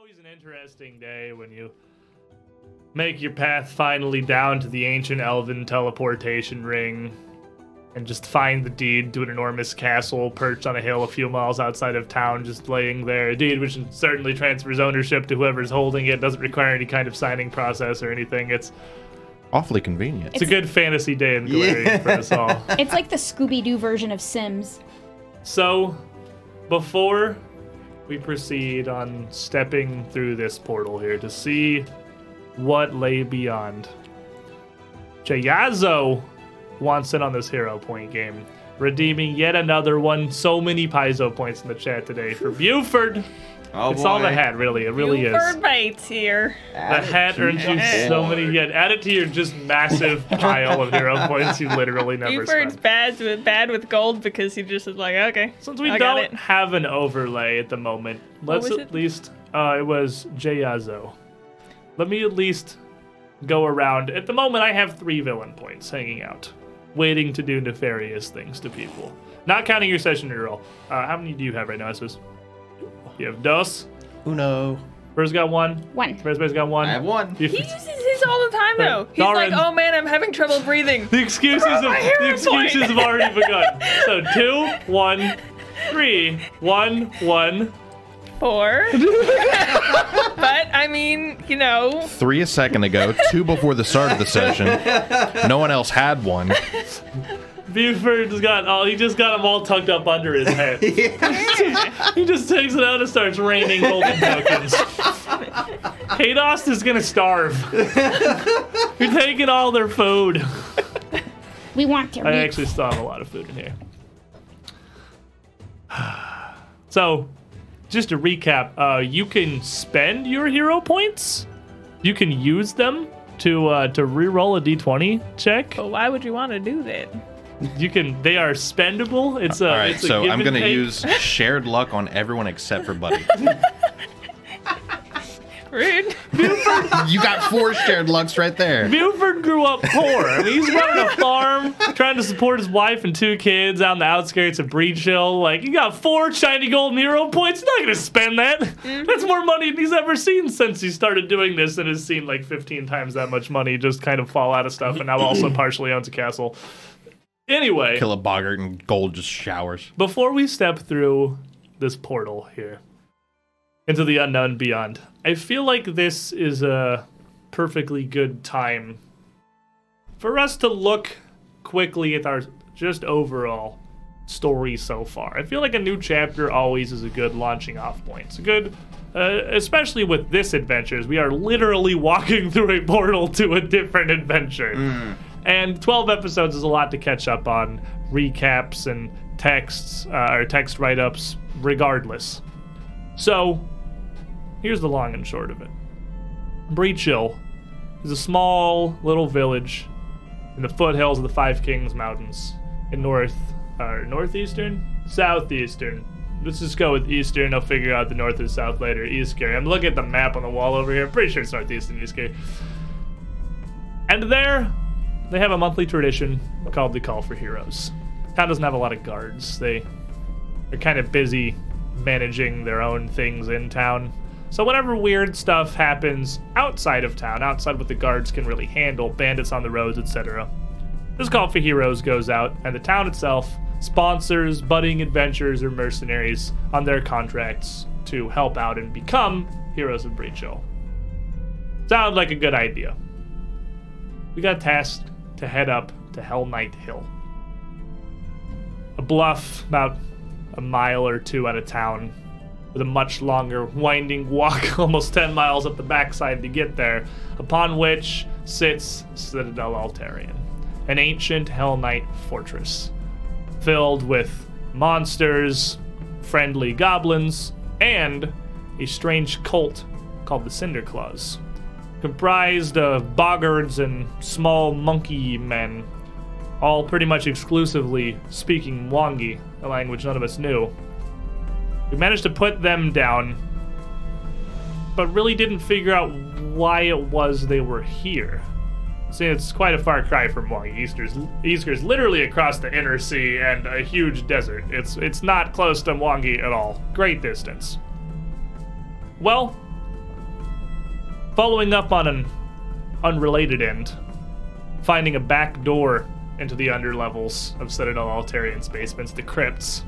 always an interesting day when you make your path finally down to the ancient elven teleportation ring and just find the deed to an enormous castle perched on a hill a few miles outside of town, just laying there. A deed which certainly transfers ownership to whoever's holding it, doesn't require any kind of signing process or anything. It's Awfully convenient. it's a good fantasy day in Golarion for us all. It's like the Scooby Doo version of Sims. So, before we proceed on stepping through this portal here to see what lay beyond, Jayazo wants in on this hero point game, redeeming yet another one. So many Paizo points in the chat today for Buford. Oh it's boy. all the hat, really. It really is. Buford Bates here. The hat earns you so many. Yet add it to your just massive pile of hero points you literally never Buford's spend. bad with bad with gold because he just is like, okay. Since we I don't it. have an overlay at the moment, let's at it? least. Uh, it was Jayazo. Let me at least go around. At the moment, I have three villain points hanging out, waiting to do nefarious things to people. Not counting your session roll. Uh, how many do you have right now, I suppose? You have dos. Uno. First got one. One. Raspberry's got one. I have one. You- He uses his all the time though. He's Darn. like, oh man, I'm having trouble breathing. The excuses have, my the excuses point. have already begun. So two, one, three, one, one. Four. but I mean, you know, Three a second ago, two before the start of the session. No one else had one. Buford's got all he just got them all tucked up under his head. he just takes it out and starts raining golden tokens. Hados is gonna starve. You're taking all their food. We want to. I We- actually still have a lot of food in here. So, just to recap, uh, you can spend your hero points. You can use them to uh, to re-roll a d20 check. but why would you want to do that? You can. They are spendable. It's a. All right, it's a so give I'm and gonna take. use shared luck on everyone except for Buddy. Rude. You got four shared lucks right there. Buford grew up poor. I mean, he's running a farm, trying to support his wife and two kids out on the outskirts of Breachill. Like, he got four shiny gold hero points. He's not gonna spend that. Mm-hmm. That's more money than he's ever seen since he started doing this, and has seen like 15 times that much money just kind of fall out of stuff. And now also partially owns a castle. Anyway, Kill a boggart and gold just showers. before we step through this portal here into the unknown beyond, I feel like this is a perfectly good time for us to look quickly at our just overall story so far. I feel like a new chapter always is a good launching off point. It's a good, uh, especially with this adventure, as we are literally walking through a portal to a different adventure. And 12 episodes is a lot to catch up on, recaps and texts, uh, or text write ups, regardless. So, here's the long and short of it Breachill is a small little village in the foothills of the Five Kings Mountains in north, uh, northeastern, southeastern. Let's just go with eastern. I'll figure out the north and south later. Isger. I'm looking at the map on the wall over here. Pretty sure it's northeast and Isger. And there, they have a monthly tradition called the Call for Heroes. Town doesn't have a lot of guards. They are kind of busy managing their own things in town. So whenever weird stuff happens outside of town, outside what the guards can really handle, bandits on the roads, etc., this call for heroes goes out, and the town itself sponsors budding adventurers or mercenaries on their contracts to help out and become heroes of Breachill. Sounds like a good idea. We got tasked to head up to Hell Knight Hill. A bluff about a mile or two out of town with a much longer winding walk, almost 10 miles up the backside to get there, upon which sits Citadel Altaerein, an ancient Hell Knight fortress filled with monsters, friendly goblins, and a strange cult called the Cinder Claws, comprised of boggards and small monkey men, all pretty much exclusively speaking Mwangi, a language none of us knew. We managed to put them down, but really didn't figure out why it was they were here. See, it's quite a far cry from Mwangi. Isger's Isger's literally across the inner sea and a huge desert. It's it's not close to Mwangi at all. Great distance. Well, Following up on an unrelated end, finding a back door into the underlevels of Citadel Altaerein's basements, the crypts.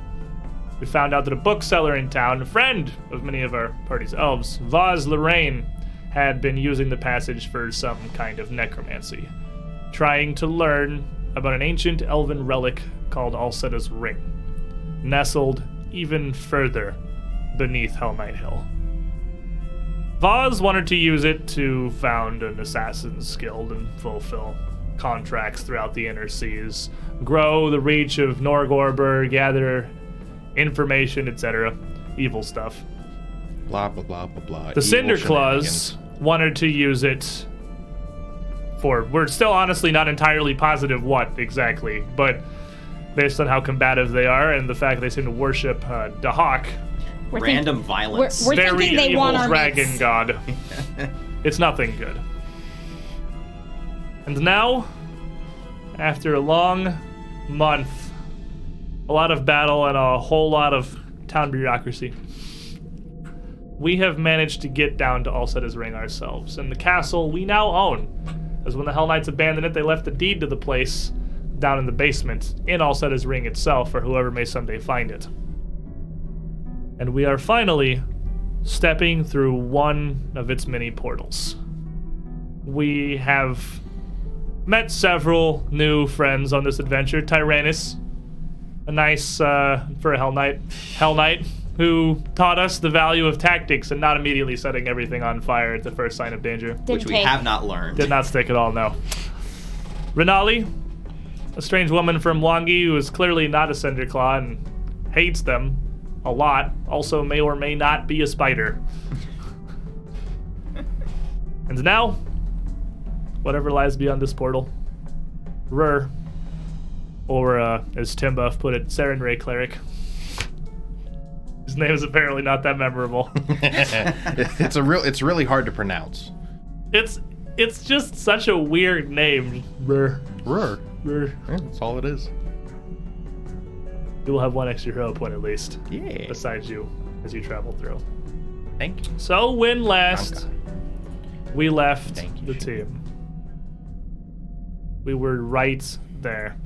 We found out that a bookseller in town, a friend of many of our party's elves, Voz Lirayne, had been using the passage for some kind of necromancy, trying to learn about an ancient elven relic called Alseta's Ring, nestled even further beneath Hell Knight Hill. Voz wanted to use it to found an assassin's guild and fulfill contracts throughout the inner seas, grow the reach of Norgorber, gather information, etc. Evil stuff. Blah blah blah blah blah. The Evil Cinder. Claws wanted to use it for. We're still honestly not entirely positive what exactly, but based on how combative they are and the fact that they seem to worship uh, Dahak, We're think- Random We're, violence. we're very thinking they evil want our dragon mates. god. it's nothing good. And now, after a long month, a lot of battle, and a whole lot of town bureaucracy, we have managed to get down to Alseta's Ring ourselves. And the castle we now own. As when the Hell Knights abandoned it, they left the deed to the place down in the basement in Alseta's Ring itself for whoever may someday find it. And we are finally stepping through one of its many portals. We have met several new friends on this adventure. Tyrannus, a nice, uh, for a Hell Knight, Hell Knight, who taught us the value of tactics and not immediately setting everything on fire at the first sign of danger. Didn't which we take. have not learned. Did not stick at all, no. Renali, a strange woman from Mwangi who is clearly not a Cinderclaw and hates them a lot, also may or may not be a spider. and now, whatever lies beyond this portal, Rur, or uh, as Tim Buff put it, Sarenrae Cleric. His name is apparently not that memorable. it's a real. It's really hard to pronounce. it's it's just such a weird name. Rur. Rur. Rur. Yeah, that's all it is. You will have one extra hero point at least, Yeah. besides you, as you travel through. Thank you. So when last we left you, the team, we were right there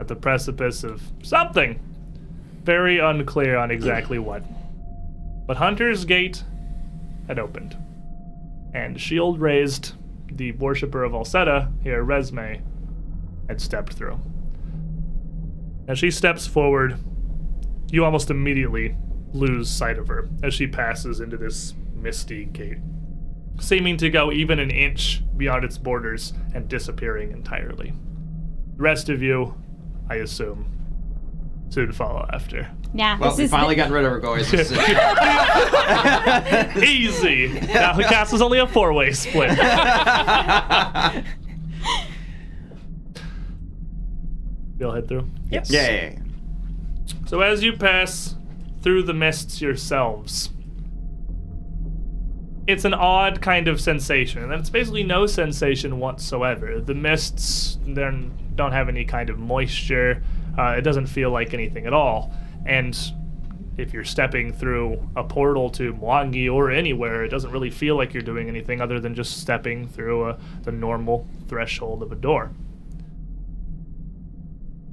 at the precipice of something. Very unclear on exactly what. But Hunter's Gate had opened. And shield raised, the worshipper of Alseta, here Resme, had stepped through. As she steps forward, you almost immediately lose sight of her as she passes into this misty gate, seeming to go even an inch beyond its borders and disappearing entirely. The rest of you, I assume, soon follow after. Yeah, well, we is finally the, got rid of her, guys. Easy! now the cast is only a four way split. You'll head through? Yep. yeah, yeah, yeah. So as you pass through the mists yourselves, it's an odd kind of sensation, and it's basically no sensation whatsoever. The mists they don't have any kind of moisture. Uh, it doesn't feel like anything at all, and if you're stepping through a portal to Mwangi or anywhere, it doesn't really feel like you're doing anything other than just stepping through a, the normal threshold of a door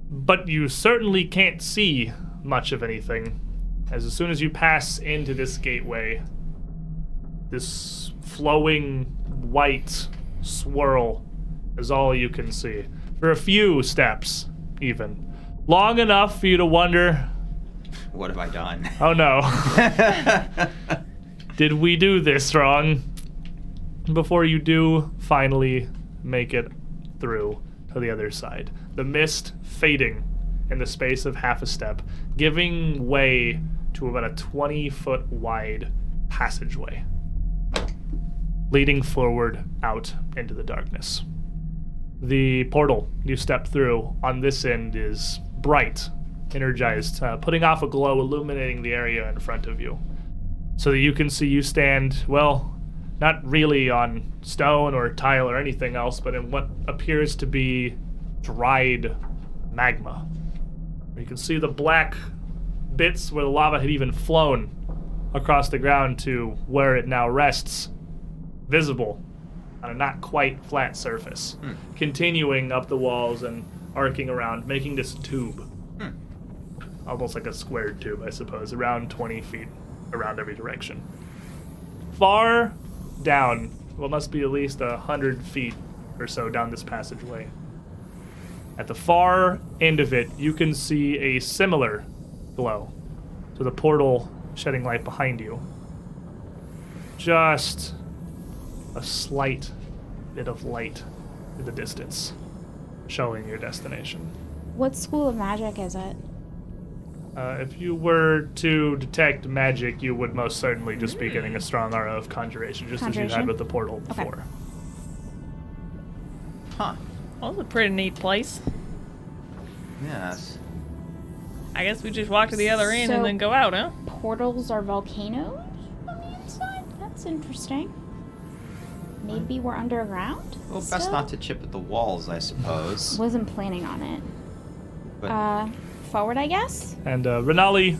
but you certainly can't see much of anything. As soon as you pass into this gateway, this flowing white swirl is all you can see. For a few steps, even. Long enough for you to wonder, What have I done? oh no, did we do this wrong? Before you do finally make it through to the other side. The mist fading in the space of half a step, giving way to about a 20 foot wide passageway leading forward out into the darkness. The portal you step through on this end is bright, energized, uh, putting off a glow illuminating the area in front of you so that you can see you stand, well, not really on stone or tile or anything else, but in what appears to be dried magma. You can see the black bits where the lava had even flown across the ground to where it now rests, visible on a not quite flat surface, Hmm. continuing up the walls and arcing around, making this tube. Hmm. Almost like a squared tube, I suppose, around 20 feet around every direction. Far down, well, must be at least a hundred feet or so down this passageway. At the far end of it, you can see a similar glow to the portal shedding light behind you. Just a slight bit of light in the distance, showing your destination. What school of magic is it? Uh, if you were to detect magic, you would most certainly just be getting a strong aura of conjuration, just as you had with the portal Okay. before. Huh. Well, it's a pretty neat place. Yes. I guess we just walk to the other end So- and then go out, huh? Portals are volcanoes on the inside? That's interesting. Maybe we're underground? Well, best not to chip at the walls, I suppose. Wasn't planning on it. But Uh, forward, I guess? And uh, Renali,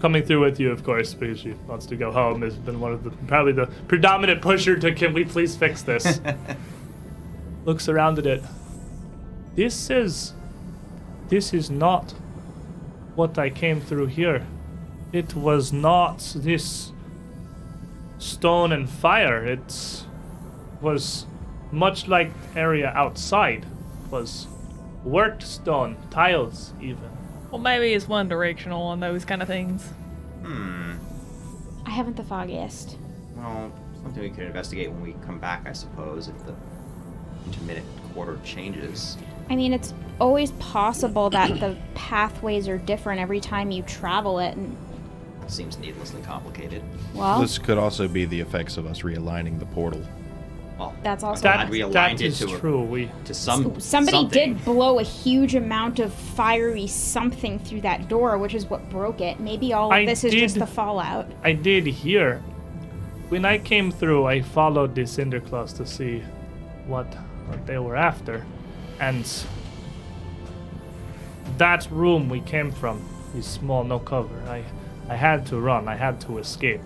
coming through with you, of course, because she wants to go home, has been one of the probably the predominant pusher to can we please fix this? Looks around at it. This is, this is not what I came through here. It was not this stone and fire. It was much like the area outside. It was worked stone, tiles even. Well, maybe it's one directional on those kind of things. hmm. I haven't the foggiest. Well, something we could investigate when we come back, I suppose, if the intermittent quarter changes. I mean, it's always possible that the pathways are different every time you travel it, and Seems needlessly complicated. well, This could also be the effects of us realigning the portal. Well, That's also- I'm glad That, we that aligned it is to a- true. We to some somebody something. did blow a huge amount of fiery something through that door, which is what broke it. Maybe all of I this is just the fallout. I did hear. When I came through, I followed the Cinder Claws to see what, what they were after. And that room we came from is small, no cover. I, I had to run, I had to escape.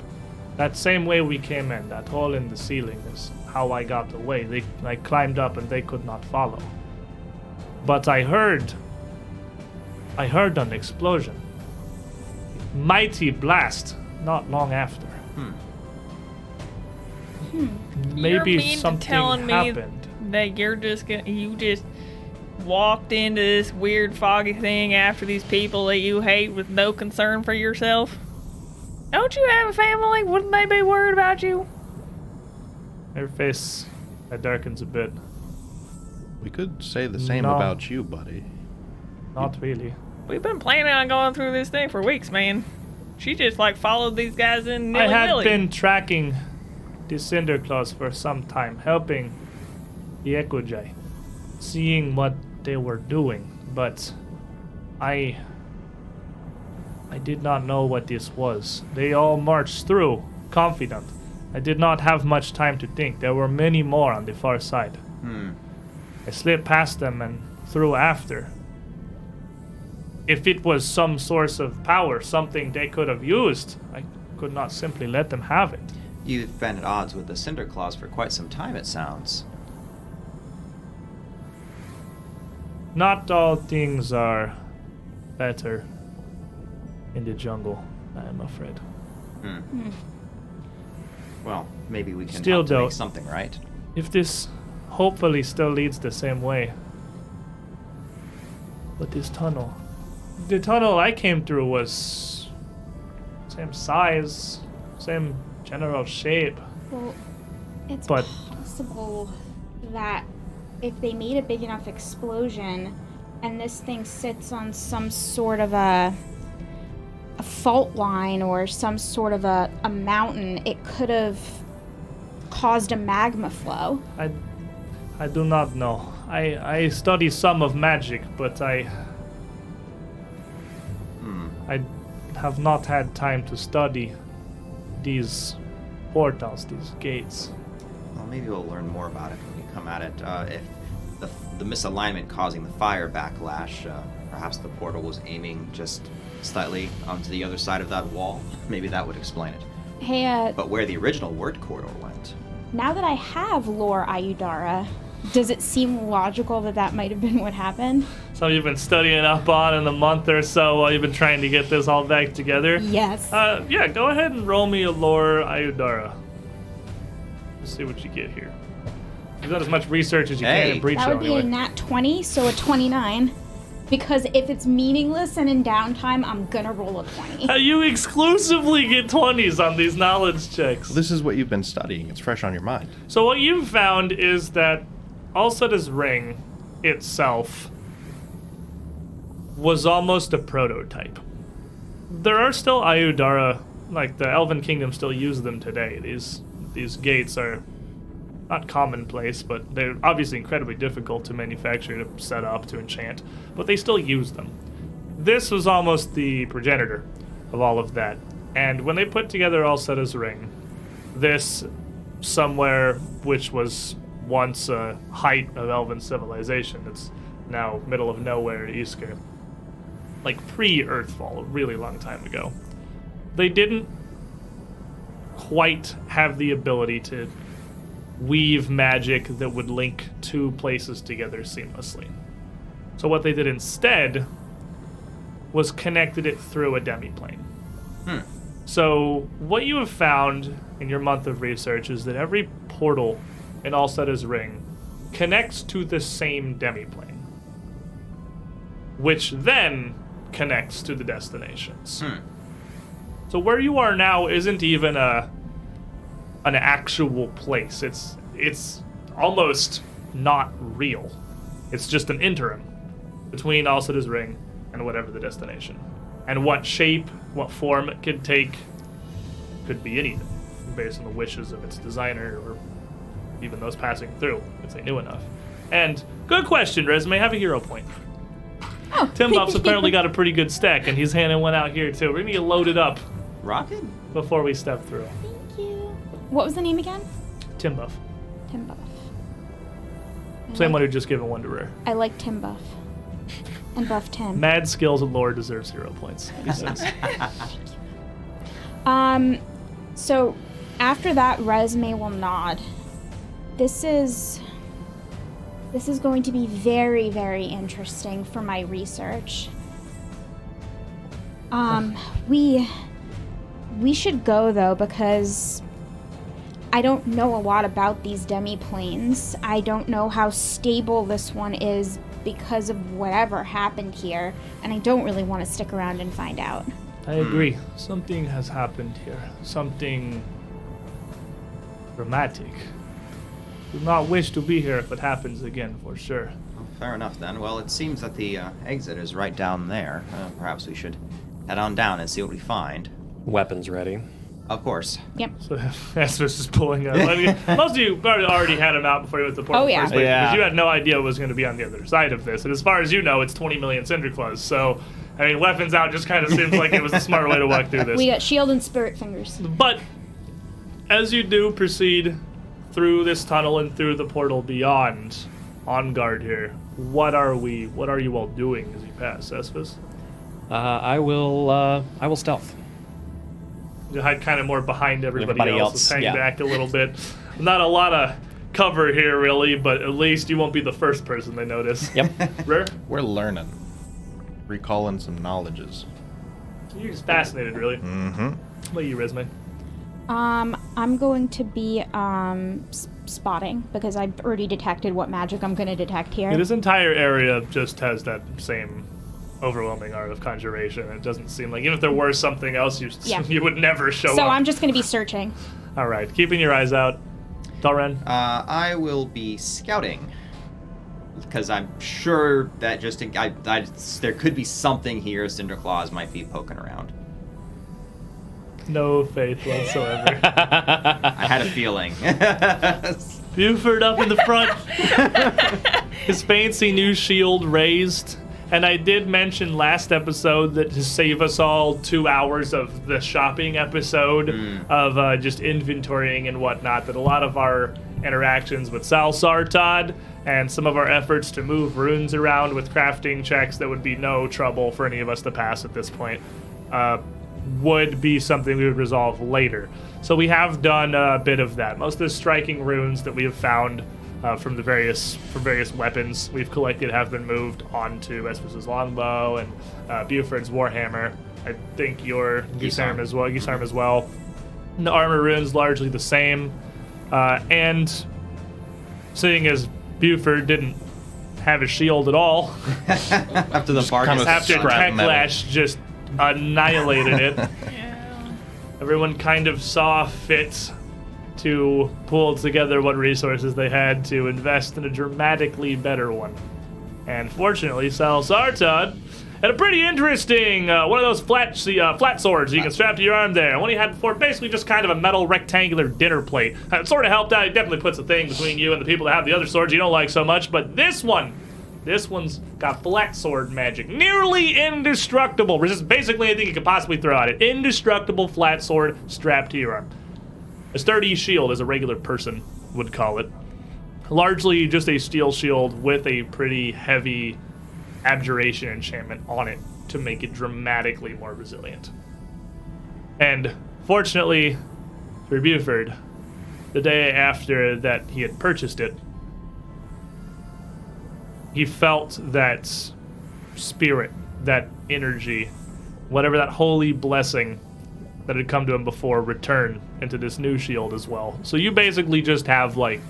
That same way we came in, that hole in the ceiling is how I got away. They, I climbed up and they could not follow. But I heard. I heard an explosion. Mighty blast not long after. Hmm. Maybe You're mean to something telling me happened. that you're just gonna you just walked into this weird foggy thing after these people that you hate with no concern for yourself. Don't you have a family? Wouldn't they be worried about you? Her face that darkens a bit. We could say the same No. about you, buddy. Not really. We've been planning on going through this thing for weeks, man. She just like followed these guys in I nilly had been tracking the Cinder Claws for some time, helping the Ekujae, seeing what they were doing, but I I did not know what this was. They all marched through, confident. I did not have much time to think. There were many more on the far side. Hmm. I slipped past them and through after. If it was some source of power, something they could have used, I could not simply let them have it. You've been at odds with the Cinder Claws for quite some time, it sounds. Not all things are better in the jungle, I am afraid. Hmm. Well, maybe we can Still help to don't- make something right. If this hopefully still leads the same way. But this tunnel. The tunnel I came through was same size, same general shape. Well, it's But- possible that if they made a big enough explosion and this thing sits on some sort of a a fault line or some sort of a, a mountain, it could have caused a magma flow. I, I do not know. I, I study some of magic, but I, Hmm. I have not had time to study these portals, these gates. Well, maybe we'll learn more about it when we come at it. Uh, if the, the misalignment causing the fire backlash, uh, perhaps the portal was aiming just slightly onto the other side of that wall. Maybe that would explain it. Hey, uh, But where the original word corridor went, now that I have lore Aiudara, does it seem logical that that might have been what happened? So you've been studying up on in the month or so while you've been trying to get this all back together. Yes. Uh, yeah, go ahead and roll me a lore Aiudara. Let's see what you get here. You've done as much research as you can Hey. in Breach that Show would be a anyway. nat 20, so a 29. Because if it's meaningless and in downtime, I'm gonna roll a 20. Uh, you exclusively get 20s on these knowledge checks. This is what you've been studying. It's fresh on your mind. So what you've found is that Alseta's ring itself was almost a prototype. There are still Aiudara, like the Elven Kingdom still use them today. These these gates are not commonplace, but they're obviously incredibly difficult to manufacture, to set up, to enchant, but they still use them. This was almost the progenitor of all of that. And when they put together Alseta's ring, this somewhere which was once a height of elven civilization. It's now middle of nowhere, Isger. Like pre Earthfall, a really long time ago. They didn't quite have the ability to weave magic that would link two places together seamlessly. So what they did instead was connected it through a demiplane. Hmm. So, what you have found in your month of research is that every portal in Alseta's ring connects to the same demiplane, which then connects to the destinations. Hmm. So, where you are now isn't even a an actual place. It's it's almost not real. It's just an interim between Alseta's ring and whatever the destination. And what shape, what form it could take could be anything, based on the wishes of its designer or even those passing through, if they knew enough. And good question, Resme. Have a hero point. Oh, Tim Buff's apparently got a pretty good stack, and he's handing one out here too. We're gonna get loaded up Rocket? before we step through. What was the name again? Tim Buff, Tim Buff. I same like- one who just given one to Rare. I like Tim Buff. And Buff Tim. Mad skills and lore deserves zero points. He says. Um, so after that, Resme will nod. This is this is going to be very, very interesting for my research. Um, we we should go though because I don't know a lot about these demiplanes. I don't know how stable this one is because of whatever happened here, and I don't really want to stick around and find out. I agree. Something has happened here. Something dramatic. Do not wish to be here if it happens again, for sure. Well, fair enough then. Well, it seems that the uh, exit is right down there. Uh, perhaps we should head on down and see what we find. Weapons ready. Of course. Yep. So Esmus is pulling up. I mean, most of you probably already had him out before you went to the portal Oh, yeah. first place, Yeah. because you had no idea what was going to be on the other side of this. And as far as you know, it's 20 million Cinder Claws. So, I mean, weapons out just kind of seems like it was the smart way to walk through this. We got shield and spirit fingers. But as you do proceed through this tunnel and through the portal beyond, on guard here, what are we? What are you all doing as you pass, Esphus? Uh, I will. Uh, I will stealth. You hide kind of more behind everybody, Everybody else. else, Hang yeah. back a little bit. Not a lot of cover here, really, but at least you won't be the first person they notice. Yep. Rare? We're learning, recalling some knowledges. You're just fascinated, really. Mm-hmm. What about you, Resme? Um, I'm going to be um s- spotting because I've already detected what magic I'm going to detect here. Yeah, this entire area just has that same overwhelming art of conjuration. It doesn't seem like even if there were something else, you Yeah. you would never show so up. So I'm just going to be searching. All right, keeping your eyes out. Dalren, Uh, I will be scouting. Because I'm sure that just in, I, I, there could be something here Cinderclaws might be poking around. no faith whatsoever. I had a feeling. Buford up in the front, his fancy new shield raised. And I did mention last episode that to save us all two hours of the shopping episode of uh, just inventorying and whatnot, that a lot of our interactions with Sal Sartad and some of our efforts to move runes around with crafting checks that would be no trouble for any of us to pass at this point uh, would be something we would resolve later. So we have done a bit of that. Most of the striking runes that we have found uh, from the various from various weapons we've collected have been moved onto Espis's longbow and uh, Buford's warhammer. I think your guisarme guisarme. as well. guisarme as well. The armor runes largely the same, uh, and seeing as Buford didn't have a shield at all After the bark kind is of after. Techlash just annihilated it. Yeah. everyone kind of saw fit to pull together what resources they had to invest in a dramatically better one. And fortunately, Sal Sartad had a pretty interesting uh, one of those flat uh, flat swords you can strap to your arm there. One he had before, basically just kind of a metal rectangular dinner plate. Uh, It sort of helped out. It definitely puts a thing between you and the people that have the other swords you don't like so much. But this one, this one's got flat sword magic, nearly indestructible. Resists basically anything you could possibly throw at it. Indestructible flat sword strapped to your arm. A sturdy shield, as a regular person would call it. Largely just a steel shield with a pretty heavy abjuration enchantment on it to make it dramatically more resilient. And fortunately for Buford, the day after that he had purchased it, he felt that spirit, that energy, whatever that holy blessing that had come to him before return into this new shield as well. So you basically just have like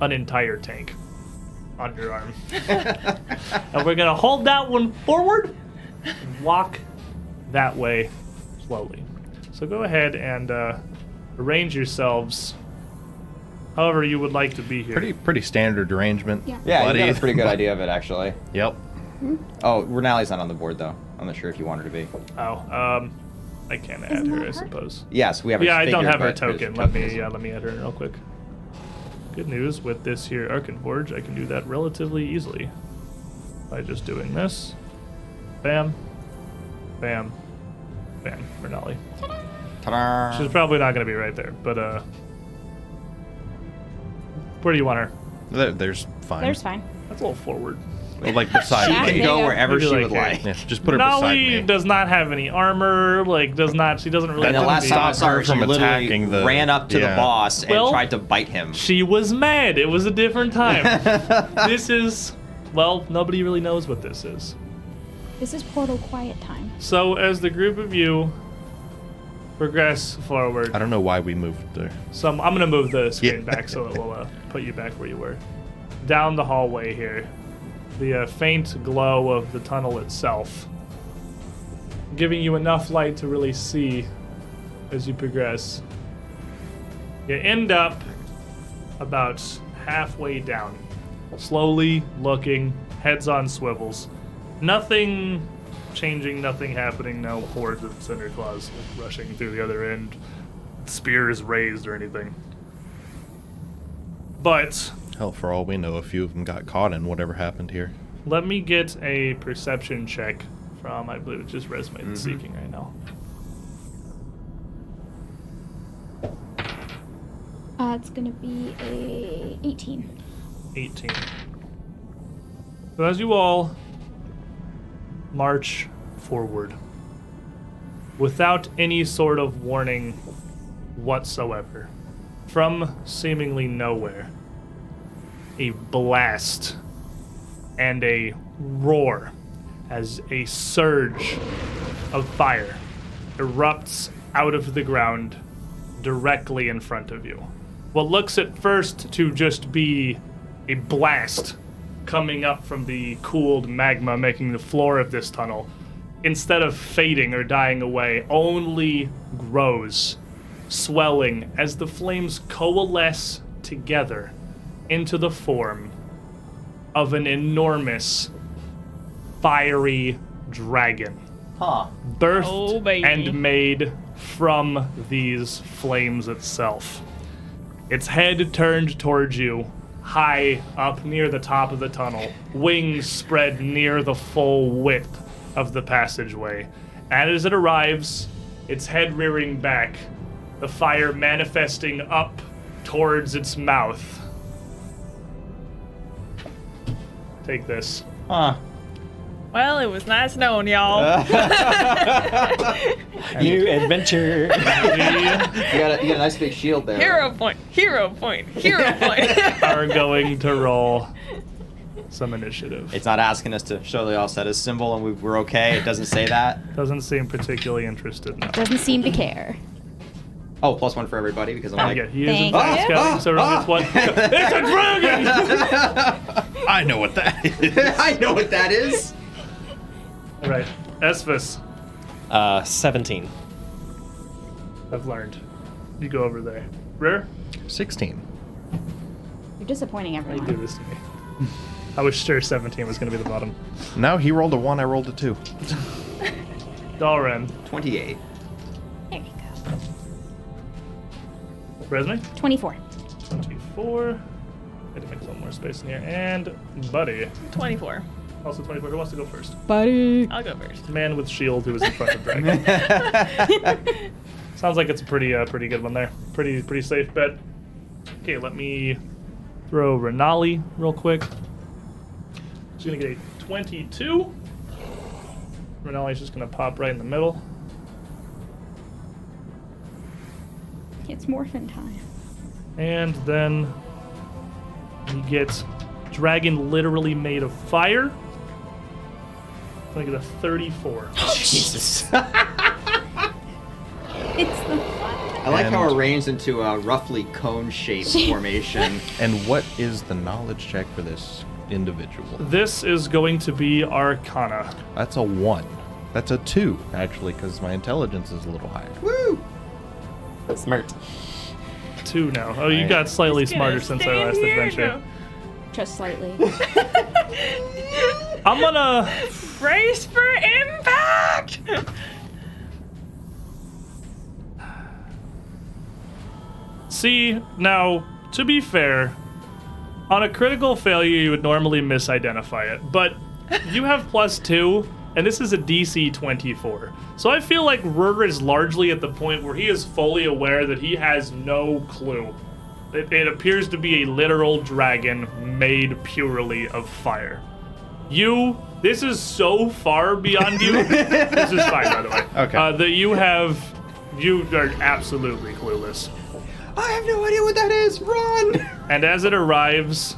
an entire tank on your arm. and we're gonna hold that one forward and walk that way slowly. So go ahead and uh, arrange yourselves however you would like to be here. Pretty pretty standard arrangement. Yeah. Yeah, buddy. you got a pretty good idea of it, actually. Yep. Oh, Renali's not on the board, though. I'm not sure if you want her to be. Oh, um, I can't add Isn't her, I suppose. Yes, we have. Yeah, I I don't have her token. Let me, Yeah. yeah, let me add her in real quick. Good news with this here Arkenforge, I can do that relatively easily by just doing this. Bam, bam, bam. Renali. Ta-da! She's probably not going to be right there, but uh, where do you want her? There, there's fine. There's fine. That's a little forward. Well, like beside Yeah, She can go wherever Maybe she like would here. like. Yeah, just put her beside Nolly me. does not have any armor. Like, does not. She doesn't really. And the have last time I stop saw her, her she from literally attacking the- ran up to yeah. the boss and Well- tried to bite him. She was mad. It was a different time. this is, well, nobody really knows what this is. This is Portal Quiet Time. So, as the group of you progress forward, I don't know why we moved there. so I'm, I'm gonna move the screen Yeah. back so it will uh, put you back where you were. Down the hallway here, the uh, faint glow of the tunnel itself, giving you enough light to really see as you progress. You end up about halfway down, slowly looking, heads on swivels. Nothing changing, nothing happening, no hordes of cinder claws rushing through the other end, spears raised or anything. But Hell, for all we know, a few of them got caught in whatever happened here. let me get a perception check from, I believe it's just Resme that's seeking right now. Uh, it's gonna be a 18. 18. So as you all march forward, without any sort of warning whatsoever, from seemingly nowhere, a blast and a roar as a surge of fire erupts out of the ground directly in front of you. What looks at first to just be a blast coming up from the cooled magma making the floor of this tunnel, instead of fading or dying away, only grows, swelling as the flames coalesce together into the form of an enormous fiery dragon Huh. birthed Oh, and made from these flames itself. Its head turned towards you, high up near the top of the tunnel, wings spread near the full width of the passageway. And as it arrives, its head rearing back, the fire manifesting up towards its mouth. Take this. Huh. Well, it was nice knowing y'all. New adventure. You got, a, you got a nice big shield there. hero point, hero point, hero point. are going to roll some initiative. It's not asking us to show the all set as symbol and we, we're okay. It doesn't say that. Doesn't seem particularly interested in. Doesn't seem to care. Oh, plus one for everybody because I'm Oh, like. yeah, he is in Thank fact you. scouting, so Ah, it's one. It's a dragon! I know what that is. I know what that is. All right, Esphus, Uh, 17. I've learned. You go over there. Rare, 16. You're disappointing why you do this to me? I was sure 17 was going to be the bottom. Now he rolled a 1, I rolled a 2. Dalren, 28. Resme, 24. 24. I had to make a little more space in here. And Buddy, 24. also 24. Who wants to go first? Buddy. I'll go first. Man with shield who is in front of Dragon. Sounds like it's a pretty uh, pretty good one there. Pretty pretty safe bet. Okay, let me throw Renali real quick. She's gonna get a 22. Renali's just gonna pop right in the middle. It's morphin time. And then we get Dragon literally made of fire. Gonna get a 34. Jesus. It's the fun. I like how And- arranged into a roughly cone shaped formation. And what is the knowledge check for this individual? This is going to be Arcana. That's a 1. That's a 2, actually, because my intelligence is a little higher. Woo! Smart. Two now. Oh, you Right. got slightly Gonna smarter since our stand last here, adventure. Just slightly. I'm gonna. no. Brace for impact! See, now, to be fair, on a critical failure, you would normally misidentify it, but you have plus two, and this is a DC 24. So I feel like Rur is largely at the point where he is fully aware that he has no clue. It, it appears to be a literal dragon made purely of fire. You, this is so far beyond you. this is fine, by the way. Okay. Uh, that you have, you are absolutely clueless. I have no idea what that is. Run! And as it arrives,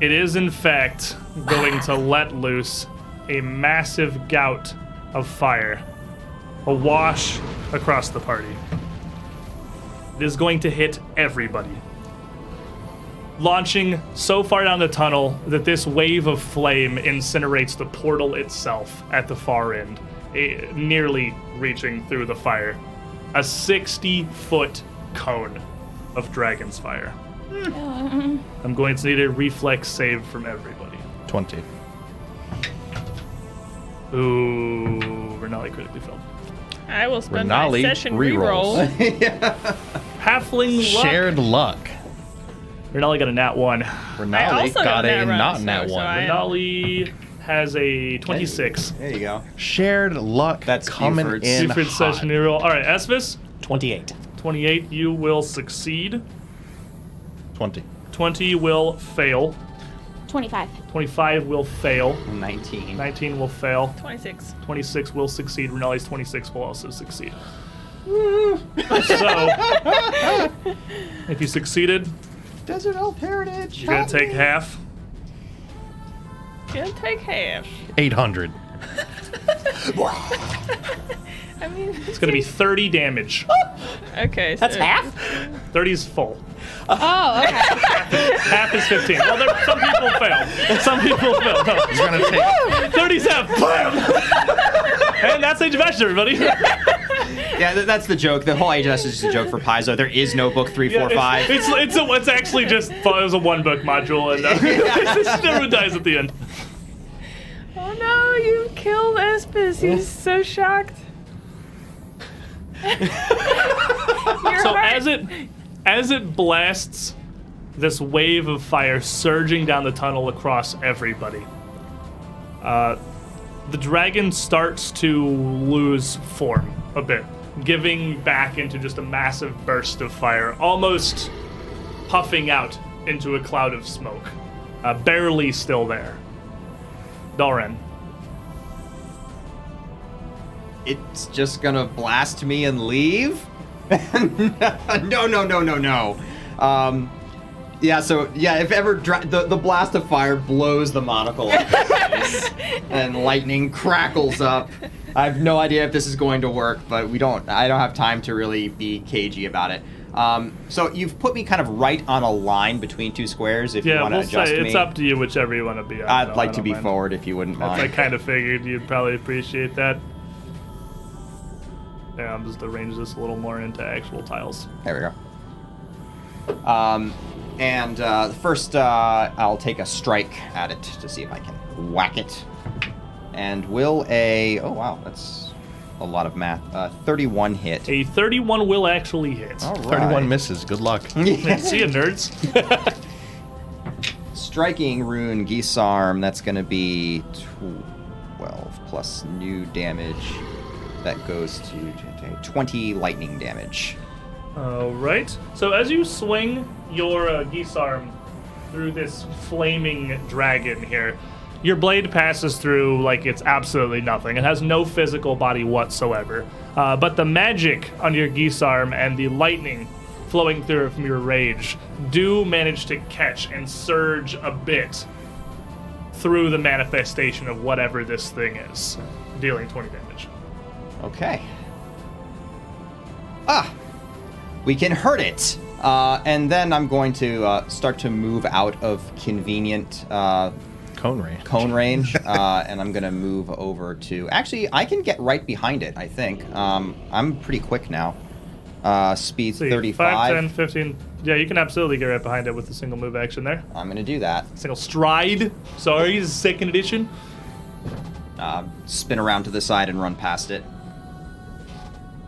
it is in fact going to let loose a massive gout of fire, awash across the party. It is going to hit everybody. Launching so far down the tunnel that this wave of flame incinerates the portal itself at the far end, eh, nearly reaching through the fire. A 60 foot cone of dragon's fire. I'm going to need a reflex save from everybody. 20. Ooh, Renali critically failed. I will spend Renali my session rerolls. reroll. Halfling luck. Shared luck. Renali got a nat one. Renali got got a that not so- nat so one. I- Renali has a 26. There you go. Shared luck That's coming Buford's. in Buford hot. session reroll. All right, Esvis, 28. 28, you will succeed. 20. 20 will fail. 25. 25 will fail. 19. 19 will fail. 26. 26 will succeed. Renali's 26 will also succeed. so, if you succeeded, Desert Elf Heritage. you're going to take half. Gonna take half. 800. I mean, It's going to be 30 damage. okay. So That's half? 30 is full. Oh, okay. Half is 15. Well, there, some people fail. Some people fail. No. He's going to take 30's half. Bam! and that's Age of Ashes, everybody. Yeah, th- that's the joke. The whole age of Us is just a joke for Paizo. There is no book three, four, Yeah, five. It's it's, it's, a, it's actually just it was a one book module, and uh, everyone dies at the end. Oh no, you killed Espis. He's so shocked. So heart- as it as it blasts this wave of fire surging down the tunnel across everybody, uh, the dragon starts to lose form a bit, giving back into just a massive burst of fire, almost puffing out into a cloud of smoke, uh, barely still there. Dalren. It's just gonna blast me and leave? no, no, no, no, no. Um, yeah, so yeah, if ever dra- the the blast of fire blows the monocle up and lightning crackles up. I have no idea if this is going to work, but we don't. I don't have time to really be cagey about it. Um, so you've put me kind of right on a line between two squares. If you want to we'll adjust say me, it's up to you, whichever you want to be on. I'd No, like to be mind. forward if you wouldn't That's, I kind of figured you'd probably appreciate that. Yeah, I'm just arrange this a little more into actual tiles. There we go. Um, and uh, first, uh, I'll take a strike at it to see if I can whack it. And will a oh wow, that's a lot of math. Uh, 31 hit. A 31 will actually hit. All right. 31 misses. Good luck. Yeah, See you, nerds. Striking rune guisarme. That's going to be 12 plus new damage. That goes to 20 lightning damage. All right. So as you swing your uh, guisarme through this flaming dragon here, your blade passes through like it's absolutely nothing. It has no physical body whatsoever. Uh, but the magic on your guisarme and the lightning flowing through from your rage do manage to catch and surge a bit through the manifestation of whatever this thing is, dealing 20 damage. Okay. Ah, we can hurt it. Uh, and then I'm going to uh, start to move out of convenient uh, Cone range. cone range, uh, and I'm going to move over to. Actually, I can get right behind it. I think. Um, I'm pretty quick now. Uh, speed See, 35. 5, 10, 15. Yeah, you can absolutely get right behind it with a single move action there. I'm going to do that. Single stride. Sorry, this is second edition. Uh, spin around to the side and run past it.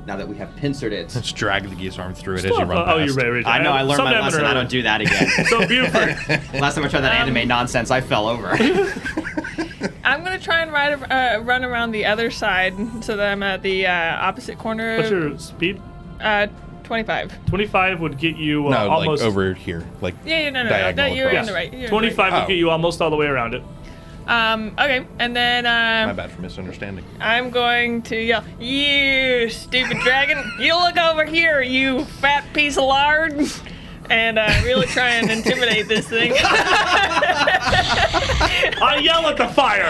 Now that we have pincered it. Let's drag the guisarme through it as you Stop. run oh, you're right, right. I know. I learned my Sometime lesson. I don't do that again. So Buford, Last time I tried that Um, anime nonsense, I fell over. I'm gonna try and ride, uh, run around the other side so that I'm at the uh, opposite corner. what's your speed? Uh, 25. 25 would get you uh, no, almost. like over here. Like Yeah, yeah, no, no, no. Diagonal no you're across. in the right. You're in the 25 would Oh. get you almost all the way around it. Right. Um, okay, and then my um, bad for misunderstanding. I'm going to yell, "You stupid dragon! You look over here, you fat piece of lard!" And uh, really try and intimidate this thing. I yell at the fire.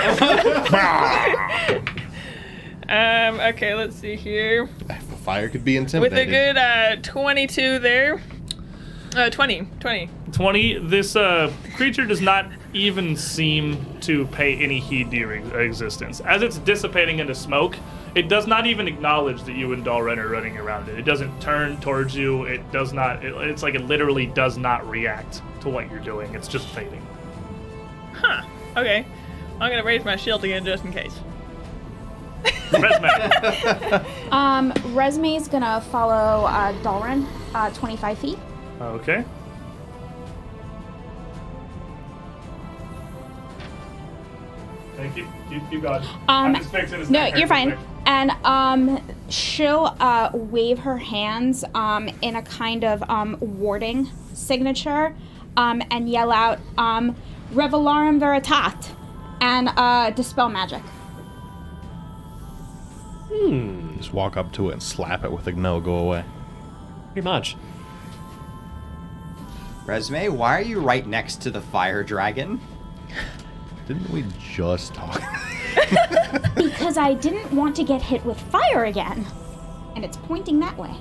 um, okay, let's see here. The fire could be intimidating. With a good uh, 22 there. Uh, 20. 20. 20. This uh, creature does not even seem to pay any heed to your ex- existence. As it's dissipating into smoke, it does not even acknowledge that you and Dalren are running around it. It doesn't turn towards you. It does not. It, it's like it literally does not react to what you're doing. It's just fading. Huh. Okay. I'm gonna raise my shield again just in case. Resme. Um, Resme's gonna follow uh, Dalren, uh, 25 feet. okay. Thank you. Keep, keep going. I'm Um, just No, you're fine. quick. And um, she'll uh, wave her hands um, in a kind of um, warding signature um, and yell out, um, Revelarum Veritat, and uh, dispel magic. Just walk up to it and slap it with a no, go away. Pretty much. Resme, why are you right next to the fire dragon? Didn't we just talk? Because I didn't want to get hit with fire again. And it's pointing that way.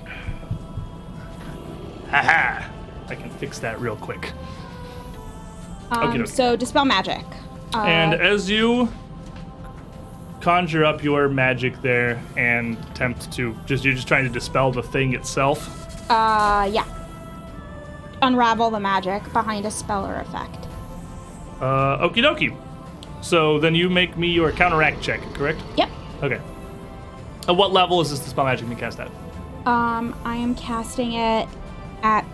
Haha. I can fix that real quick. Um, Okey-doke. so dispel magic. Uh, And as you conjure up your magic there and attempt to just you're just trying to dispel the thing itself. uh, yeah. Unravel the magic behind a spell or effect. Uh, okie dokie. So then you make me your counteract check, correct? Yep. Okay. At what level is this dispel magic being cast at? Um, I am casting it at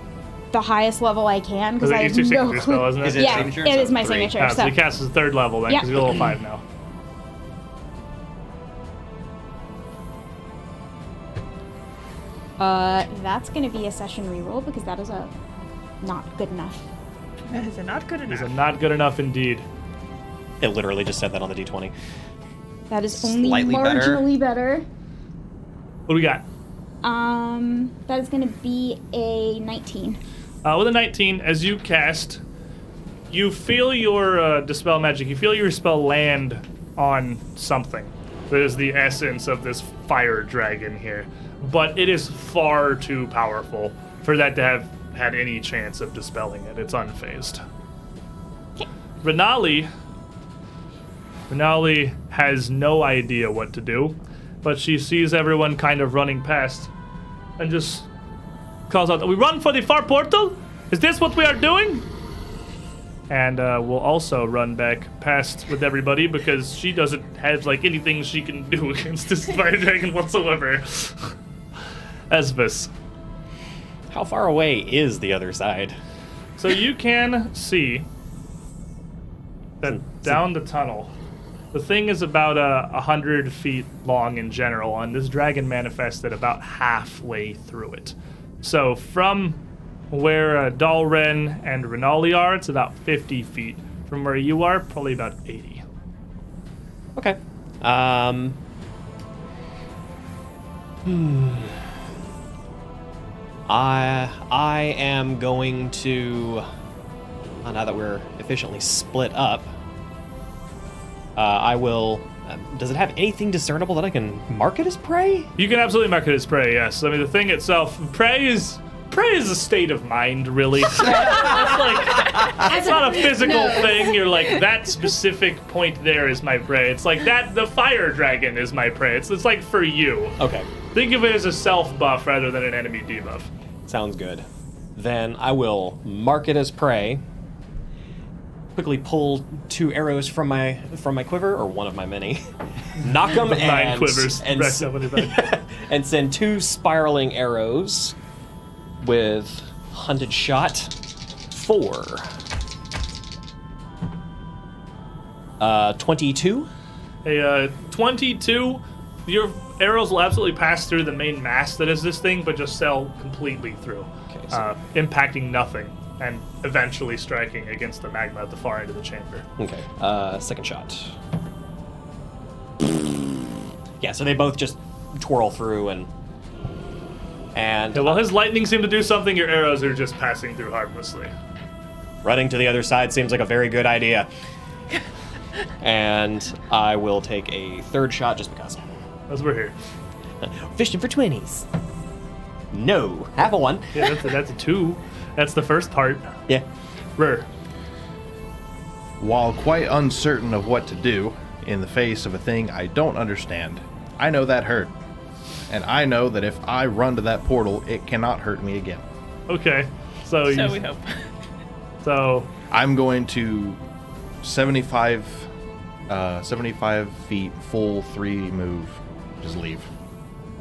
the highest level I can because Because I it's have your no signature clue. spell, isn't it? Is it yeah, signature? it So is my three. signature. Ah, so so you cast as third level then, Yeah. because you're level five now. uh, that's gonna be a session reroll because that is a not good enough. That is not good enough. Is enough. it not good enough indeed? It literally just said that on the d20. That is only Slightly better. marginally better. What do we got? Um, that is going to be a 19. Uh, with a 19, as you cast, you feel your uh, dispel magic. You feel your spell land on something. That is the essence of this fire dragon here, but it is far too powerful for that to have had any chance of dispelling it. It's unfazed. Renali. Renali has no idea what to do, but she sees everyone kind of running past, and just calls out, "We run for the far portal? Is this what we are doing?" And uh, we'll also run back past with everybody because she doesn't have like anything she can do against this fire dragon whatsoever. Esvis. How far away is the other side? So you can see that down the tunnel, the thing is about uh, a hundred feet long in general, and this dragon manifested about halfway through it. So from where uh, Dalren and Renali are, it's about 50 feet. From where you are, probably about 80. Okay. Um. Hmm. I I am going to. uh, now that we're efficiently split up, uh, I will. Uh, does it have anything discernible that I can mark it as prey? You can absolutely mark it as prey, yes. I mean, the thing itself, prey is. Prey is a state of mind, really. it's like it's not a physical thing. You're like that specific point there is my prey. It's like that the fire dragon is my prey. It's it's like for you. Okay, Think of it as a self buff rather than an enemy debuff. sounds good. Then I will mark it as prey. Quickly pull two arrows from my from my quiver, or one of my many. Knock them Nine and quivers and, racked up back. and send two spiraling arrows with hunted shot four. Uh, 22. A uh, 22, your arrows will absolutely pass through the main mass that is this thing, but just sail completely through, Okay, so- uh, impacting nothing and eventually striking against the magma at the far end of the chamber. Okay. Uh, second shot. Yeah, so they both just twirl through and and Yeah, while his lightning seemed to do something, your arrows are just passing through harmlessly. running to the other side seems like a very good idea. and I will take a third shot just because. As we're here. Fishing for twenties. No, half a one. Yeah, that's a, that's a two. That's the first part. Yeah. Rur. While quite uncertain of what to do in the face of a thing I don't understand, I know that hurt. And I know that if I run to that portal, it cannot hurt me again. Okay. So, So you, we hope. so I'm going to 75, uh, 75 feet, full three move. Just leave.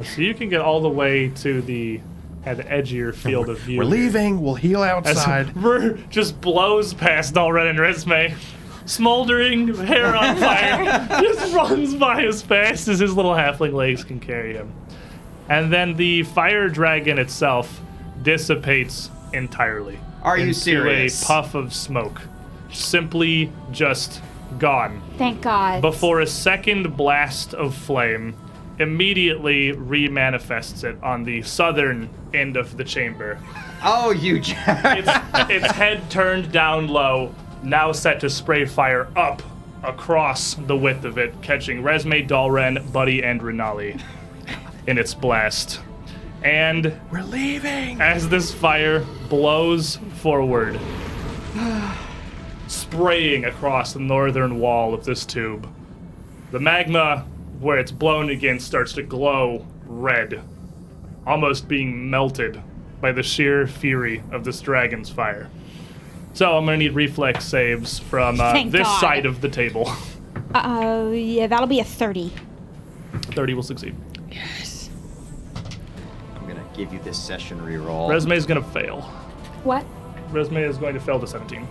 so you can get all the way to the at the edge of your field of view. We're leaving. We'll heal outside. Rur just blows past Dalren and Resme, smoldering, hair on fire, just runs by as fast as his little halfling legs can carry him. And then the fire dragon itself dissipates entirely. Are you into serious? A puff of smoke, simply just gone. Thank God. Before a second blast of flame immediately remanifests it on the southern end of the chamber. Oh, you. j- Its, its head turned down low, now set to spray fire up across the width of it, catching Resme, Dalren, Buddy, and Renali in its blast. And We're leaving. as this fire blows forward, spraying across the northern wall of this tube, the magma where it's blown against starts to glow red, almost being melted by the sheer fury of this dragon's fire. So I'm gonna need reflex saves from uh, Thank this God. side of the table. Uh, yeah, that'll be a 30. 30 will succeed. Yes. I'm gonna give you this session reroll. Resme is gonna fail. What? Resme is going to fail to 17.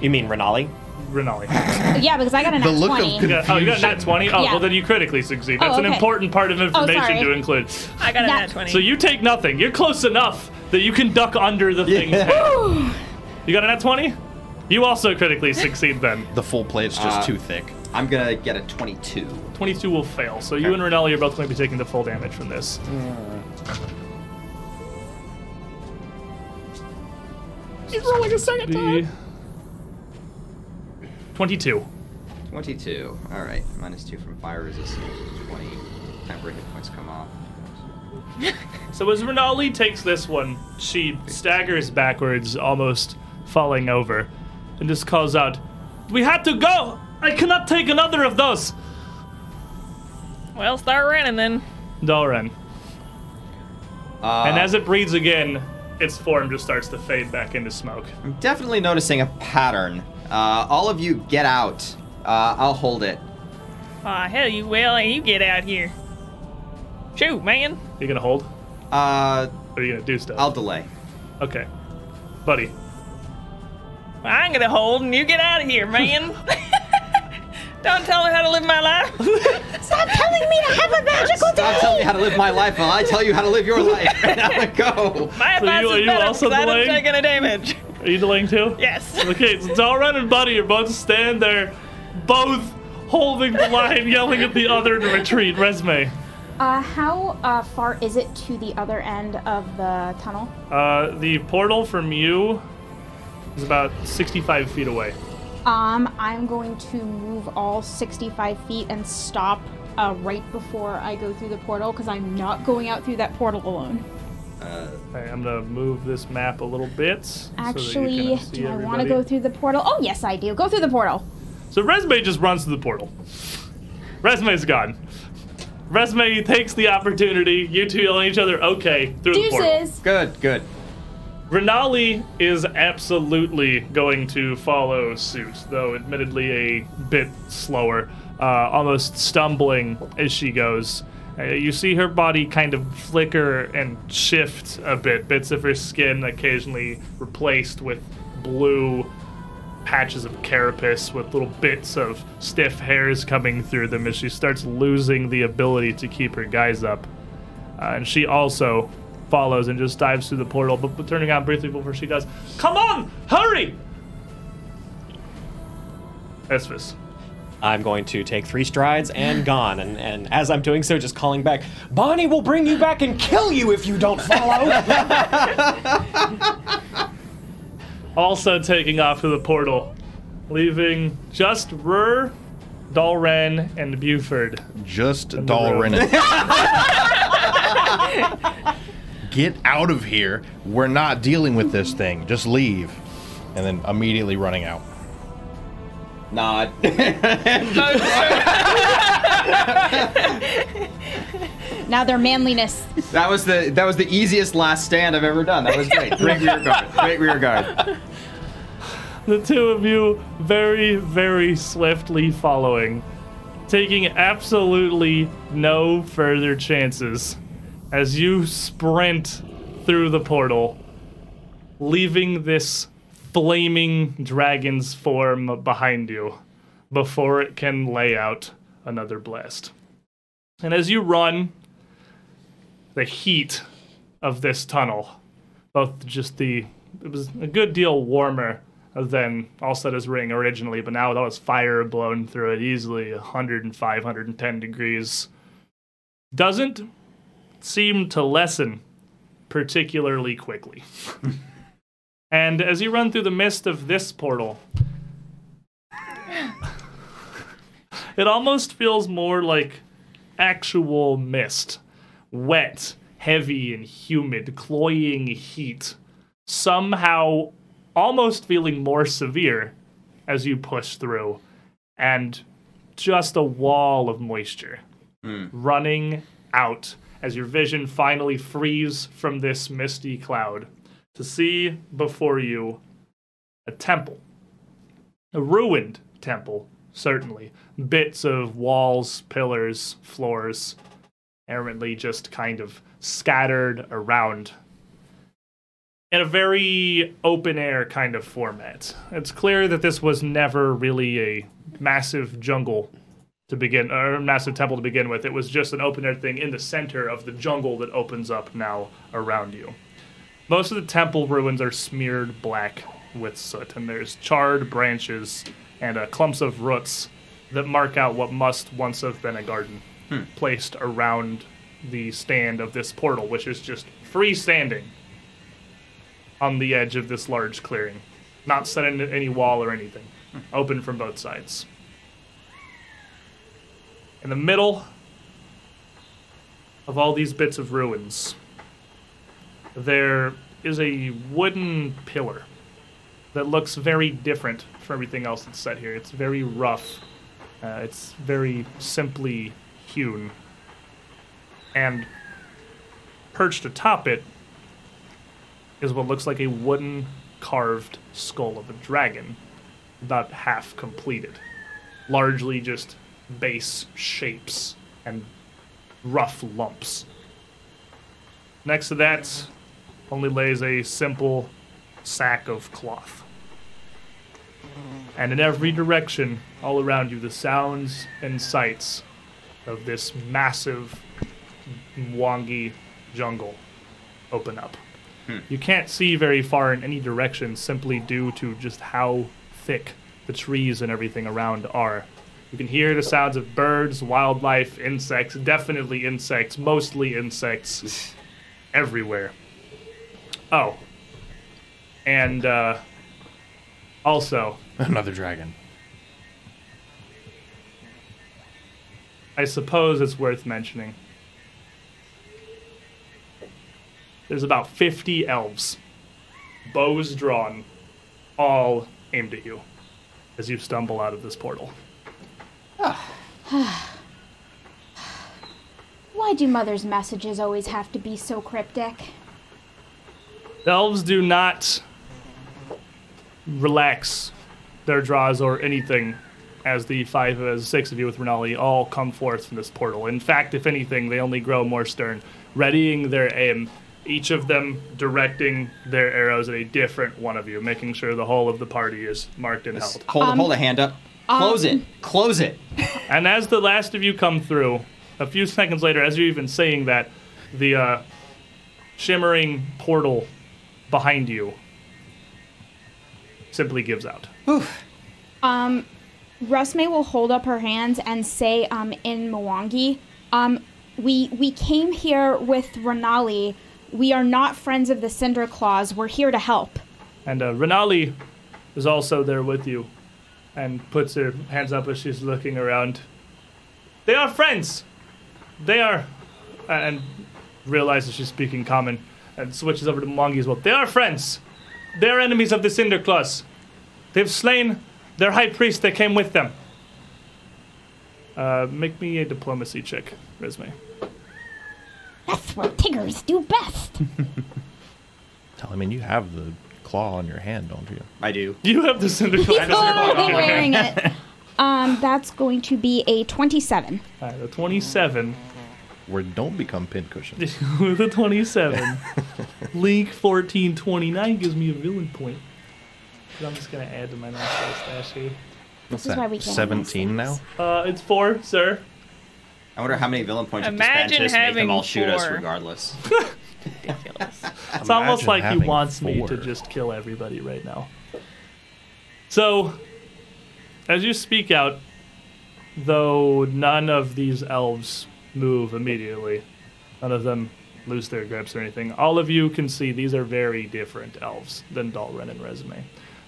You mean Renali? Renali. Yeah, because I got a nat The look of 20. You got- oh, you got nat 20? Oh, Yeah. well, then you critically succeed. Oh, That's an okay. important part of information sorry. to include. I got a That- nat 20. So you take nothing. You're close enough that you can duck under the thing's head. You got a nat 20? You also critically succeed then. The full plate's just Uh, too thick. I'm gonna get a 22. 22 will fail. So you and Renali are both going to be taking the full damage from this. He's rolling a second The 22. 22. All right. Minus two from fire resistance. 20. Temporary hit points come off. So as Renali takes this one, she staggers backwards, almost falling over, and just calls out, We had to go! I cannot take another of those! Well, start running then. Dalren. Uh, And as it breathes again, its form just starts to fade back into smoke. I'm definitely noticing a pattern. Uh, all of you get out. Uh, I'll hold it. Aw, hell you will, and you get out here. Shoot, man. You gonna hold? Uh, Or are you gonna do stuff? I'll delay. Okay. Buddy. I'm gonna hold, and you get out of here, man. Don't tell me how to live my life. Stop telling me to have a magical Stop telling me how to live my life while I tell you how to live your life. now go. My So advice you- are is you better also because I don't delaying? take any damage. Are you delaying too? Yes. Okay, so Dalren and Buddy are both stand there, both holding the line, yelling at the other to retreat. Resme. Uh, how uh, far is it to the other end of the tunnel? Uh, the portal from you is about 65 feet away. Um, I'm going to move all 65 feet and stop uh, right before I go through the portal because I'm not going out through that portal alone. Okay, I'm gonna move this map a little bit. so that you Actually, can do I want to go through the portal? Oh, yes, I do. Go through the portal. So Resme just runs through the portal. Resme's gone. Resme takes the opportunity. You two yell at each other. Okay, through the portal. Good, good. Renali is absolutely going to follow suit, though admittedly a bit slower, uh, almost stumbling as she goes. Uh, you see her body kind of flicker and shift a bit, bits of her skin occasionally replaced with blue patches of carapace with little bits of stiff hairs coming through them as she starts losing the ability to keep her guys up. Uh, and she also follows and just dives through the portal, but, but turning on briefly before she does. Come on, hurry! Esphus. I'm going to take three strides and gone, and, and as I'm doing so, just calling back, Bonnie will bring you back and kill you if you don't follow. Also taking off to the portal, leaving just Rur, Dalren, and Buford. Just the Dalren. Get out of here. We're not dealing with this thing. Just leave. And then immediately running out. Nod. Now their manliness. that was the that was the easiest last stand I've ever done. That was great. Great rear guard. Great rear guard. The two of you very, very swiftly following, taking absolutely no further chances as you sprint through the portal, leaving this flaming dragon's form behind you before it can lay out another blast. And as you run, the heat of this tunnel, both just the it was a good deal warmer than All Alseta's ring originally, but now with all this fire blown through it, easily 105, 110 degrees, doesn't seem to lessen particularly quickly. and as you run through the mist of this portal, it almost feels more like actual mist. Wet, heavy, and humid, cloying heat, somehow almost feeling more severe as you push through, and just a wall of moisture hmm. running out as your vision finally frees from this misty cloud to see before you a temple. A ruined temple, certainly. Bits of walls, pillars, floors, errantly just kind of scattered around in a very open air kind of format. It's clear that this was never really a massive jungle to begin, or a massive temple to begin with. It was just an open air thing in the center of the jungle that opens up now around you. Most of the temple ruins are smeared black with soot, and there's charred branches and uh, clumps of roots that mark out what must once have been a garden placed around the stand of this portal, which is just freestanding on the edge of this large clearing, not set in any wall or anything, open from both sides. In the middle of all these bits of ruins, there is a wooden pillar that looks very different from everything else that's set here. It's very rough. Uh, it's very simply hewn. And perched atop it is what looks like a wooden carved skull of a dragon, about half completed. Largely just base shapes and rough lumps. Next to that only lays a simple sack of cloth. And in every direction, all around you, the sounds and sights of this massive Mwangi jungle open up. Hmm. You can't see very far in any direction simply due to just how thick the trees and everything around are. You can hear the sounds of birds, wildlife, insects, definitely insects, mostly insects, everywhere. Oh. And uh, also, Another dragon. I suppose it's worth mentioning. There's about 50 elves, bows drawn, all aimed at you as you stumble out of this portal. Why do Mother's messages always have to be so cryptic? The elves do not relax their draws or anything as the five, as six of you with Renali all come forth from this portal. In fact, if anything, they only grow more stern, readying their aim, each of them directing their arrows at a different one of you, making sure the whole of the party is marked and held. Hold, Um, hold a hand up. Close it. Close it. And as the last of you come through, a few seconds later, as you're even saying that, the uh, shimmering portal behind you simply gives out. Oof. Um, Resme will hold up her hands and say, um, in Mwangi, um, we we came here with Renali. We are not friends of the Cinder Claws. We're here to help. And uh, Renali is also there with you and puts her hands up as she's looking around. They are friends! They are. And realizes she's speaking common and switches over to Mwangi as well. They are friends! They are enemies of the Cinder Claws. They've slain their high priest that came with them. Uh, make me a diplomacy check, Resme. That's what Tiggers do best. Tell I mean, you have the claw on your hand, don't you? I do. You have the Cinder He's Claws. literally wearing it. Um, that's going to be a twenty-seven. Alright, a 27. Where don't become pincushion. with a 27. Link 1429 gives me a villain point. But I'm just going to add to my nice little stash here. What's is why we can't 17 now? Uh, it's four, sir. I wonder how many villain points of Imagine dispatches make having them all shoot us regardless. Ridiculous. It's almost like he having wants me to just kill everybody right now. So, as you speak out, though none of these elves move immediately, none of them lose their grips or anything, all of you can see these are very different elves than Dalren and Resme.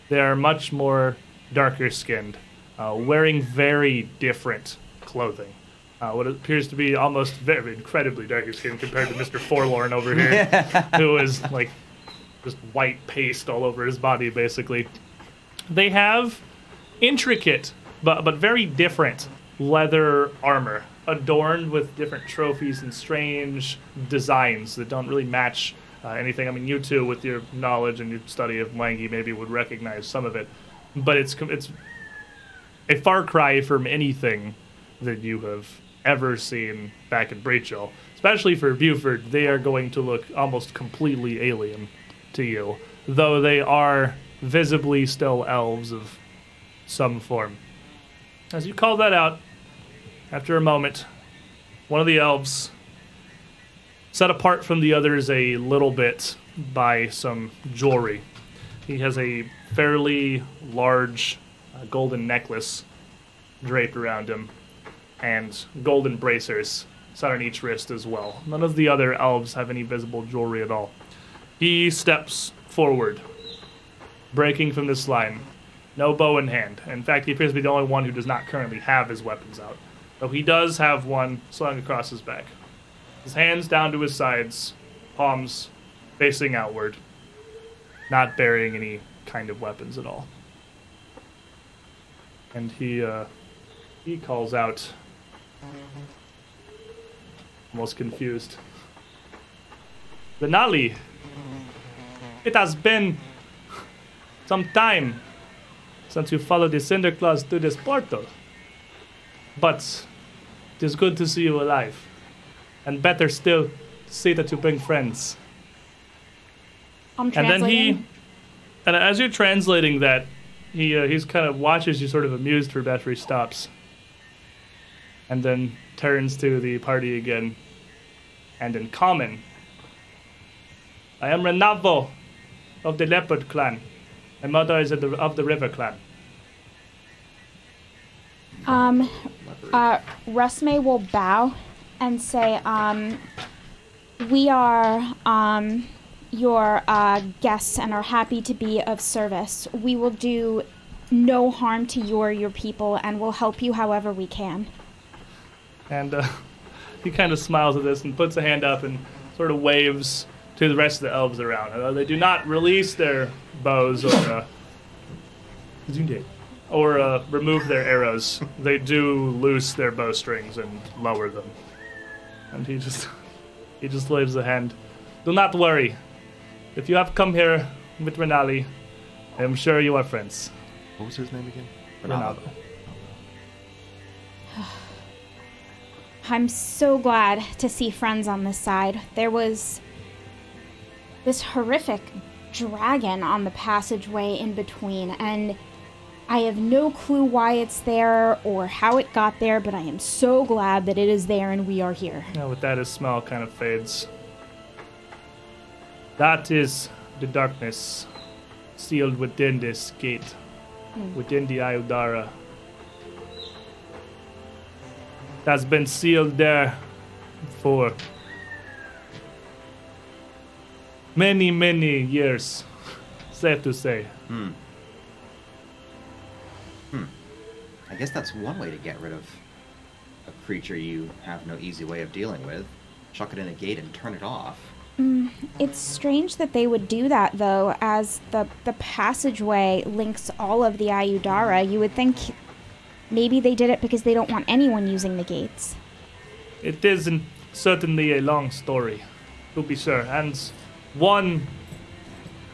They are much more darker skinned, uh, wearing very different clothing. Uh, what appears to be almost very incredibly darker skin compared to Mr. Forlorn over here, who is like just white paste all over his body, basically. They have intricate but but very different leather armor adorned with different trophies and strange designs that don't really match uh, anything. I mean, you two, with your knowledge and your study of Mwangi, maybe would recognize some of it, but it's it's a far cry from anything that you have ever seen back in Breachill. Especially for Buford, they are going to look almost completely alien to you, though they are visibly still elves of some form. As you call that out, after a moment, one of the elves, set apart from the others a little bit by some jewelry, he has a fairly large uh, golden necklace draped around him, and golden bracers set on each wrist as well. None of the other elves have any visible jewelry at all. He steps forward, breaking from this line. No bow in hand. In fact, he appears to be the only one who does not currently have his weapons out. Though he does have one slung across his back. His hands down to his sides, palms facing outward, not bearing any kind of weapons at all. And he uh, he calls out, almost confused. Renali, it has been some time since you followed the Cinder Claws through this portal. But it is good to see you alive. And better still, to see that you bring friends. I'm And then he, and as you're translating that, he uh, he's kind of watches you, sort of amused for he stops, and then turns to the party again, and in common, I am Renavo, of the Leopard Clan. My mother is of the, of the River Clan. Um, uh, Resme will bow and say, um, we are, um, your, uh, guests and are happy to be of service. We will do no harm to you or your people and will help you however we can. And uh, he kind of smiles at this and puts a hand up and sort of waves to the rest of the elves around. Uh, they do not release their bows or uh, or uh, remove their arrows. They do loose their bowstrings and lower them. And he just he just waves a hand. Do not worry. If you have come here with Renali, I am sure you are friends. What was his name again? Ronaldo. I'm so glad to see friends on this side. There was this horrific dragon on the passageway in between, and I have no clue why it's there or how it got there, but I am so glad that it is there and we are here. Now, with that, his smile kind of fades. That is the darkness sealed within this gate, hmm. within the Aiudara. That's been sealed there for many, many years. Safe to say. Hmm. I guess that's one way to get rid of a creature you have no easy way of dealing with. Chuck it in a gate and turn it off. Mm, it's strange that they would do that, though, as the, the passageway links all of the Aiudara. You would think maybe they did it because they don't want anyone using the gates. It isn't certainly a long story, to be sure, and one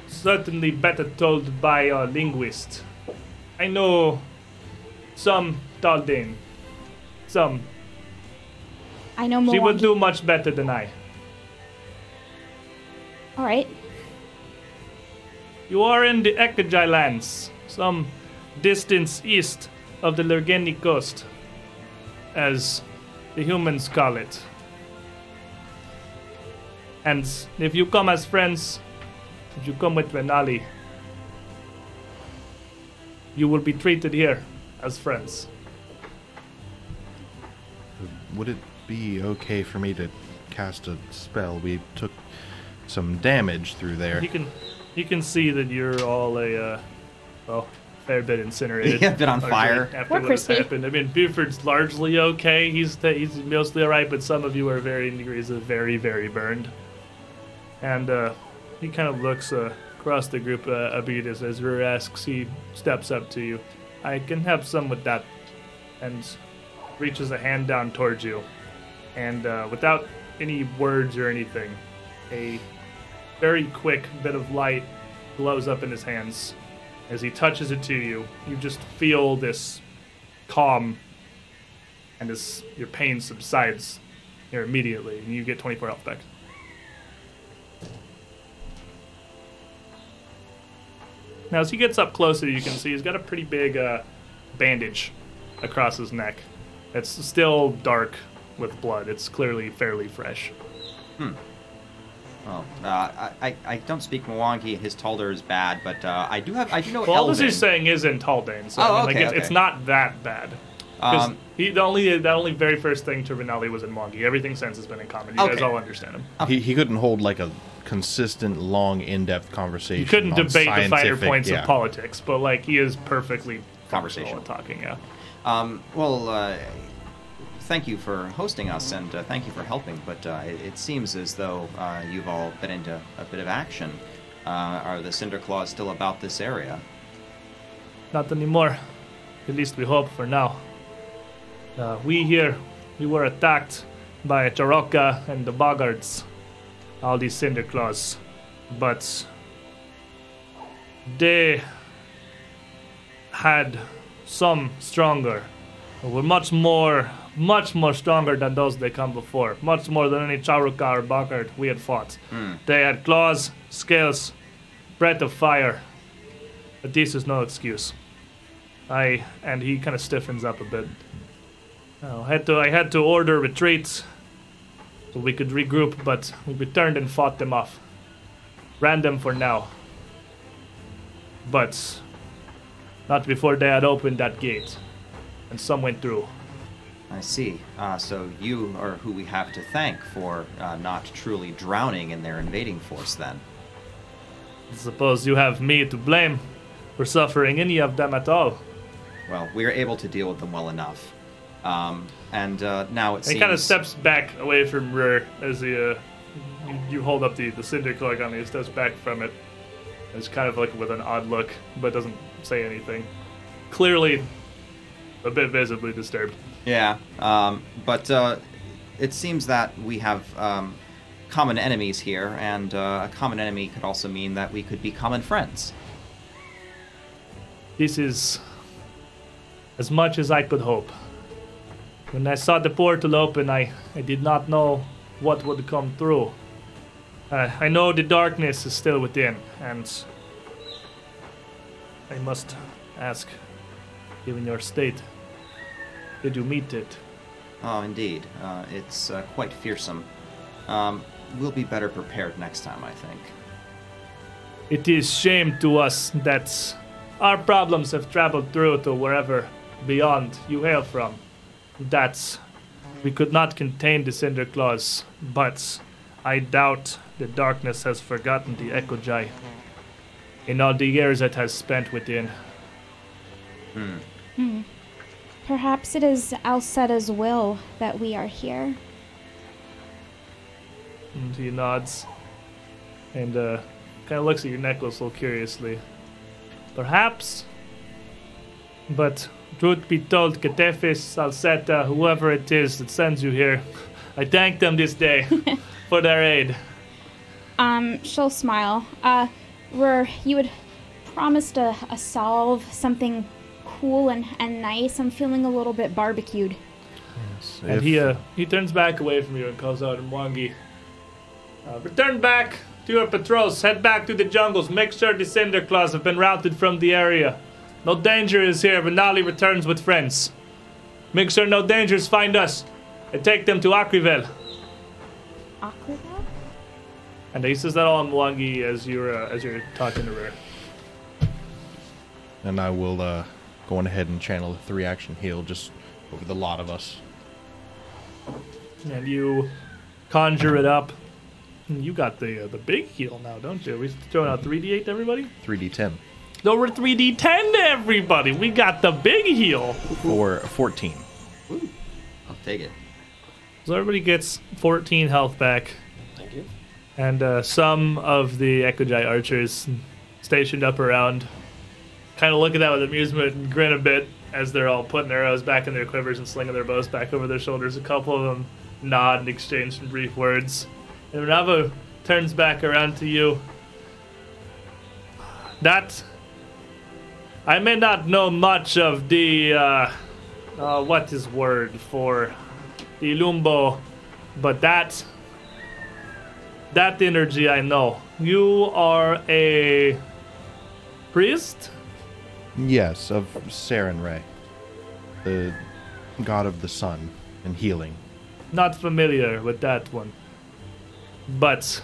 certainly better told by a linguist. I know some Taldane, some. I know more. She would do much better than I. All right. You are in the Ekujae lands, some distance east of the Lurgeni coast, as the humans call it. And if you come as friends, if you come with Renali, you will be treated here as friends. Would it be okay for me to cast a spell? We took some damage through there. You can, you can see that you're all a, uh, well, fair bit incinerated. Yeah, a bit on fire. After We're what has happened. I mean, Buford's largely okay. He's he's mostly all right, but some of you are varying degrees of very, very burned. And uh, he kind of looks uh, across the group uh, a bit as, as Rur asks. He steps up to you. I can help some with that, and reaches a hand down towards you. And uh, without any words or anything, a very quick bit of light glows up in his hands. As he touches it to you, you just feel this calm, and as your pain subsides here immediately, and you get 24 health back. Now, as he gets up closer, you can see he's got a pretty big uh, bandage across his neck. It's still dark with blood. It's clearly fairly fresh. Well, uh, I, I I don't speak Mwangi. and His Talder is bad, but uh, I do have I do know Well, all this Elven. he's saying is in Taldane, so Oh, I mean, okay, it's, it's okay. not that bad. 'Cause Um, he the only the only very first thing to Rinaldi was in Mwangi. Everything since has been in common. You guys Okay. all understand him. He, he couldn't hold like a consistent, long, in-depth conversation. You couldn't debate the finer points yeah. of politics, but like he is perfectly Conversational. talking. Yeah. Um, well, uh, thank you for hosting us, and uh, thank you for helping. But uh, it, it seems as though uh, you've all been into a bit of action. Uh, are the Cinder Claws still about this area? Not anymore. At least we hope for now. Uh, we here, we were attacked by Charau-ka and the Boggards, all these Cinder Claws. But they had some stronger, were much more, much more stronger than those they come before. Much more than any Charau-ka or Boggard we had fought. Hmm. They had claws, scales, breath of fire. But this is no excuse. I and he kind of stiffens up a bit. I had to I had to order retreats so we could regroup, but we returned and fought them off. Ran them for now. But not before they had opened that gate. And some went through. I see. Uh, so you are who we have to thank for uh, not truly drowning in their invading force, then. I suppose you have me to blame for suffering any of them at all. Well, we are able to deal with them well enough. Um, and uh, now it He seems. kind of steps back away from Rur as he, uh, you, you hold up the, the cinder cloak on. He steps back from it. It's kind of like with an odd look, but doesn't say anything. Clearly, a bit visibly disturbed. Yeah, um, but uh, it seems that we have um, common enemies here, and uh, a common enemy could also mean that we could be common friends. This is as much as I could hope. When I saw the portal open, I, I did not know what would come through. Uh, I know the darkness is still within, and I must ask, given your state, did you meet it? Oh, indeed. Uh, it's uh, quite fearsome. Um, we'll be better prepared next time, I think. It is shame to us that our problems have traveled through to wherever beyond you hail from. That we could not contain the Cinder Claws, but I doubt the darkness has forgotten the Ekujae in all the years it has spent within. Hmm. Hmm. Perhaps it is Alseta's will that we are here. And he nods and uh, kind of looks at your necklace a little curiously. Perhaps, but truth be told, Ketephys, Alseta, whoever it is that sends you here, I thank them this day for their aid. Um, she'll smile. Uh, Rur, you had promised a, a solve, something cool and, and nice. I'm feeling a little bit barbecued. And If- he uh, he turns back away from you and calls out in Mwangi. Uh, return back to your patrols. Head back to the jungles. Make sure the Cinder Claws have been routed from the area. No danger is here. Renali returns with friends. Make sure no dangers find us. And take them to Akrivel. Aquavel? And he says that all in Mwangi as you're uh, as you're talking to her. and I will uh, go on ahead and channel the three action heal just over the lot of us. And you conjure it up. And You got the uh, the big heal now, don't you? We throwing out 3d8 to everybody? 3d10 No, we're 3d10 to everybody. We got the big heal. for 14. I'll take it. So everybody gets 14 health back. Thank you. And uh, some of the Ekujae archers stationed up around kind of look at that with amusement and grin a bit as they're all putting arrows back in their quivers and slinging their bows back over their shoulders. A couple of them nod and exchange some brief words. And Ravo turns back around to you. That. I may not know much of the. Uh, uh, what is word for the Lumbo, but that that energy I know. You are a priest? Yes, of Sarenrae, the god of the sun and healing. Not familiar with that one. But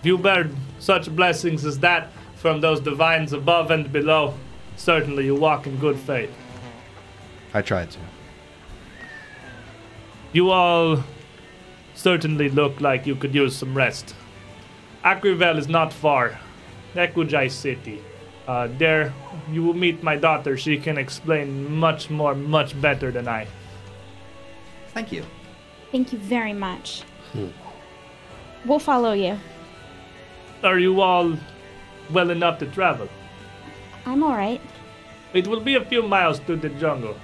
If you bear such blessings as that from those divines above and below, certainly you walk in good faith. I tried to. You all certainly look like you could use some rest. Akrivel is not far. Ekujae City. Uh, there you will meet my daughter. She can explain much more, much better than I. Thank you. Thank you very much. We'll follow you. Are you all well enough to travel? I'm all right. It will be a few miles through the jungle.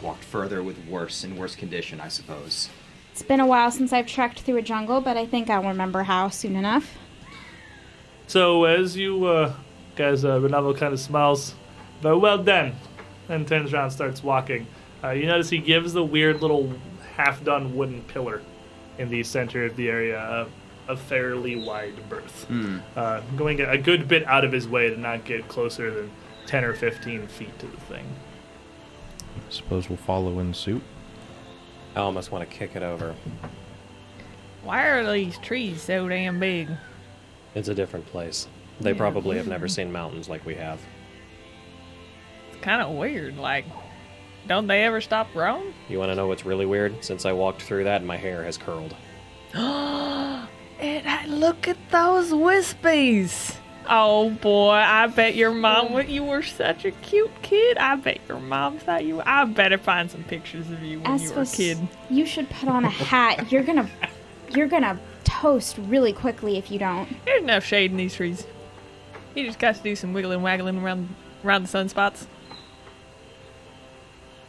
Walked further with worse and worse condition, I suppose. It's been a while since I've trekked through a jungle, but I think I'll remember how soon enough. So as you uh, guys, uh, Renavo kind of smiles, very well done, and turns around and starts walking. Uh, you notice he gives the weird little half-done wooden pillar in the center of the area a, a fairly wide berth, uh, going a good bit out of his way to not get closer than 10 or 15 feet to the thing. I Suppose we'll follow in suit. I almost want to kick it over. Why are these trees so damn big? It's a different place. They probably have never seen mountains like we have. It's kind of weird. Like, don't they ever stop growing? You want to know what's really weird? Since I walked through that, my hair has curled. It, look at those wispies. Oh boy, I bet your mom, wa- you were such a cute kid. I bet your mom thought you. I better find some pictures of you when you were a kid. you should put on a hat. You're gonna, you're gonna toast really quickly if you don't. There's enough shade in these trees. You just got to do some wiggling, waggling around around the sunspots.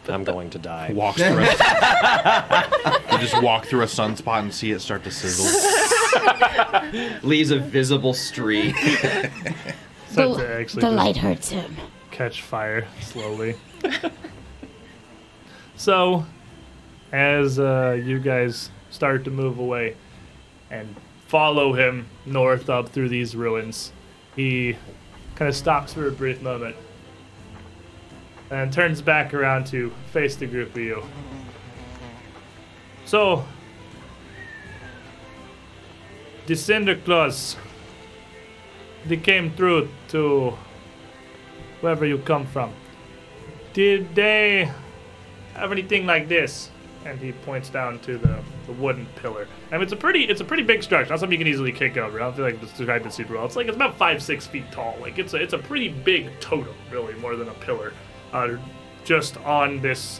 I'm going to die. Walks through. A, you just walk through a sunspot and see it start to sizzle. Leaves a visible streak. Starts to actually just hurts him. catch fire slowly. so, as uh, you guys start to move away and follow him north up through these ruins, he kind of stops for a brief moment and turns back around to face the group of you. So, the Cinder Claws, they came through to wherever you come from. Did they have anything like this? And he points down to the, the wooden pillar. I mean, it's a pretty it's a pretty big structure. Not something you can easily kick over. I don't feel like this described it super well. It's like it's about five six feet tall. Like it's a it's a pretty big totem, really, more than a pillar. Uh, just on this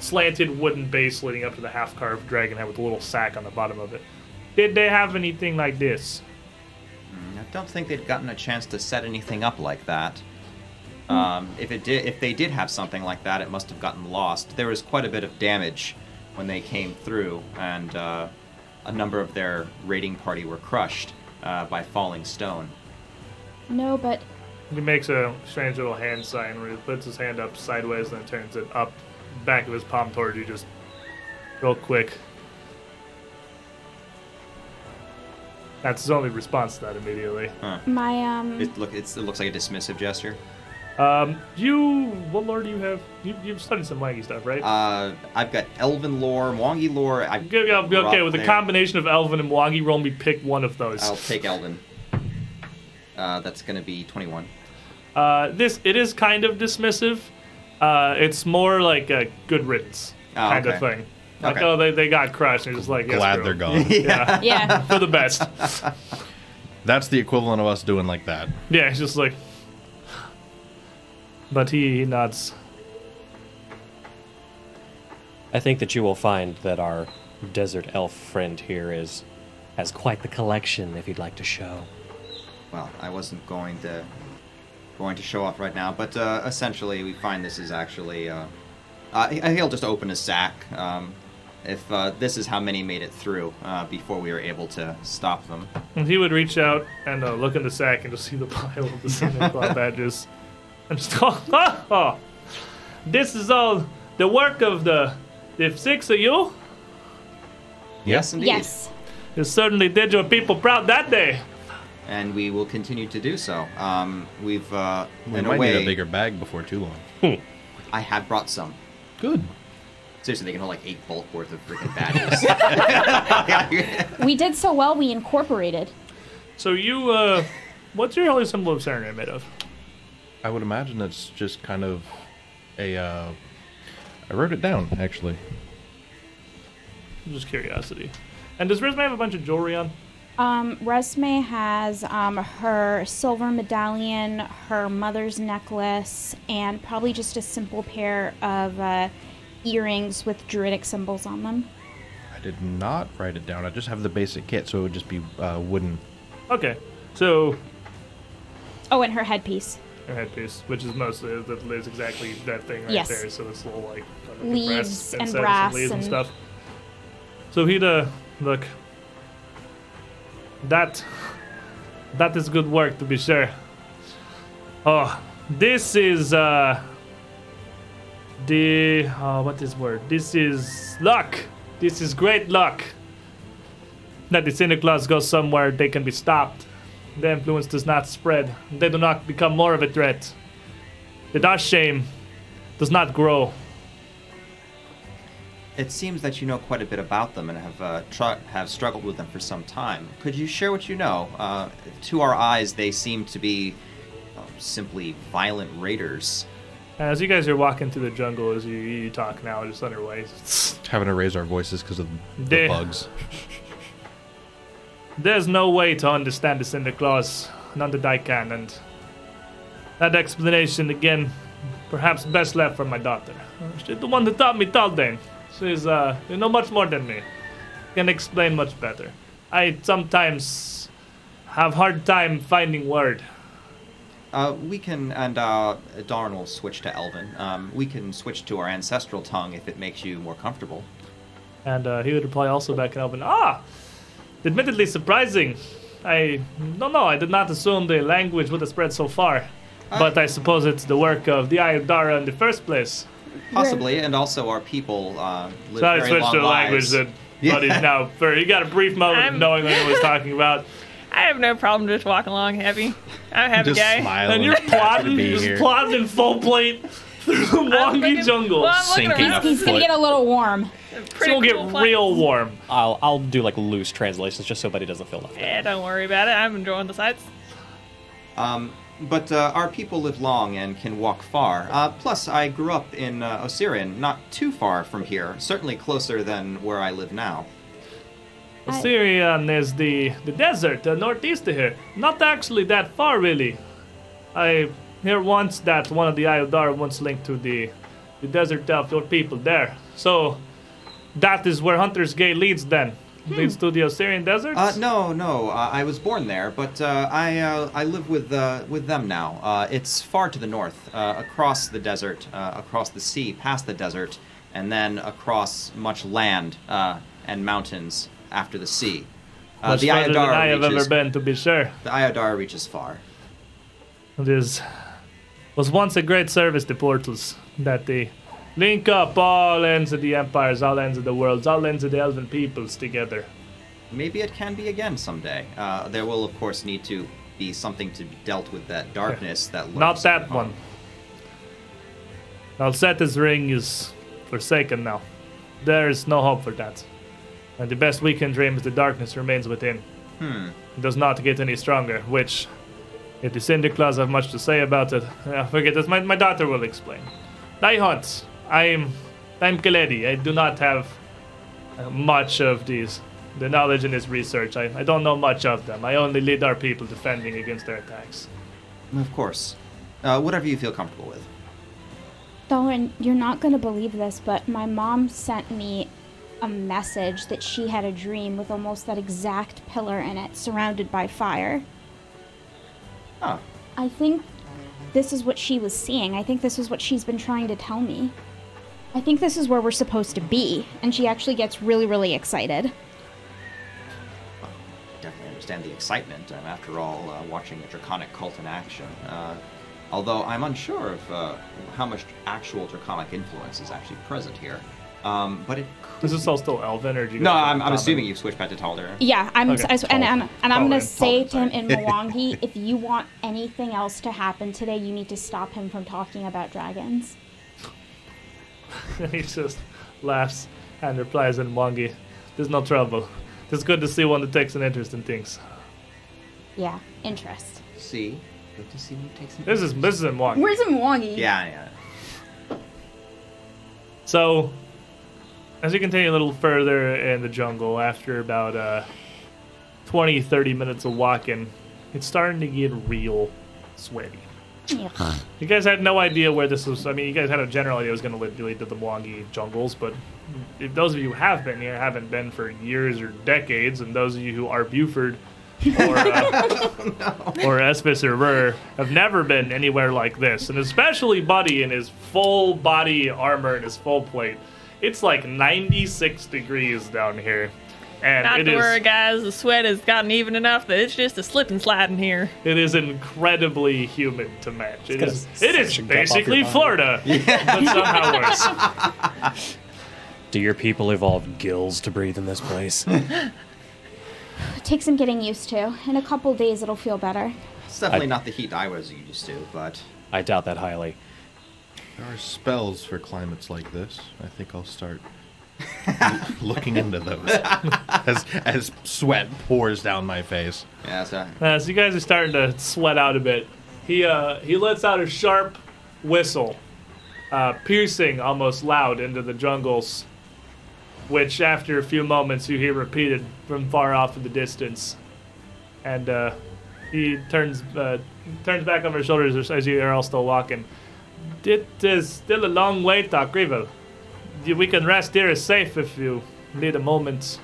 slanted wooden base leading up to the half carved dragon head with a little sack on the bottom of it. Did they have anything like this? I don't think they'd gotten a chance to set anything up like that. Um, if it did, if they did have something like that, it must have gotten lost. There was quite a bit of damage when they came through, and uh, a number of their raiding party were crushed uh, by falling stone. No, but He makes a strange little hand sign where he puts his hand up sideways and then turns it up back of his palm towards you just real quick. That's his only response to that immediately. my um, It look, it's, it looks like a dismissive gesture. Um, you, what lore do you have? You, you've studied some Mwangi stuff, right? Uh, I've got Elven lore, Mwangi lore. I've okay, okay, okay, brought with a combination of Elven and Mwangi, roll me pick one of those. I'll take Elven. Uh, that's gonna be 21. Uh, this it is kind of dismissive. Uh, it's more like a good riddance Oh, kind of thing. Like, Okay. oh, they, they got crushed. And you're just like, yes, Glad bro. they're gone. Yeah, yeah. for the best. That's the equivalent of us doing like that. Yeah, it's just like. But he, he nods. I think that you will find that our desert elf friend here is has quite the collection if you'd like to show. Well, I wasn't going to going to show off right now, but uh, essentially we find this is actually. Uh, uh, he- he'll just open a sack. Um, if uh, this is how many made it through uh, before we were able to stop them. And he would reach out and uh, look in the sack and just see the pile of the Cinder Claws badges. And just, oh, oh, oh, this is all the work of the, the six of you. Yes, indeed. Yes. You certainly did your people proud that day. And we will continue to do so. Um, we've, uh, We in might a way, need a bigger bag before too long. I have brought some. Good. Seriously, they can hold like eight bulk worth of freaking badges. We did so well, we incorporated. So you, uh, what's your holy symbol of Sarenrae made of? I would imagine it's just kind of a. Uh, I wrote it down actually. Just curiosity. And does Resme have a bunch of jewelry on? Um, Resme has um, her silver medallion, her mother's necklace, and probably just a simple pair of uh, earrings with druidic symbols on them. I did not write it down. I just have the basic kit, so it would just be uh, wooden. Okay, so Oh, and her headpiece. her headpiece, which is mostly that is exactly that thing right Yes. there. So it's little like fucking Leaves and incense brass leaves and, and- stuff. So he'd uh look. That that is good work to be sure. Oh, this is uh the uh, what is word? This is luck. This is great luck. That the Cinder Claws goes somewhere they can be stopped. The influence does not spread. They do not become more of a threat. The Dash shame does not grow. It seems that you know quite a bit about them and have uh, tr- have struggled with them for some time. Could you share what you know? Uh, to our eyes, they seem to be uh, simply violent raiders. As you guys are walking through the jungle, as you, you talk now, just underway, Having to raise our voices because of the Yeah. bugs. there's no way to understand the Cinder Claws, none that I can, and that explanation again, perhaps best left for my daughter. She's the one that taught me Taldane. She's uh, you know much more than me. Can explain much better. I sometimes have hard time finding word. Uh, we can, and uh, Darn will switch to Elven. Um, we can switch to our ancestral tongue if it makes you more comfortable. And uh, he would reply also back in Elven, Ah! Admittedly surprising. I don't know, I did not assume the language would have spread so far. But I suppose it's the work of the Aiudara in the first place. Possibly, and also our people uh, live So I very switched long to a language lives. that Yeah. Buddy's now for you got a brief moment of I'm- knowing what he was talking about. I have no problem just walking along happy. I'm a happy Just guy. smiling. And you're happy to plotting, be just here. plotting in full plate through the I'm Mwangi jungle. Well, I'm looking Sinking around. up. He's gonna get a little warm. It's Pretty gonna get cool place. real warm. I'll I'll do like loose translations just so Buddy doesn't feel left out. Yeah, don't worry about it. I'm enjoying the sights. Um, but uh, our people live long and can walk far. Uh, plus, I grew up in uh, Osirian, not too far from here. Certainly closer than where I live now. Osirian is the the desert uh, northeast of here. Not actually that far, really. I hear once that one of the Ayodar once linked to the the desert of your people there. So that is where Hunter's Gate leads. Then leads to the Osirian desert. Uh, no, no, uh, I was born there, but uh, I uh, I live with uh, with them now. Uh, it's far to the north, uh, across the desert, uh, across the sea, past the desert, and then across much land uh, and mountains after the sea. Uh, Much the further than I Aiudara have reaches, ever been, to be sure. The Aiudara reaches far. It is was once a great service to portals that they link up all ends of the empires, all ends of the worlds, all ends of the elven peoples together. Maybe it can be again someday. Uh, there will, of course, need to be something to be dealt with that darkness that Not that one. Alseta's ring is forsaken now. There is no hope for that. And the best we can dream is the darkness remains within. Hmm. It does not get any stronger, which, if the Cinder Claws have much to say about it, uh, forget this, my, my daughter will explain. I hunt. I'm, I'm Kaledi. I do not have uh, much of these, the knowledge in this research. I, I don't know much of them. I only lead our people defending against their attacks. Of course. Uh, whatever you feel comfortable with. Thorin, you're not gonna believe this, but my mom sent me a message that she had a dream with almost that exact pillar in it, surrounded by fire. Oh, I think this is what she was seeing. I think this is what she's been trying to tell me. I think this is where we're supposed to be, and she actually gets really, really excited. I definitely understand the excitement. Um, after all, uh, watching a draconic cult in action. Uh, although I'm unsure of uh, how much actual draconic influence is actually present here. Um, but it. Is this all still Elven, or do you? No, I'm, I'm assuming you've switched back to Taldane. Yeah, I'm, Okay. I, and, and, and I'm gonna Tolden, say Tolden, to him in sorry. Mwangi, if you want anything else to happen today, you need to stop him from talking about dragons. he just laughs and replies in Mwangi, There's no trouble. It's good to see one that takes an interest in things. Yeah, interest. See, good to see you take some. This is this is in Mwangi. Where's Mwangi? Yeah, yeah. So, as you continue a little further in the jungle, after about uh, 20, 30 minutes of walking, it's starting to get real sweaty. Ugh. You guys had no idea where this was. I mean, you guys had a general idea it was going to lead, lead to the Mwangi jungles, but if those of you who have been here haven't been for years or decades, and those of you who are Buford or, uh, or Esvis or Rur have never been anywhere like this, and especially Buddy in his full body armor and his full plate. It's like 96 degrees down here. And Not it to is- worry, guys. The sweat has gotten even enough that it's just a slip and slide in here. It is incredibly humid to match. It gonna is. It is suction cup off your basically body. Florida, but somehow worse. Do your people evolve gills to breathe in this place? It takes some getting used to. In a couple days, it'll feel better. It's definitely I- not the heat I was used to, but I doubt that highly. There are spells for climates like this. I think I'll start looking into those as as sweat pours down my face. yeah, so Uh, so you guys are starting to sweat out a bit. He uh, he lets out a sharp whistle, uh, piercing almost loud into the jungles, which after a few moments you hear repeated from far off in the distance, and uh, he turns uh, turns back over his shoulders as- as you are all still walking. It is still a long way to Akrivel. We can rest here is safe if you need a moment.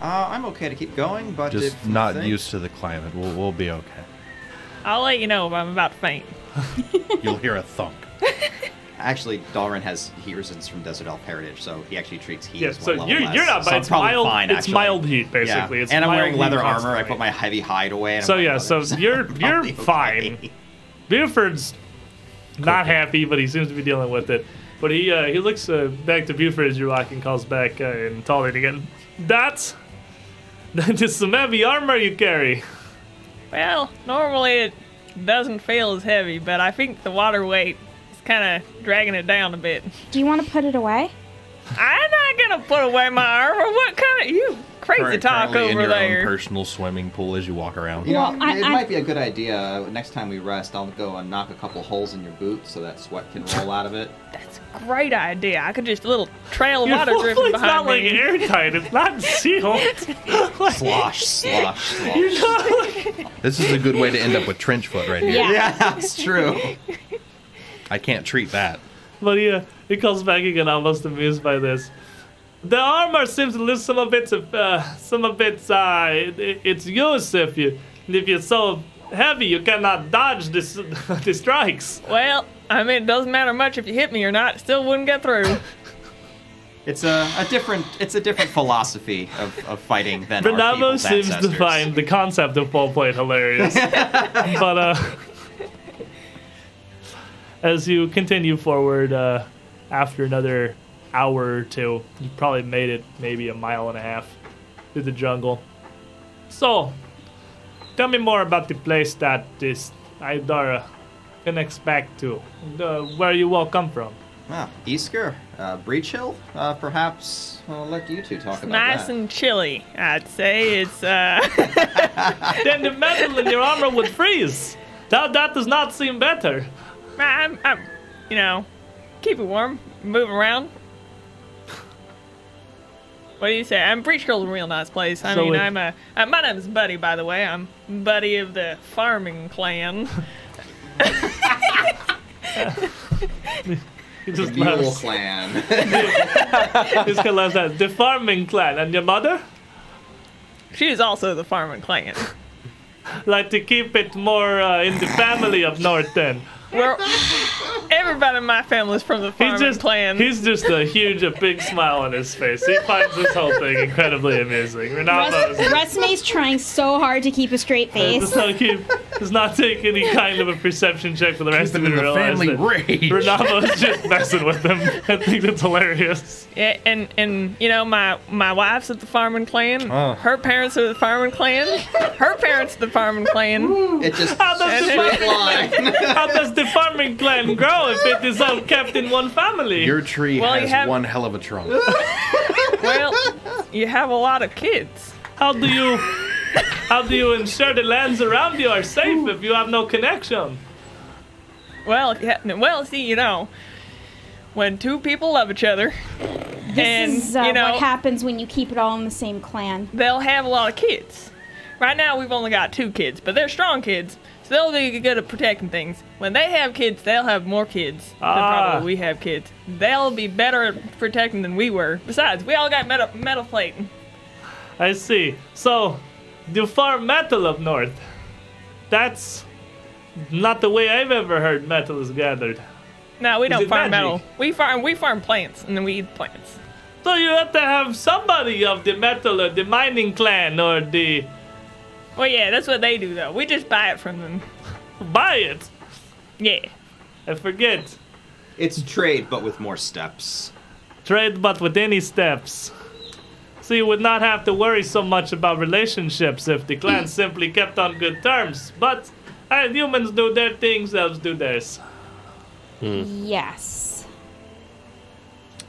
uh, I'm okay to keep going, but Just if not think- used to the climate. We'll we'll be okay. I'll let you know if I'm about to faint. You'll hear a thunk. Actually, Dalren has heat resistance from Desert Elf Heritage, so he actually treats heat Yeah, as one so level you're, less. you're not, so but I'm it's mild. fine, it's actually. mild heat Yeah. basically. It's and I'm wearing leather armor. I put my heavy hide away. And So yeah, so "Oh, you're you're probably fine. okay." Buford's not happy, but he seems to be dealing with it. But he uh, he looks uh, back to Buford as you're walking, calls back uh, and Taldane again. That's that is some heavy armor you carry. Well, normally it doesn't feel as heavy, but I think the water weight is kind of dragging it down a bit. Do you want to put it away? I'm not gonna put away my armor. What kind of you crazy Current- talk currently in over your there? own personal swimming pool as you walk around. You know, Well, I- it I- might be a good idea. Next time we rest, I'll go and knock a couple holes in your boot so that sweat can roll out of it. That's a great idea. I could just a little trail of Your water full drifting plate's behind not like airtight. It's not sealed. slosh, slosh, slosh. This is a good way to end up with trench foot right here. Yeah. Yeah, that's true. I can't treat that. But he, uh, he calls back again, almost amused by this. The armor seems to lose some of its, uh, some of its, uh, it, its use if you, if you're so heavy you cannot dodge this, the strikes. Well, I mean, it doesn't matter much if you hit me or not. Still wouldn't get through. It's a, a different it's a different philosophy of, of fighting than our Bernabo people's seems ancestors. to find the concept of full plate hilarious. but uh, as you continue forward, uh, after another hour or two, you probably made it maybe a mile and a half through the jungle. So, tell me more about the place that this Aiudara connects back to. Uh, where you all come from. Ah, Isger, uh, Breachill. Uh, perhaps I'll let you two talk about nice that. Nice and chilly, I'd say. It's uh, then the metal in your armor would freeze. That, that does not seem better. I'm, I'm, you know, keep it warm, move around. What do you say? I'm Breachill's a real nice place. I So mean, it- I'm a. Uh, my name's Buddy, by the way. I'm Buddy of the farming clan. He just Mule laughs. Clan. He's gonna laugh at the farming clan. And your mother? She is also the farming clan. Like to keep it more uh, in the family of Norton. We're, everybody in my family's from the He's farming just clan. he's just a huge, a big smile on his face. He finds this whole thing incredibly amusing. Renato's Resme's trying so hard to keep a straight face. does not keep does not take any kind of a perception check for the rest Keeping of in it. the Realize family that rage. Renato's just messing with him. I think that's hilarious. Yeah, and and you know my my wife's at the farming clan. Oh. Her parents are the farming clan. Her parents are the farming clan. it just How does the straight line. How does the farming clan grow if it is all kept in one family. Your tree Well, you has have- one hell of a trunk. Well, you have a lot of kids. How do you how do you ensure the lands around you are safe if you have no connection? Well, if you ha- well, see, you know, when two people love each other, This and is uh, you know what happens when you keep it all in the same clan. they'll have a lot of kids. Right now, we've only got two kids, but they're strong kids, so they'll be good at protecting things. When they have kids, they'll have more kids Ah. than probably we have kids. They'll be better at protecting than we were. Besides, we all got metal, metal plating. I see. So, you farm metal up north. That's not the way I've ever heard metal is gathered. No, we don't farm magic? metal. We farm we farm plants, and then we eat plants. So you have to have somebody of the metal or the mining clan or the Well, yeah, that's what they do, though. We just buy it from them. buy it. Yeah. I forget. It's trade, but with more steps. Trade but with any steps. So you would not have to worry so much about relationships if the clan simply kept on good terms. But uh, humans do their things, elves do theirs. Yes.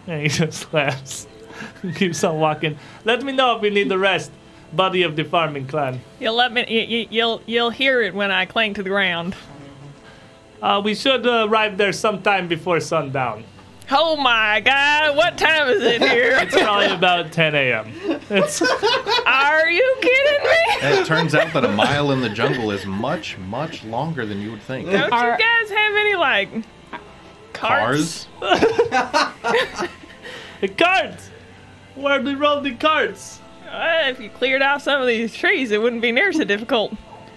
And he just laughs. Keeps on walking. Let me know if you need the rest, buddy of the farming clan. You'll let me. You, you, you'll you'll hear it when I cling to the ground. Uh, we should uh, arrive there sometime before sundown. Oh my God! What time is it here? It's probably about 10 a.m. It's, Are you kidding me? And it turns out that a mile in the jungle is much, much longer than you would think. Don't Are- you guys have any like carts? Cars? the carts! Where do we roll the carts? Uh, if you cleared out some of these trees, it wouldn't be near so difficult.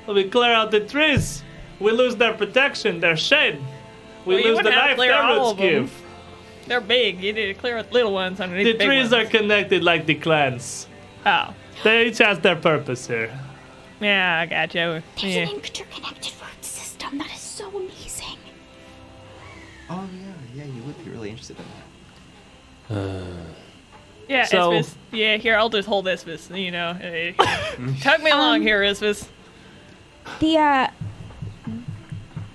We clear out the trees. We lose their protection, their shade. We Well, lose the wouldn't to life clear their roots them. give. They're big. You need to clear out little ones underneath The the trees ones. are connected like the clans. Oh, They each has their purpose here. yeah, I got you. There's Yeah. an interconnected root system that is so amazing. Oh yeah, yeah, you would be really interested in that. Yeah, So- Isvis. Yeah, here, I'll just hold Isvis, you know. Tug me along Um, here, Isvis. The uh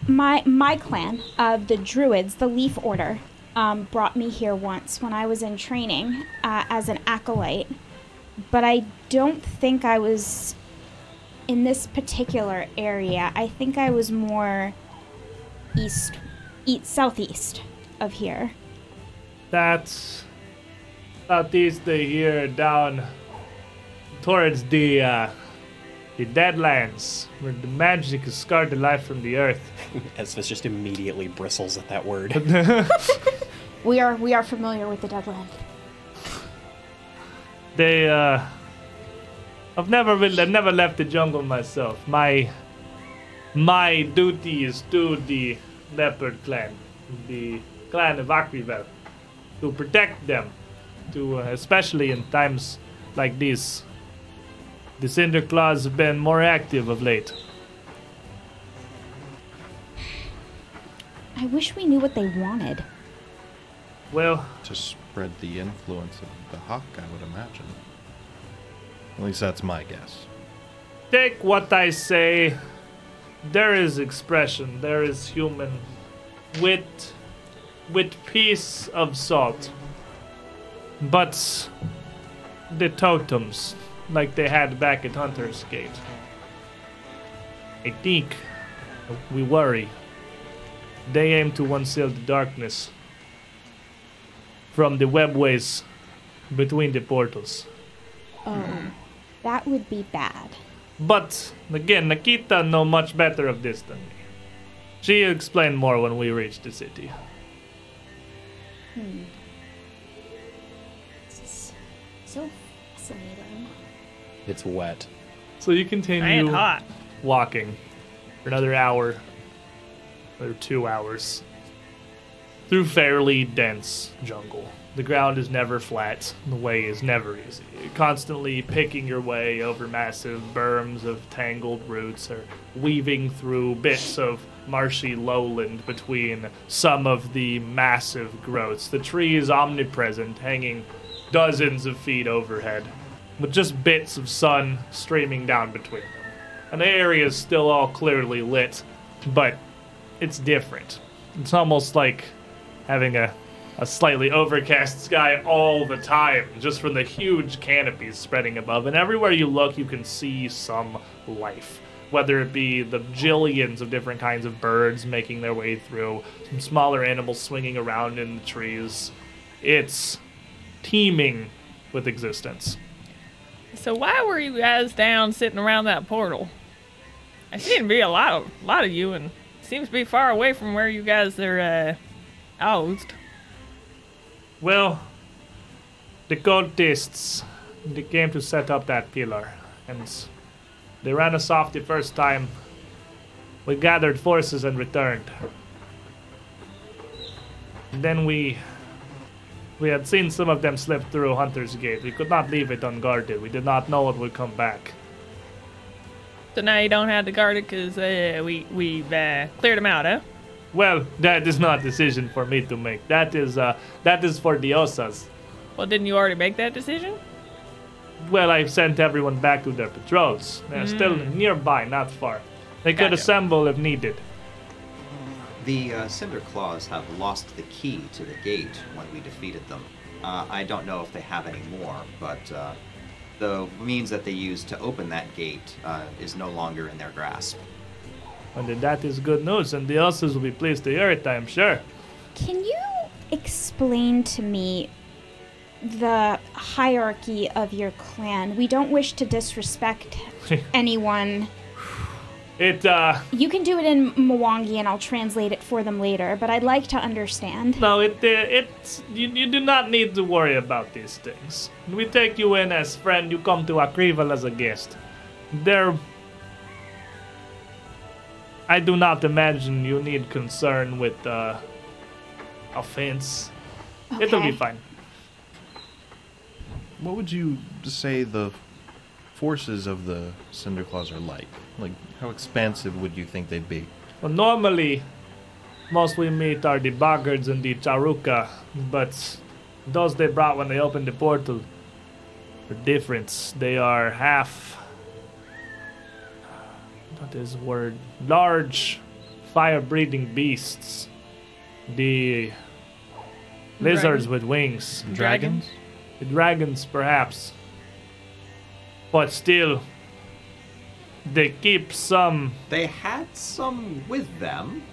my my clan of the druids, the Leaf Order, um, brought me here once when I was in training uh, as an acolyte, but I don't think I was in this particular area. I think I was more east, east southeast of here. That's southeast of here, down towards the uh, the Deadlands, where the magic has scarred the life from the earth. Esvis just immediately bristles at that word. We are we are familiar with the Deadland. They, uh, I've never really, I've never left the jungle myself. My, my duty is to the leopard clan, the clan of Akrivel, to protect them, to uh, especially in times like these. The Cinder Claws have been more active of late. I wish we knew what they wanted. Well, to spread the influence of Dahak, I would imagine. At least that's my guess. take what I say. There is expression. There is human wit, with piece of salt. But the totems, like they had back at Hunter's Gate. I think we worry. They aim to unseal the darkness from the webways between the portals. Oh, hmm. that would be bad. But again, Nikita know much better of this than me. She explained more when we reached the city. This it's wet. So you And continue hot. walking for another hour or two hours through fairly dense jungle. The ground is never flat. The way is never easy. You're constantly picking your way over massive berms of tangled roots or weaving through bits of marshy lowland between some of the massive growths. The tree is omnipresent, hanging dozens of feet overhead, with just bits of sun streaming down between them. And the area is still all clearly lit, but it's different. It's almost like having a, a slightly overcast sky all the time, just from the huge canopies spreading above. And everywhere you look, you can see some life. Whether it be the jillions of different kinds of birds making their way through, some smaller animals swinging around in the trees. It's teeming with existence. So why were you guys down sitting around that portal? I seem to be a lot of lot of you, and seems to be far away from where you guys are uh, housed. Well, the cultists they came to set up that pillar, and they ran us off the first time. We gathered forces and returned. Then we we had seen some of them slip through Hunter's Gate. We could not leave it unguarded. We did not know it would come back. So now you don't have to guard it because uh, we we've uh, cleared them out, huh? Well, that is not a decision for me to make. That is uh that is for Diosas. Well, didn't you already make that decision? Well, I've sent everyone back to their patrols. They're still nearby, not far. They could assemble if needed. The uh, Cinder Claws have lost the key to the gate when we defeated them. Uh, I don't know if they have any more, but uh, the means that they used to open that gate uh, is no longer in their grasp. And then that is good news, and the others will be pleased to hear it, I'm sure. Can you explain to me the hierarchy of your clan? We don't wish to disrespect anyone. It, uh, You can do it in Mwangi and I'll translate it for them later, but I'd like to understand. no, it, uh, it's, you, you do not need to worry about these things. We take you in as friend, you come to Akrivel as a guest. There, I do not imagine you need concern with, uh, offense. It'll be fine. What would you say the forces of the Cinder Claws are like? Like, how expansive would you think they'd be? Well, normally, most we meet are the Boggards and the Charau-ka, but those they brought when they opened the portal are different. They are half. What is the word? Large, fire-breathing beasts. The lizards with wings. Dragons? The dragons, perhaps. But still, they keep some They had some with them.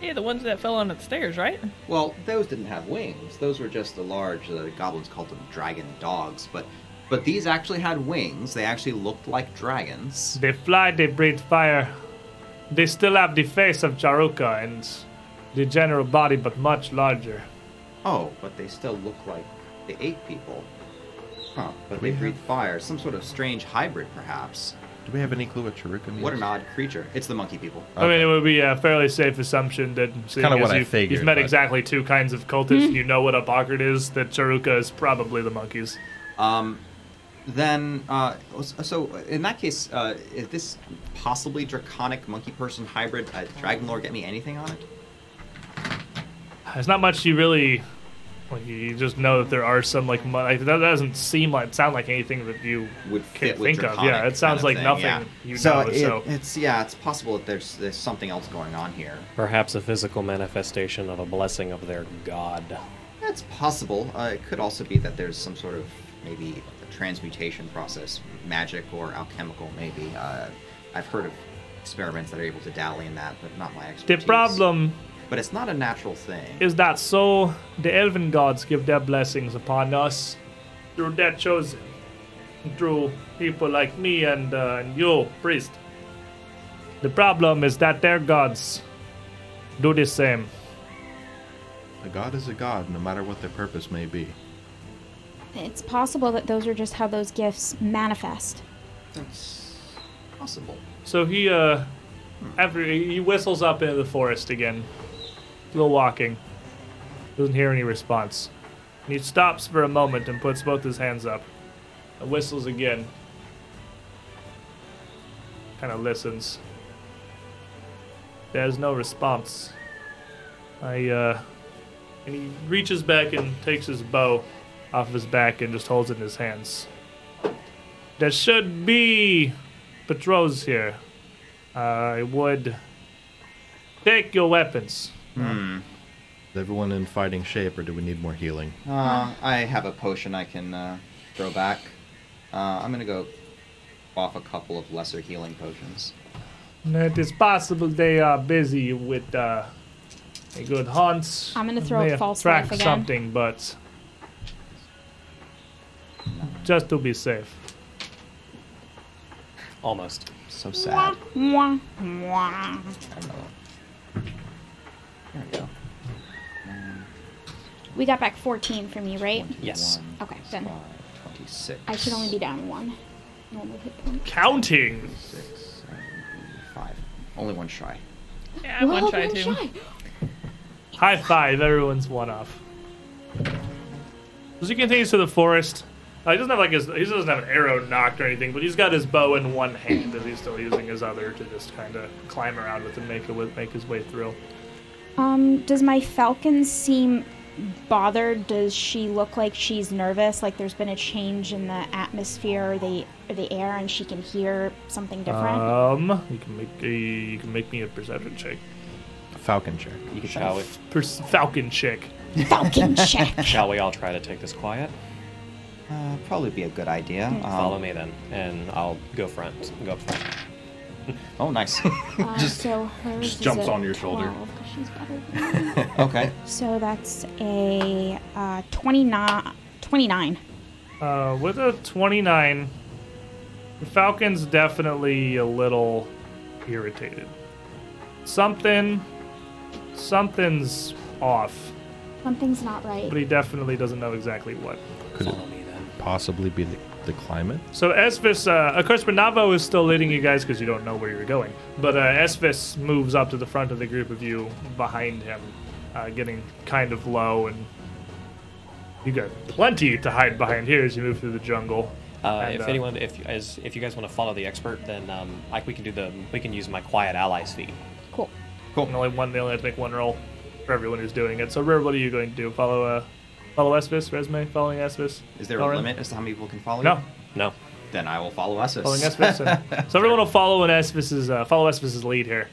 Yeah, the ones that fell on the stairs, right? Well, those didn't have wings. Those were just the large. The goblins called them dragon dogs, but but these actually had wings. They actually looked like dragons. They fly, they breathe fire. They still have the face of Charau-ka and the general body, but much larger. Oh, but they still look like they ate people. Huh? But they We breathe fire. Some sort of strange hybrid, perhaps. Do we have any clue what Charau-ka means? What an odd creature! It's the monkey people. I mean, it would be a fairly safe assumption that seeing kinda what you've, figured, you've met but- exactly two kinds of cultists, you know what a Boggart is, that Charau-ka is probably the monkeys. Um, then, uh, so in that case, uh, is this possibly draconic monkey person hybrid? Uh, Dragon Lore, get me anything on it? There's not much you really. Like, you just know that there are some, like, mon- like, that doesn't seem like, sound like anything that you Would can fit with think of. draconic Yeah, it sounds kind like thing, nothing yeah. you so know, it- so. it's yeah, it's possible that there's there's something else going on here. Perhaps a physical manifestation of a blessing of their god. That's possible. Uh, it could also be that there's some sort of maybe a transmutation process, magic or alchemical, maybe. Uh, I've heard of experiments that are able to dally in that, but not my expertise. The problem but it's not a natural thing. is that so the elven gods give their blessings upon us through their chosen, through people like me and, uh, and you, priest. The problem is that their gods do the same. A god is a god, no matter what their purpose may be. It's possible that those are just how those gifts manifest. That's possible. So he, uh, after he whistles up into the forest again, still walking, doesn't hear any response. And he stops for a moment and puts both his hands up, and whistles again. Kind of listens. There's no response. I, uh, and he reaches back and takes his bow off his back and just holds it in his hands. There should be patrols here. I would take your weapons. Hmm. Is everyone in fighting shape, or do we need more healing? Uh, I have a potion I can uh, throw back. Uh, I'm gonna go off a couple of lesser healing potions. It is possible they are busy with uh, a good hunt. I'm gonna throw a have false tracked life again. something, but just to be safe. Almost. So sad. Mwah, mwah. There we go. We got back 14 from you, right? Yes. Okay, then. 26. I should only be down one. Normal hit point. Counting. 6, 7, 5. Only one shy. Yeah, I want Whoa, to try too. shy. High five. Everyone's one off. As he continues to the forest, uh, he doesn't have like his he doesn't have an arrow knocked or anything, but he's got his bow in one hand as he's still using his other to just kind of climb around with and make it make his way through. Um, does my falcon seem bothered? Does she look like she's nervous? Like there's been a change in the atmosphere or the or the air, and she can hear something different? Um, you can make a, you can make me a perception check. Falcon check. You can shall we? Pers- falcon check. falcon check. Shall we all try to take this quiet? Uh, probably be a good idea. Um, Follow me then, and I'll go front. Go up front. Oh, nice. Uh, Just- so just jumps on your shoulder. 12, 'cause she's better than me. okay. so that's a uh, 29. 29. Uh, with a 29, the Falcon's definitely a little irritated. Something, something's off, Something's not right. but he definitely doesn't know exactly what. Could it Follow me then. possibly be the, the climate? So Esvis, uh, of course, Renavo is still leading you guys because you don't know where you're going. But uh, Esvis moves up to the front of the group of you behind him, uh, getting kind of low, and you got plenty to hide behind here as you move through the jungle. Uh, And, if uh, anyone, if as if you guys want to follow the expert, then um, like we can do the we can use my quiet allies feat. Cool. Cool. And only one, they only have to make one roll for everyone who's doing it. So, Rare, what are you going to do? Follow, uh, follow Esvis, Resme, following Esvis? Is there a limit as to how many people can follow No, you? No. Then I will follow Esvis. following Esvis. and- so everyone will follow in Esvis's, uh, follow Esvis's lead here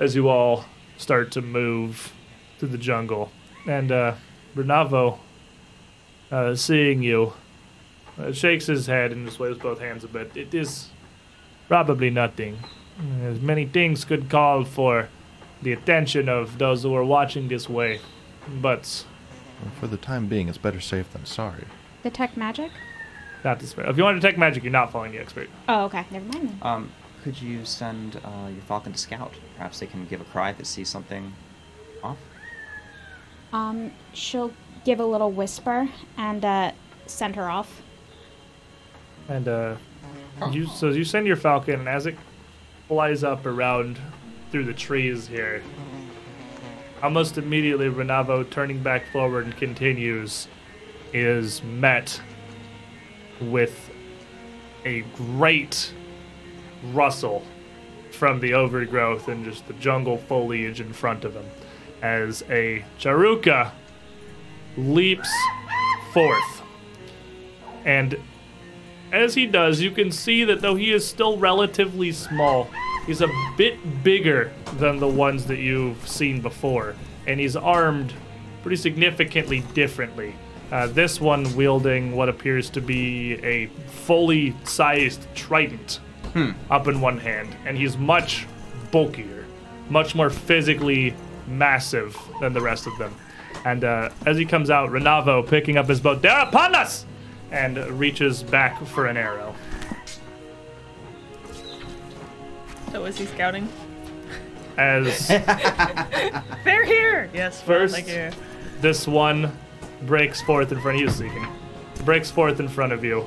as you all start to move through the jungle. And uh, Renavo, uh, seeing you, uh, shakes his head and just waves both hands a bit. It is probably nothing. As many things could call for the attention of those who are watching this way, but Well, for the time being, it's better safe than sorry. Detect magic? not this way. If you want to detect magic, you're not following the expert. Oh, okay. Never mind then. Um, could you send uh, your falcon to scout? Perhaps they can give a cry if it sees something off. Um, she'll give a little whisper and uh, send her off. And uh, you so you send your falcon, and as it flies up around through the trees here, almost immediately Renavo, turning back forward and continues, is met with a great rustle from the overgrowth and just the jungle foliage in front of him, as a Charau-ka leaps forth. And as he does, you can see that though he is still relatively small, he's a bit bigger than the ones that you've seen before, and he's armed pretty significantly differently. Uh, this one wielding what appears to be a fully sized trident up in one hand, and he's much bulkier, much more physically massive than the rest of them. And uh, as he comes out, Renavo picking up his bow, they're upon us! And reaches back for an arrow. So is he scouting? As They're here. Yes. First- Thank you. this one breaks forth in front of you, Seeking. Breaks forth in front of you.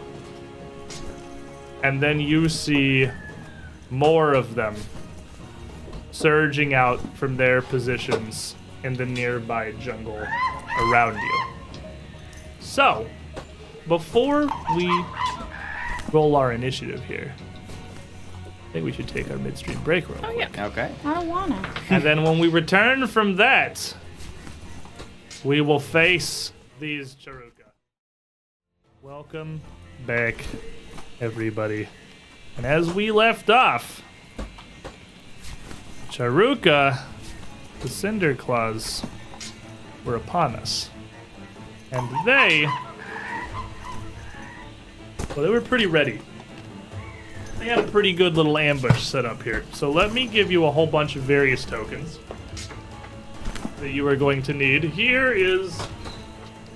And then you see more of them surging out from their positions in the nearby jungle around you. So, before we roll our initiative here, I think we should take our midstream break real Oh quick. yeah. Okay. I don't wanna. And then when we return from that, we will face these Charau-ka. Welcome back, everybody. And as we left off, Charau-ka the Cinder Claws were upon us. And they. Well, they were pretty ready. They had a pretty good little ambush set up here. So let me give you a whole bunch of various tokens that you are going to need. Here is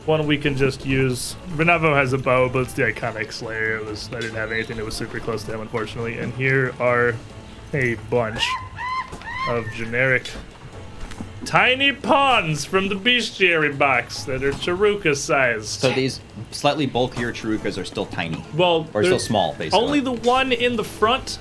one we can just use. Renavo has a bow, but it's the iconic Slayer. It was I didn't have anything that was super close to him, unfortunately. And here are a bunch of generic tiny pawns from the bestiary box that are Charau-ka sized. So these slightly bulkier Charau-kas are still tiny. well, Or still small, basically. Only the one in the front,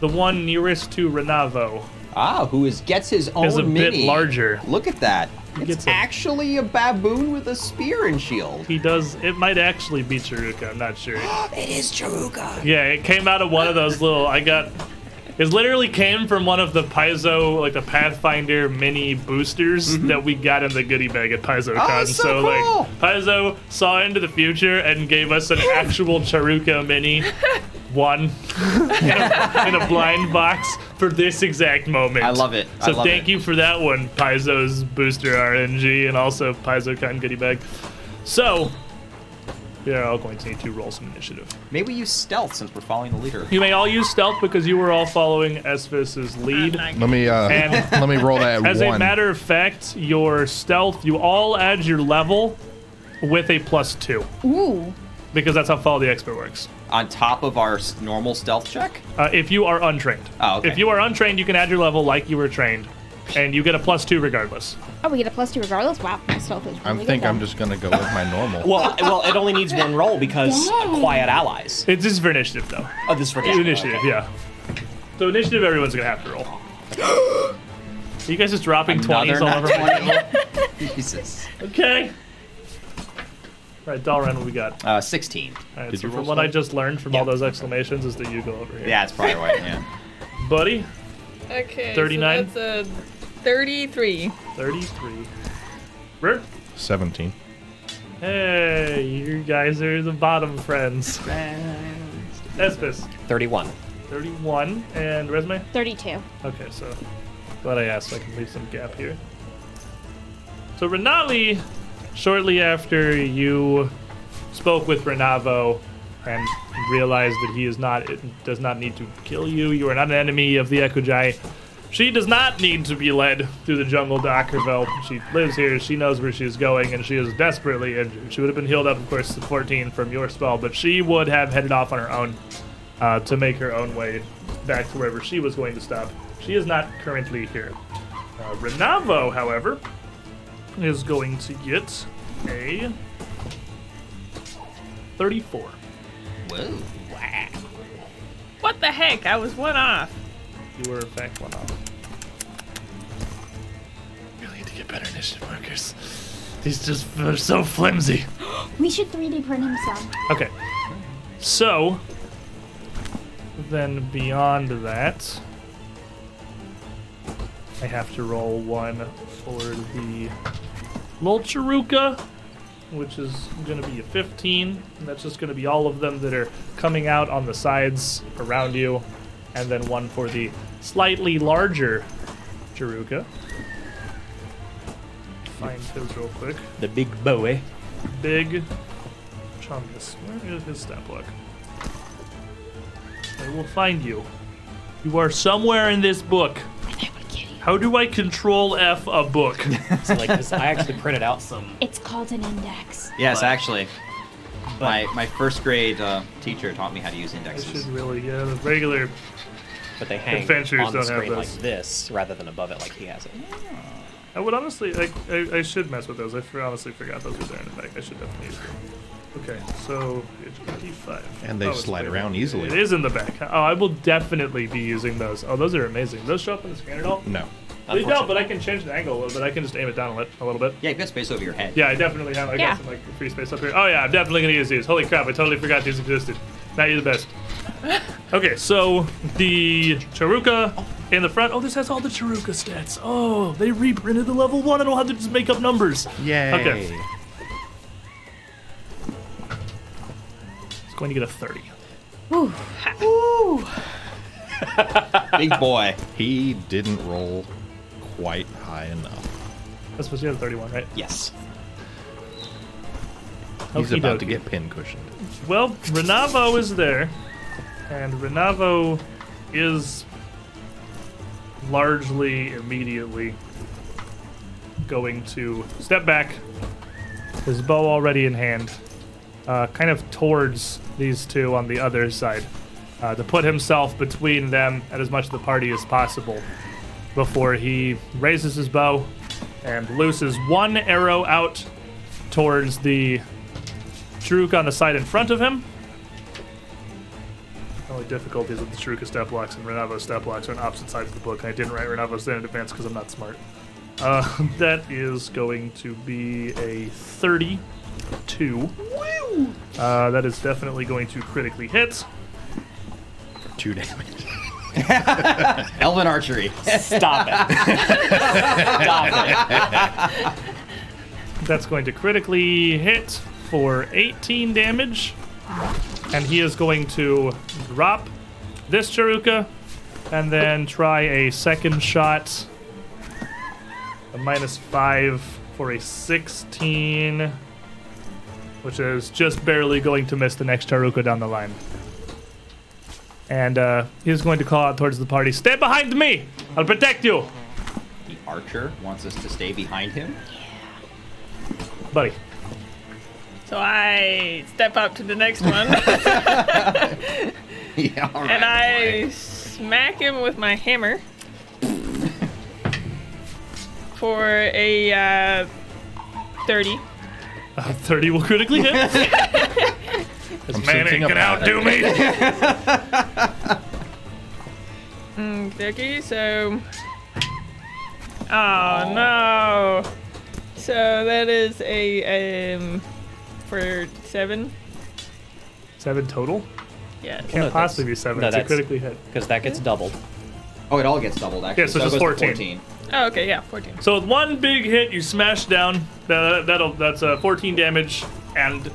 the one nearest to Renavo, Ah, who is gets his own is a bit mini. larger. Look at that. gets It's a- actually a baboon with a spear and shield. He does. It might actually be Charau-ka. I'm not sure. It is Charau-ka. Yeah, it came out of one of those little. I got. It literally came from one of the Paizo, like the Pathfinder mini boosters mm-hmm. that we got in the goodie bag at PaizoCon. Oh, so cool. like, Paizo saw into the future and gave us an actual Charau-ka mini one in, a, in a blind box for this exact moment. I love it. So love thank it. you for that one, Paizo's booster RNG, and also PaizoCon goodie bag. So, we are all going to need to roll some initiative. Maybe use stealth since we're following the leader. You may all use stealth because you were all following Esvis's lead. Let me uh, And- let me roll that As one. a matter of fact, your stealth, you all add your level with a plus two Ooh. because that's how follow the expert works. On top of our normal stealth check? Uh, if you are untrained, Oh, okay. if you are untrained, you can add your level like you were trained, and you get a plus two regardless. Oh, we get a plus two regardless. Wow, my stealth is really I good think I'm just gonna go with my normal. Well, well, it only needs one roll because Dang. quiet allies. It's just for initiative, though. Oh, this is for Initiative, okay. yeah. So initiative, everyone's gonna have to roll. Are you guys just dropping Another twenties all over my 20. Jesus. Okay. All right, Dalren, what we got? Uh, 16. All right, Did so you from roll what I just learned from all those exclamations is that you go over here. Yeah, it's probably right. Yeah. Buddy, Okay. 39? So that's a 33. 33. Bert? Seventeen. Hey, you guys are the bottom friends. Esvis, 31. 31. And Resme? 32. Okay, so glad I asked so I can leave some gap here. So Renali, shortly after you spoke with Renavo and realized that he is not does not need to kill you, you are not an enemy of the Ekujae. She does not need to be led through the jungle to Akrivel. She lives here, she knows where she is going, and she is desperately injured. She would have been healed up, of course, to 14 from your spell, but she would have headed off on her own uh, to make her own way back to wherever she was going to stop. She is not currently here. Uh, Renavo, however, is going to get a 34. Whoa. Wow. What the heck? I was one off. You were, in fact, one off. Get better initiative markers. These just are so flimsy. We should 3D print him some. Okay. So, then beyond that, I have to roll one for the Lil Charau-ka, which is going to be a 15. And that's just going to be all of them that are coming out on the sides around you. And then one for the slightly larger Charau-ka. Find his real quick The big boy. big Chungus. Where is his stat block? I will find you. You are somewhere in this book. How do I control F a book? So like this, I actually printed out some. It's called an index. Yes, But- actually. My, my first grade uh, teacher taught me how to use I indexes. should really, yeah, the regular. But they hang Adventures on the don't have screen like this rather than above it like he has it. I would honestly, I, I, I should mess with those. I for- honestly forgot those were there in the back. I should definitely use them. Okay, so page 55. And they Oh, slide there. around easily. It is in the back. Oh, I will definitely be using those. Oh, those are amazing. Those show up in the screen at all? No. They don't, but I can change the angle a little bit. I can just aim it down a, lit- a little bit. Yeah, you've got space over your head. Yeah, I definitely have. I Yeah. got some like free space up here. Oh yeah, I'm definitely gonna use these. Holy crap! I totally forgot these existed. Now you're the best. Okay, so the Charau-ka oh. In the front. Oh, this has all the Charau-ka stats. Oh, they reprinted the level one. I don't have to just make up numbers. Yay. Okay. It's going to get a 30. Big boy. He didn't roll quite high enough. That's supposed to be a 31, right? Yes. He's Okie about to get pin cushioned. Well, Renavo is there, and Renavo is largely immediately going to step back, his bow already in hand, uh, kind of towards these two on the other side, uh, to put himself between them and as much of the party as possible before he raises his bow and looses one arrow out towards the Truk on the side in front of him. The only difficulty is that the Charau-ka step blocks and Renavo's step blocks are on opposite sides of the book, and I didn't write Renavo's in advance because I'm not smart. Uh, that is going to be a 32. Uh, that is definitely going to critically hit. Two damage. Elven archery. Stop it. Stop it. That's going to critically hit for 18 damage. And he is going to drop this Charau-ka and then try a second shot. A minus 5 for a 16, which is just barely going to miss the next Charau-ka down the line. And uh, he's going to call out towards the party Stay behind me! I'll protect you! the archer wants us to stay behind him. Buddy. So I step up to the next one yeah, all right. and I smack him with my hammer for a uh, 30. Uh, 30 will critically hit. this I'm man ain't gonna outdo me. Mm, okay, so. Oh no! So that is a um for seven. Seven total? Yeah. Can't no, possibly be seven. no, it's a that's- critically hit. Because that gets doubled. Oh, it all gets doubled actually. Yeah, so it just goes to 14. Oh, okay, yeah, fourteen. So with one big hit, you smash down. That, that'll that's uh, 14 damage, and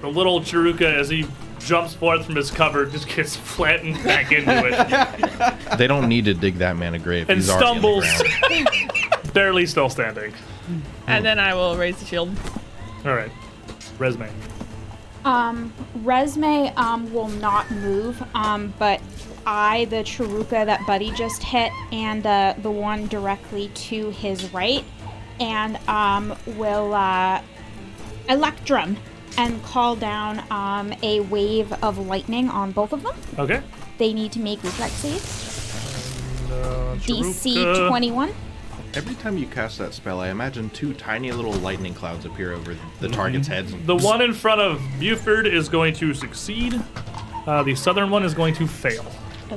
the little Charau-ka, as he jumps forth from his cover, just gets flattened back into it They don't need to dig that man a grave. and He's already stumbles, barely still standing. And then I will raise the shield. All right, Resme. Um, Resme um, will not move, um, but I, the Charuka that Buddy just hit, and uh, the one directly to his right, and um, will uh, Electrum and call down um, a wave of lightning on both of them. Okay. They need to make reflex saves. Uh, DC 21. Every time you cast that spell, I imagine two tiny little lightning clouds appear over the target's heads. The one in front of Buford is going to succeed. Uh, the southern one is going to fail. Do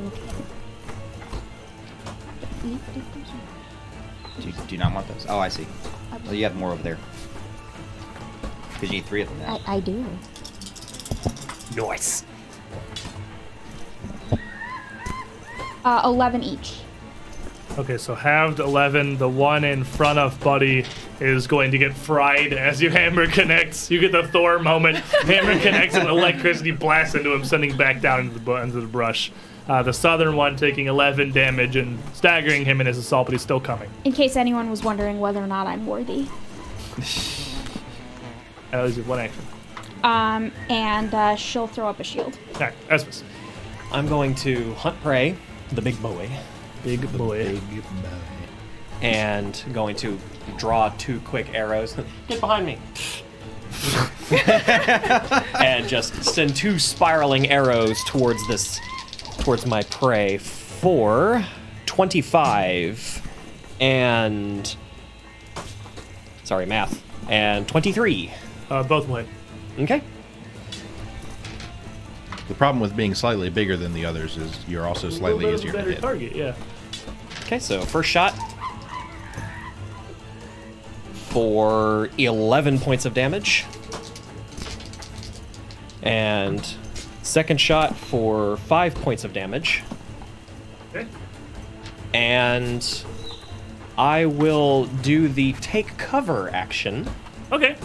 you, do you not want those? Oh, I see. Well, you have more over there. Because you need three of them now. I, I do. Nice. Uh, 11 each. Okay, so halved 11. The one in front of Buddy is going to get fried as your hammer connects. You get the Thor moment. Hammer connects and electricity blasts into him, sending back down into the, into the brush. Uh, the southern one taking 11 damage and staggering him in his assault, but he's still coming. In case anyone was wondering whether or not I'm worthy. That was your one action. Um, and uh, she'll throw up a shield. All right, Esvis. I'm going to hunt prey, the big boy, Big boy. Big boy. and going to draw two quick arrows. Get behind me. and just send two spiraling arrows towards this, towards my prey for 25 and. Sorry, math. And 23. Uh, both win. Okay. The problem with being slightly bigger than the others is you're also slightly A easier to better hit. target, yeah. Okay, so first shot for 11 points of damage. And second shot for 5 points of damage. Okay. And I will do the take cover action Okay.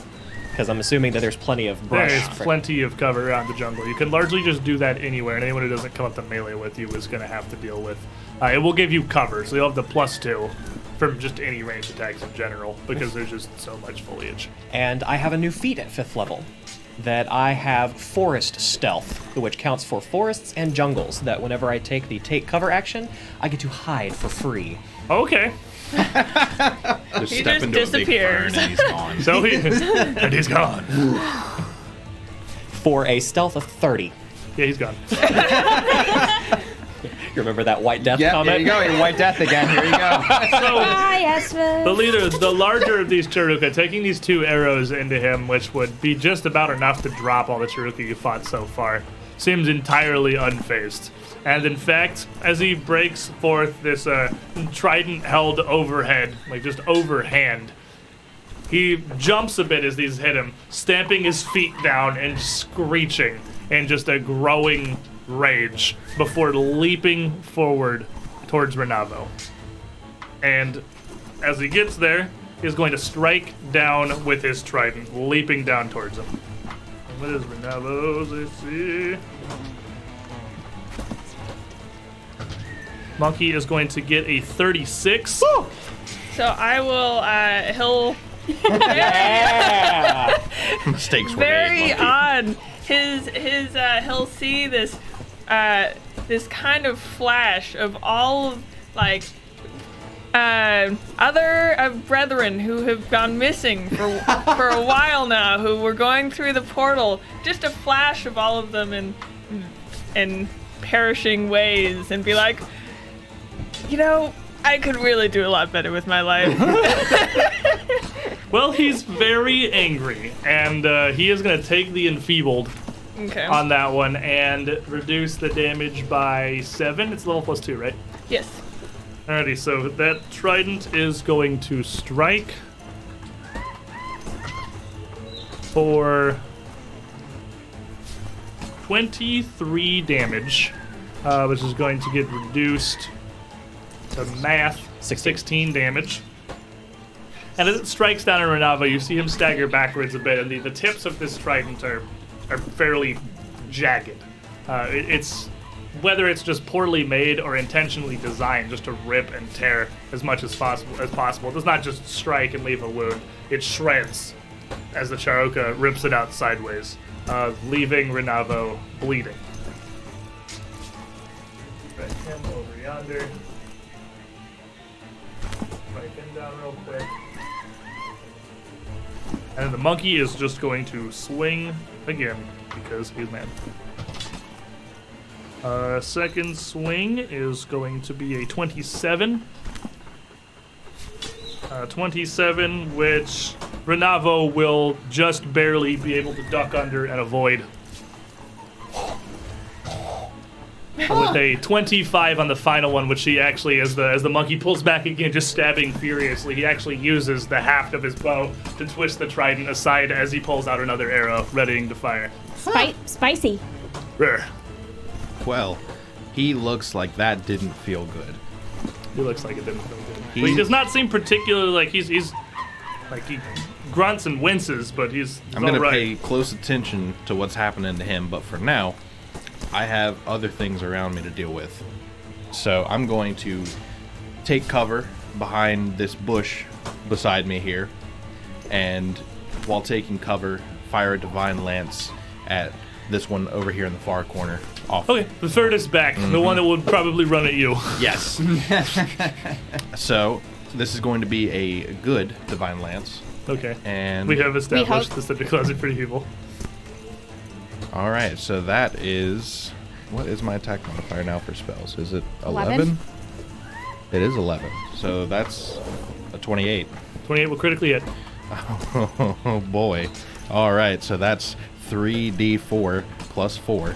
Because I'm assuming that there's plenty of brush. There is for- plenty of cover around the jungle. You can largely just do that anywhere, and anyone who doesn't come up to melee with you is going to have to deal with. Uh, it will give you cover, so you'll have the plus two. from just any ranged attacks in general because there's just so much foliage. And I have a new feat at fifth level that I have Forest Stealth, which counts for forests and jungles. That whenever I take the take cover action, I get to hide for free. Okay, Just He step just into a big disappears. fern and he's gone. so he and he's gone. For a stealth of 30. Yeah, he's gone. You remember that White Death Yeah, comment? there you go. Your white death again. Here you go. So yes, the leader, the larger of these Charau-ka, taking these two arrows into him, which would be just about enough to drop all the Charau-ka you fought so far, seems entirely unfazed. And in fact, as he breaks forth this uh, trident held overhead, like just overhand, he jumps a bit as these hit him, stamping his feet down and screeching in just a growing rage before leaping forward towards Renavo. And as he gets there, he's going to strike down with his trident, leaping down towards him. What is Renavo's AC? Monkey is going to get a 36. So I will. Uh, he'll. Yeah! Mistakes were very made. Odd. His his uh, he'll see this uh, this kind of flash of all of like uh, other uh, brethren who have gone missing for for a while now, who were going through the portal. Just a flash of all of them in in perishing ways, and be like, you know. I could really do a lot better with my life. Well, he's very angry, and uh, he is going to take the enfeebled okay. on that one and reduce the damage by seven. It's level plus two, right? yes. Alrighty, so that trident is going to strike for 23 damage, uh, which is going to get reduced to math 16. 16 damage. And as it strikes down on Renavo, you see him stagger backwards a bit, and the, the tips of this trident are, are fairly jagged. Uh, it, it's whether it's just poorly made or intentionally designed just to rip and tear as much as possible as possible. It does not just strike and leave a wound; it shreds as the Charau-ka rips it out sideways, uh, leaving Renavo bleeding. Right him over yonder. Real quick. And the monkey is just going to swing again because he's mad. Uh, second swing is going to be a 27. Uh, 27, which Renavo will just barely be able to duck under and avoid. With a 25 on the final one, which he actually, as the as the monkey pulls back again, just stabbing furiously, he actually uses the haft of his bow to twist the trident aside as he pulls out another arrow, readying to fire. Spi- spicy. Rrr. Well, he looks like that didn't feel good. He looks like it didn't feel good. He- But he does not seem particularly like he's he's like he grunts and winces, but he's, he's I'm gonna all right. pay close attention to what's happening to him, but for now, I have other things around me to deal with. So I'm going to take cover behind this bush beside me here, and while taking cover, fire a divine lance at this one over here in the far corner. Off. Okay, the third is back. The mm-hmm. one that would probably run at you. Yes. so this is going to be a good divine lance, Okay. and We have established hope. the subject class of pretty evil. All right, so that is what is my attack modifier now for spells? Is it 11? Eleven. It is 11. So that's a 28. 28 will critically hit. Oh boy. All right, so that's 3d4 plus 4.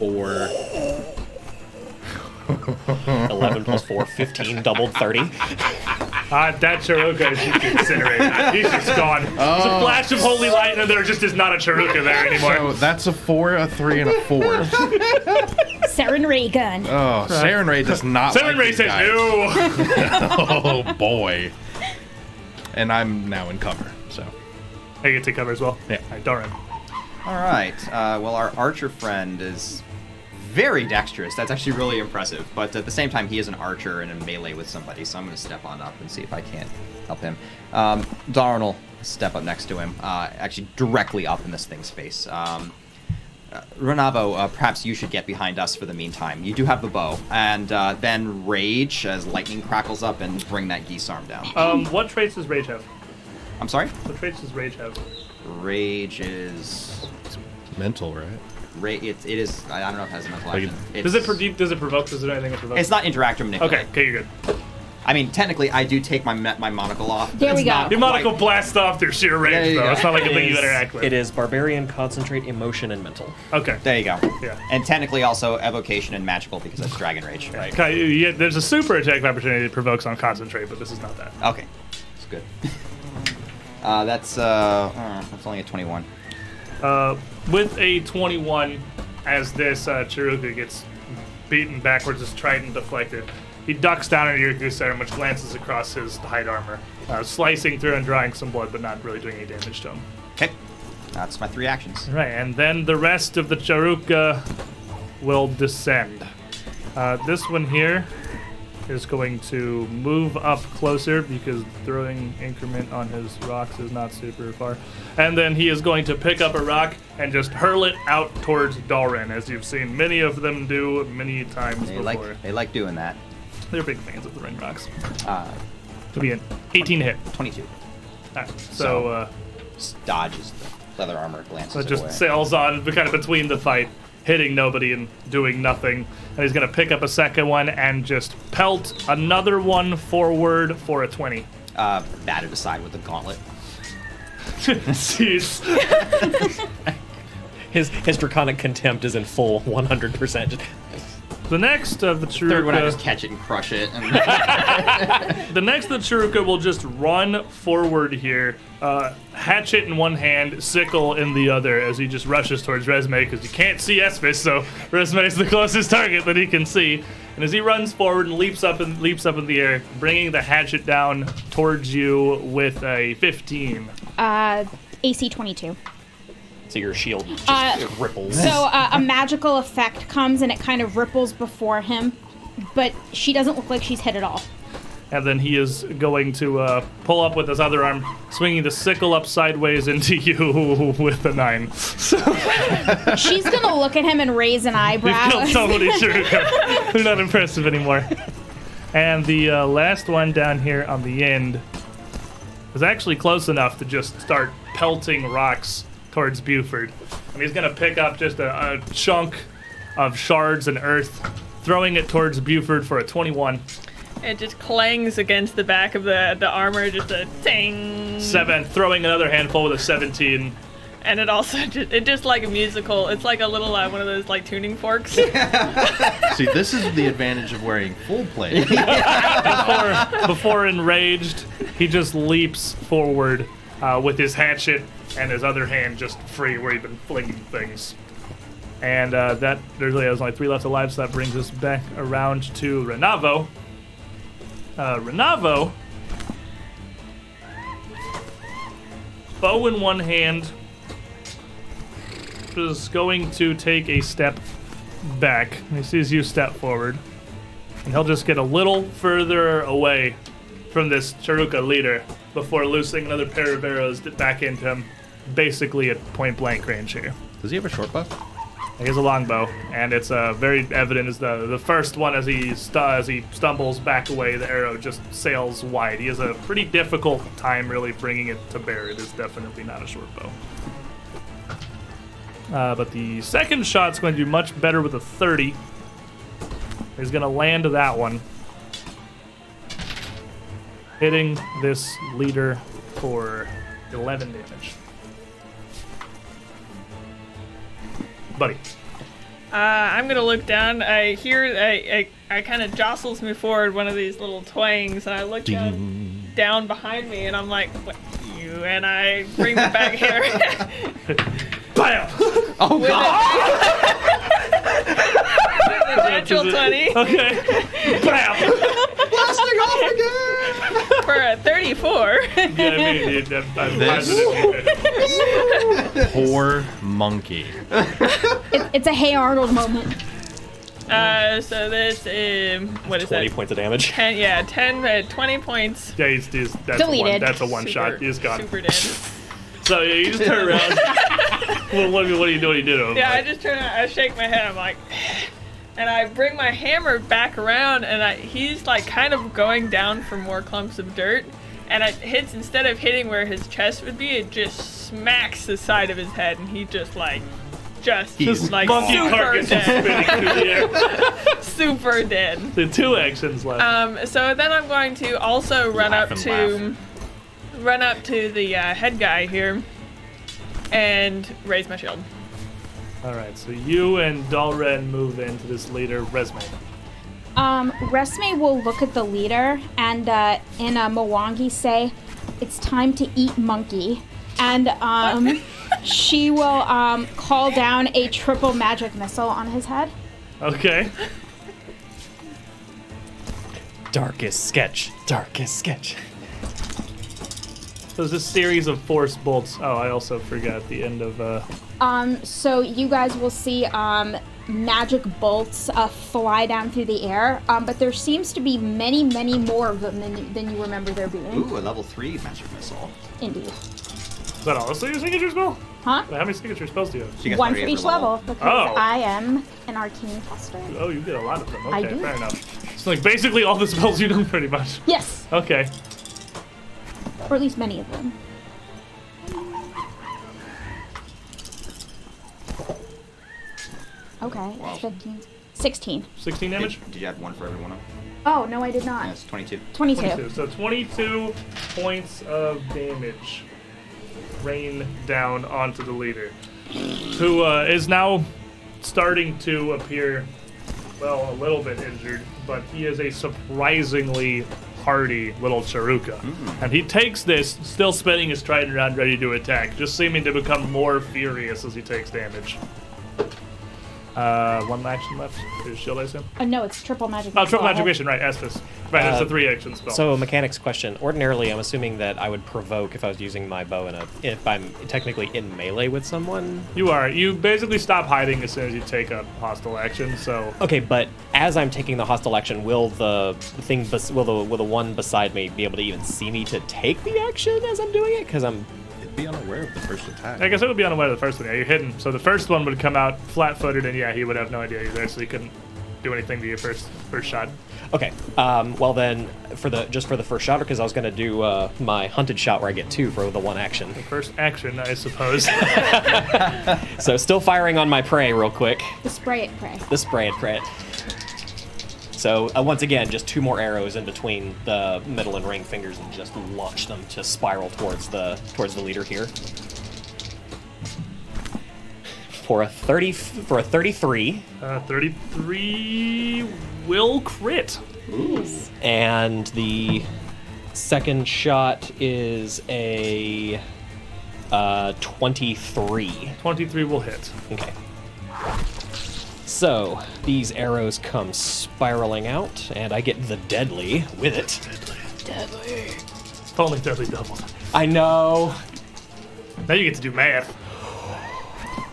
For 11 plus 4, 15, doubled 30. Ah, that Charau-ka is just incinerated. He's just gone. Oh. It's a flash of holy light, and there just is not a Charau-ka there anymore. so that's a 4, a 3 and a 4. Saren ray gun. Oh, Sarenrae does not Seven like Ray these says guys. no. Oh boy. And I'm now in cover. So, I get to cover as well. Yeah. All right, Doran. All right. Uh, well, our archer friend is very dexterous. That's actually really impressive. But at the same time, he is an archer and in melee with somebody, so I'm going to step on up and see if I can't help him. Um, Darn will step up next to him, uh, actually directly up in this thing's face. Um, uh, Renavo, uh, perhaps you should get behind us for the meantime. You do have the bow, and uh, then rage as lightning crackles up and bring that guisarme down. Um, what traits does Rage have? I'm sorry. What traits does Rage have? Rage is Mental, right? Ra- it, it is. I I don't know if it has a mental Like, action. Does it provoke? Does it provoke? Does it do anything that provokes? It's not interact or manipulate. Okay, okay, you're good. I mean, technically, I do take my me- my monocle off. There we go. not The monocle quite- blast off through sheer range, There you though. go. It's not like a It thing you is- interact with. It is barbarian, concentrate, emotion, and mental. Okay. There you go. Yeah. And technically also evocation and magical because that's dragon rage. Right. Okay, yeah, there's a super attack opportunity that provokes on concentrate, but this is not that. Okay. It's good. Uh, that's uh, uh, that's only a 21. Uh, with a 21, as this uh, Charau-ka gets beaten backwards, his trident deflected, he ducks down into your guisarme, which glances across his hide armor, uh, slicing through and drawing some blood, but not really doing any damage to him. Okay. That's my three actions. Right, and then the rest of the Charau-ka will descend. Uh, this one here is going to move up closer because throwing increment on his rocks is not super far. And then he is going to pick up a rock and just hurl it out towards Dalren, as you've seen many of them do many times They before. like they like doing that. They're big fans of the ring rocks. Uh, To be an 18 hit. 22. Alright, so, So- uh, dodges the leather armor, glances So just away. sails on, kind of between the fight, hitting nobody and doing nothing. And he's going to pick up a second one and just pelt another one forward for a 20. uh, batted aside with the gauntlet. Jeez. His his draconic contempt is in full 100%. Just, The next of the Third one, I just Charau-ka, catch it and crush it. And the next of the Charau-ka will just run forward here, uh, hatchet in one hand, sickle in the other, as he just rushes towards Resme because you can't see Esvis, so Resme is the closest target that he can see. And as he runs forward and leaps up and leaps up in the air, bringing the hatchet down towards you with a 15. Uh, AC 22. So your shield just Uh, ripples. So uh, a magical effect comes and it kind of ripples before him, but she doesn't look like she's hit at all. And then he is going to uh, pull up with his other arm, swinging the sickle up sideways into you with a nine. So She's gonna look at him and raise an You've eyebrow. killed so many Charau-ka. They're not impressive anymore. And the uh, last one down here on the end is actually close enough to just start pelting rocks towards Buford. And he's going to pick up just a, a chunk of shards and earth, throwing it towards Buford for a 21. It just clangs against the back of the, the armor, just a ting. Seven, throwing another handful with a 17. And it also just, it just like a musical. It's like a little uh, one of those like tuning forks. See, this is the advantage of wearing full plate. before, before enraged, he just leaps forward uh, with his hatchet and his other hand just free, where he'd been flinging things. And uh, that there's there's only three left alive, so that brings us back around to Renavo. Uh, Renavo, bow in one hand, is going to take a step back. He sees you step forward. And he'll just get a little further away from this Charau-ka leader before loosing another pair of arrows back into him, basically at point blank range here. Does he have a short bow? He has a longbow, and it's uh, very evident as the the first one as he stu- as he stumbles back away, the arrow just sails wide. He has a pretty difficult time really bringing it to bear. It is definitely not a short bow. Uh, but the second shot's going to do much better with a 30. He's going to land that one, hitting this leader for 11 damage. Buddy. Uh, I'm gonna look down. I hear I I, I kind of jostles me forward one of these little twangs, and I look down, down behind me, and I'm like, what, you? And I bring the back here. Bam! Oh With god! a natural twenty Okay. Bam! Blasting off again! for a thirty-four. Yeah, I mean, dude, I'm, I'm This- positive. Poor monkey. It, it's a Hey Arnold moment. Uh, so this um, what is 20 that? points of damage. Ten, yeah, ten, uh, twenty points. Yeah, he's, he's that's a one. Deleted. That's a one Super- shot. He's gone. Super dead. So yeah, you just turn around. well, what, do you- do what are you doing? You did him. Yeah, I just turn. around, I shake my head. I'm like, and I bring my hammer back around, and I, he's like kind of going down for more clumps of dirt, and it hits instead of hitting where his chest would be, it just smacks the side of his head, and he just like, just He's like monkey super dead, spinning the air. super dead. The two actions left. Um, so then I'm going to also run Laugh up and to run up to the uh, head guy here and raise my shield. All right, so you and Dalren move into this leader, Resme. Um, Resme will look at the leader and uh, in a Mwangi say, "It's time to eat monkey," and um, she will um, call down a triple magic missile on his head. Okay. Darkest sketch. Darkest sketch. So there's a series of force bolts. Oh, I also forgot the end of. uh Um, so you guys will see um, magic bolts uh, fly down through the air, um, but there seems to be many, many more of them than you, than you remember there being. Ooh, a level three magic missile. Indeed. Is that also your signature spell? Huh? How many signature spells do you have? She gets One for each level, because Oh. I am an arcane caster. Oh, you get a lot of them. Okay, I do. fair enough. It's like basically all the spells you know, pretty much. Yes, Okay. Or at least many of them. Okay, Wow. 15. 16. 16 damage? Did, did you add one for every one of them? Oh, no, I did not. That's 22. 22. 22. So 22 points of damage rain down onto the leader, who uh, is now starting to appear, well, a little bit injured, but he is a surprisingly hardy little Charau-ka. Hmm. And he takes this, still spinning his trident around, ready to attack, just seeming to become more furious as he takes damage. Uh, one action left. Is shield, I assume? Uh, no, it's triple magic. Oh, triple magic have- vision, right? Estus. Right, it's Uh, a three action spell. So, mechanics question. Ordinarily, I'm assuming that I would provoke if I was using my bow in a. if I'm technically in melee with someone. You are. You basically stop hiding as soon as you take a hostile action. So Okay, but as I'm taking the hostile action, will the thing, bes- will the will the one beside me be able to even see me to take the action as I'm doing it? Because I'm. It'd be unaware of the first attack. I guess it would be unaware of the first one. Yeah, you're hidden. So the first one would come out flat-footed, and yeah, he would have no idea you're there, so he couldn't do anything to your first first shot. Okay. Um, well then, for the just for the first shot, or because I was gonna do uh, my hunted shot where I get two for the one action. The First action, I suppose. So still firing on my prey real quick. The spray it prey. The spray it, pray it. So uh, once again, just two more arrows in between the middle and ring fingers, and just launch them to spiral towards the towards the leader here. For a thirty, for a thirty-three, uh, Thirty-three will crit. Ooh. and the second shot is a uh, twenty-three. Twenty-three will hit. Okay. So these arrows come spiraling out, and I get the deadly with it. It's only deadly double. I know. Now you get to do math.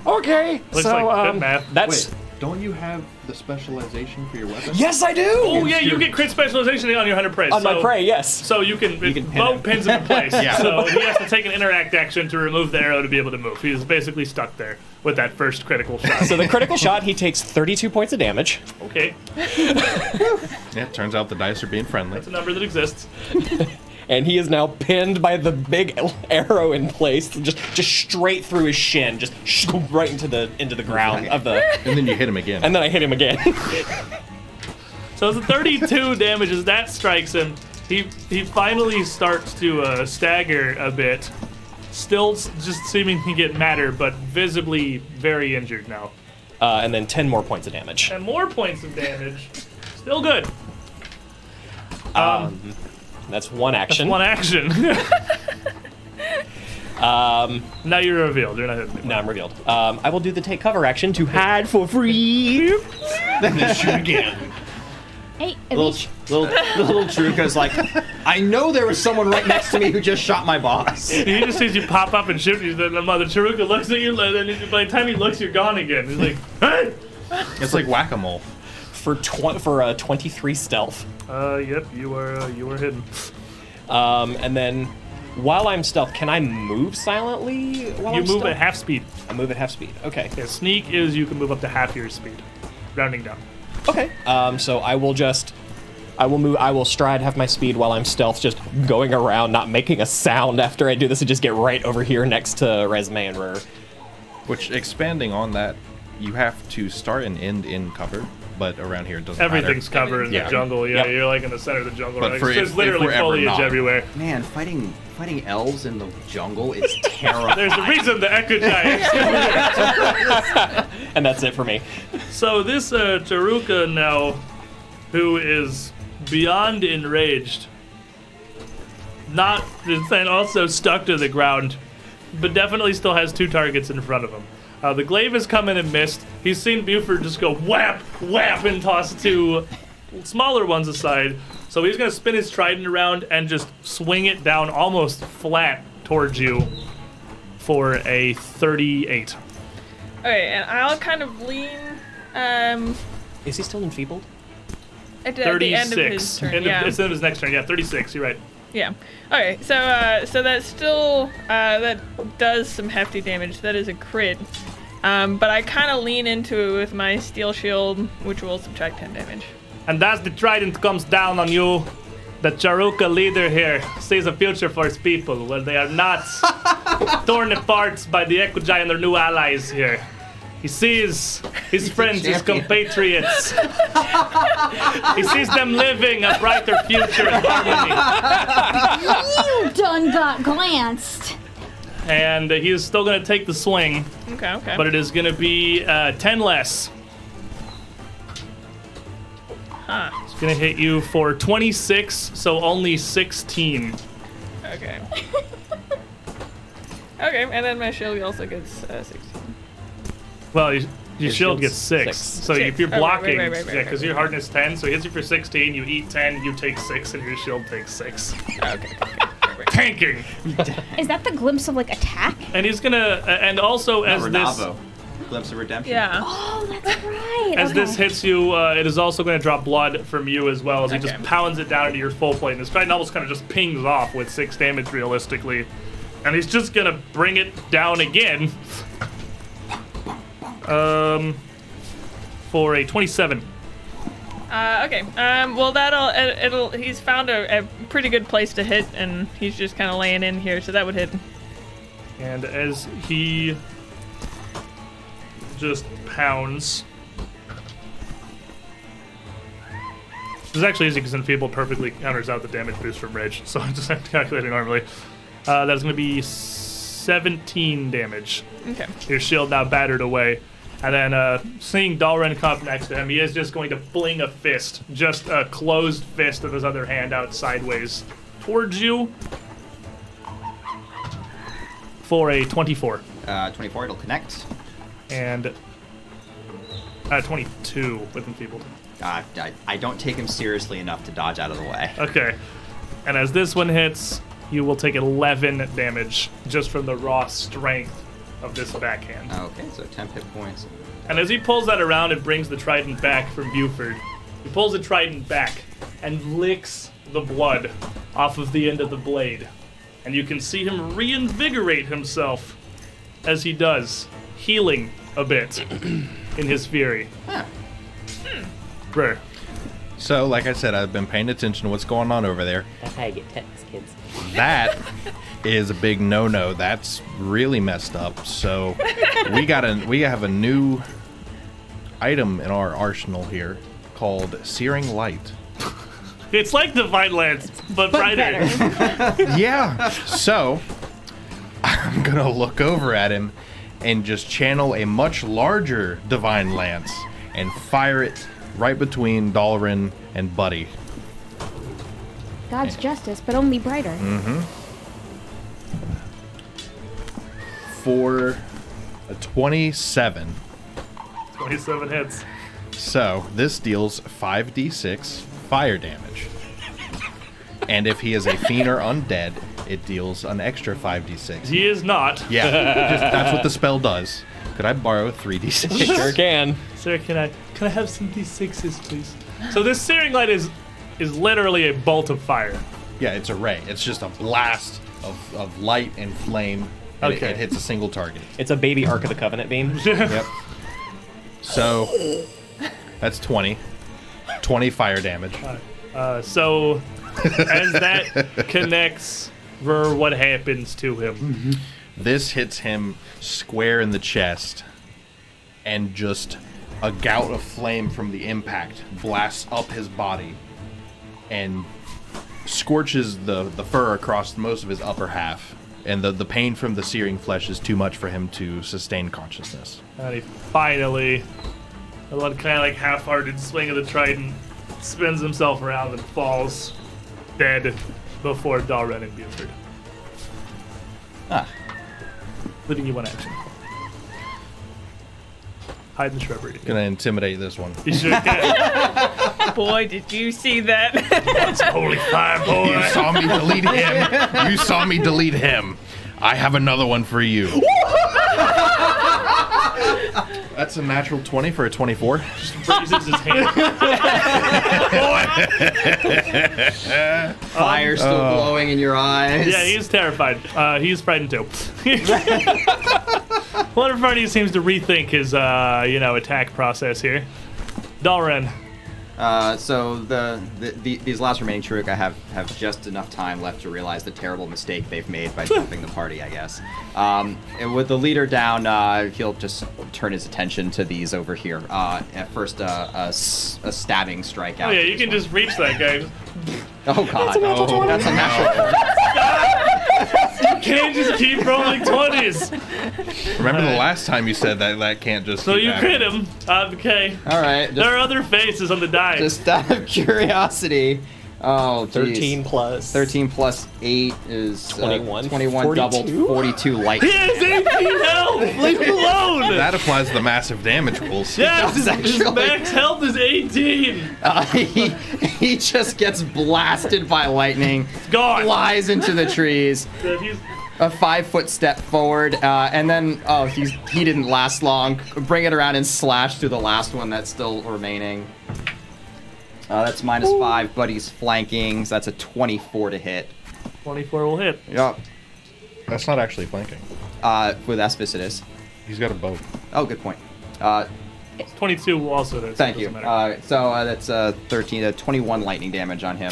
Okay. Looks so like um, math. that's Wait, don't you have the specialization for your weapon? yes, I do. Oh yeah, you get crit specialization on your hundred prey. On my prey, yes. So you can, You can pin bow pins him in place. Yeah. So he has to take an interact action to remove the arrow to be able to move. He's basically stuck there with that first critical shot. So the critical shot, he takes 32 points of damage. okay, Yeah, it turns out the dice are being friendly. that's a number that exists. and he is now pinned by the big arrow in place, just just straight through his shin, just right into the into the ground of the. And then you hit him again. And then I hit him again. So it's a 32 damages that strikes him. He he finally starts to uh, stagger a bit, still just seeming to get madder, but visibly very injured now. uh, and then 10 more points of damage. And more points of damage. Still good. Um, that's one action. One action. Um, now you're revealed. You're not anymore. now I'm revealed. Um, I will do the take cover action to hide for free. then shoot again. Hey, at Little, least little, little Truca's like, I know there was someone right next to me who just shot my boss. He just sees you pop up and shoot you. Then the mother Charau-ka looks at you, and by the time he looks, you're gone again. He's like, "Hey!" It's like whack-a-mole. for tw- for uh, 23 stealth. Uh, yep, you are uh, you are hidden. Um, and then while I'm stealth, can I move silently? While You I'm move stealth? at half speed. I move at half speed. Okay. Yeah, sneak is you can move up to half your speed, rounding down. Okay. Um, so I will just, I will move, I will stride half my speed while I'm stealth, just going around, not making a sound after I do this, and just get right over here next to Resme and Rur. Which expanding on that, you have to start and end in cover, but around here it doesn't matter. Everything's matter. covered in Yeah. the jungle. Yeah, Yep. you're like in the center of the jungle. But right? for There's if- literally if foliage not. everywhere. Man, fighting fighting elves in the jungle is terrible. There's a reason the Echo Giants. And that's it for me. so this uh, Charau-ka now, who is beyond enraged, not and also stuck to the ground, but definitely still has two targets in front of him. Uh, the glaive has come in and missed. He's seen Buford just go whap, whap, and toss two smaller ones aside. So he's gonna spin his trident around and just swing it down almost flat towards you for a 38. Okay, and I'll kind of lean um, Is he still enfeebled? at, the- at the end of 36. his turn. End of- yeah. It's the end of his next turn. Yeah, 36. You're right. Yeah. Okay, so uh, so that still uh, that does some hefty damage. That is a crit. Um, but I kind of lean into it with my steel shield, which will subtract 10 damage. And as the trident comes down on you, the Charau-ka leader here sees a future for his people where they are not torn apart by the Ekujae and their new allies here. He sees his friends, his compatriots. he sees them living a brighter future in harmony. You done got glanced. And he is still going to take the swing, Okay, okay. but it is going to be uh, 10 less. Huh. It's going to hit you for 26, so only 16. Okay. okay, and then my shield also gets uh, 16. Well, your, your shield gets six. six. So Six. if you're Oh, right, right, blocking, right, right, right, yeah, because right, your right. hardness 10, so he hits you for 16, you eat 10, you take 6, and your shield takes 6. Okay, okay, okay. Tanking! Is that the glimpse of like attack? And he's gonna, uh, and also as this, Renavo. Glimpse of redemption. Yeah. Oh, that's right. as okay. this hits you, uh, it is also going to drop blood from you as well, as he just pounds it down into your full plate. And this trident almost kind of just pings off with 6 damage realistically. And he's just gonna bring it down again. Um, for a 27. Uh, okay. Um, well, that'll it, it'll. He's found a, a pretty good place to hit, and he's just kind of laying in here, so that would hit. And as he just pounds. This is actually easy because Enfeebled perfectly counters out the damage boost from Rage, so I'm just have to calculate it normally. Uh, that's going to be 17 damage. Okay. Your shield now battered away. And then uh, seeing Dalren come up next to him, he is just going to fling a fist, just a closed fist of his other hand out sideways towards you for a 24. Uh, 24, it'll connect. And uh, 22 with enfeebled. Uh, I, I don't take him seriously enough to dodge out of the way. Okay, and as this one hits, you will take 11 damage just from the raw strength of this backhand. Okay, so 10 hit points. And as he pulls that around and brings the trident back from Buford, he pulls the trident back and licks the blood off of the end of the blade. And you can see him reinvigorate himself as he does, healing a bit in his fury. Huh. Rare. So, like I said, I've been paying attention to what's going on over there. That's how you get tetanus, kids. That is a big no-no. That's really messed up. So, we got a we have a new item in our arsenal here called Searing Light. It's like Divine Lance, but, brighter. yeah. So I'm gonna look over at him and just channel a much larger divine lance and fire it right between Dalren and Buddy. God's justice, but only brighter. Mm-hmm. For a 27. 27 hits. So this deals 5d6 fire damage. And if he is a fiend or undead, it deals an extra 5d6. He is not. Yeah, just, that's what the spell does. Could I borrow 3d6? Sure can. Sir, can I Can I have some d6s, please? So this searing light is is literally a bolt of fire. Yeah, it's a ray. It's just a blast of, of light and flame. And it- Okay. it, hits a single target. It's a baby Ark of the Covenant beam. Yep. So that's 20. 20 fire damage. Uh, so as that connects, Ver, what happens to him? This hits him square in the chest, and just a gout of flame from the impact blasts up his body and scorches the, the fur across most of his upper half. And the, the pain from the searing flesh is too much for him to sustain consciousness. And he finally, a kind of like half-hearted swing of the trident, spins himself around and falls dead before Dalren and Buford. Ah. Leaving you one action. Hide in the shrubbery. Gonna intimidate this one. You sure can. Boy, did you see that? Holy fire, boy. You saw me delete him. You saw me delete him. I have another one for you. That's a natural 20 for a 24. Raises his hand. Fire still glowing in your eyes. Yeah, he's terrified. Uh, he's frightened too. Wonder Farney seems to rethink his, uh, you know, attack process here. Dalren, Uh, so the, the, the these last remaining Truk, I have have just enough time left to realize the terrible mistake they've made by jumping the party. I guess. Um, and with the leader down, uh, he'll just turn his attention to these over here. Uh, at first, uh, a, s- a stabbing strike out. oh yeah, you can one. just reach that guy. Oh god. that's a natural. Oh, That's a natural. You can't just keep rolling twenties. Remember the last time you said that that can't just. So keep you happening. crit him. Uh, okay. All right. There are other faces on the die. just out of curiosity. Oh, geez. 13 plus. 13 plus 8 is uh, 21. 21 doubled 42? 42 light. he has 18 health. Leave him alone. That applies to the massive damage rules. yes, his, his max health is 18. Uh, he, he just gets blasted by lightning, Gone. flies into the trees, a five foot step forward, uh, and then, oh, he's, he didn't last long. Bring it around and slash through the last one that's still remaining. Uh, that's minus five, but he's flanking, so that's a 24 to hit. 24 will hit. Yep. That's not actually flanking. Uh, with Esvis it is. He's got a bow. Oh, good point. Uh, 22 will also hit. so Thank you. Uh, so uh, that's uh, 13, uh, 21 lightning damage on him.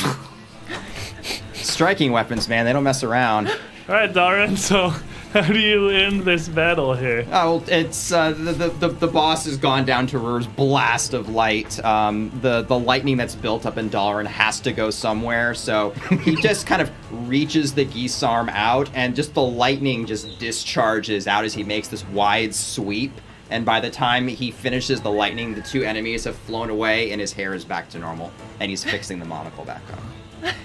Striking weapons, man, they don't mess around. All right, Dalren. So, how do you end this battle here? Oh, it's uh, the, the the the boss has gone down to Rur's blast of light. Um, the the lightning that's built up in Dalren has to go somewhere, so he just kind of reaches the guisarme out, and just the lightning just discharges out as he makes this wide sweep. And by the time he finishes the lightning, the two enemies have flown away, and his hair is back to normal, and he's fixing the monocle back on.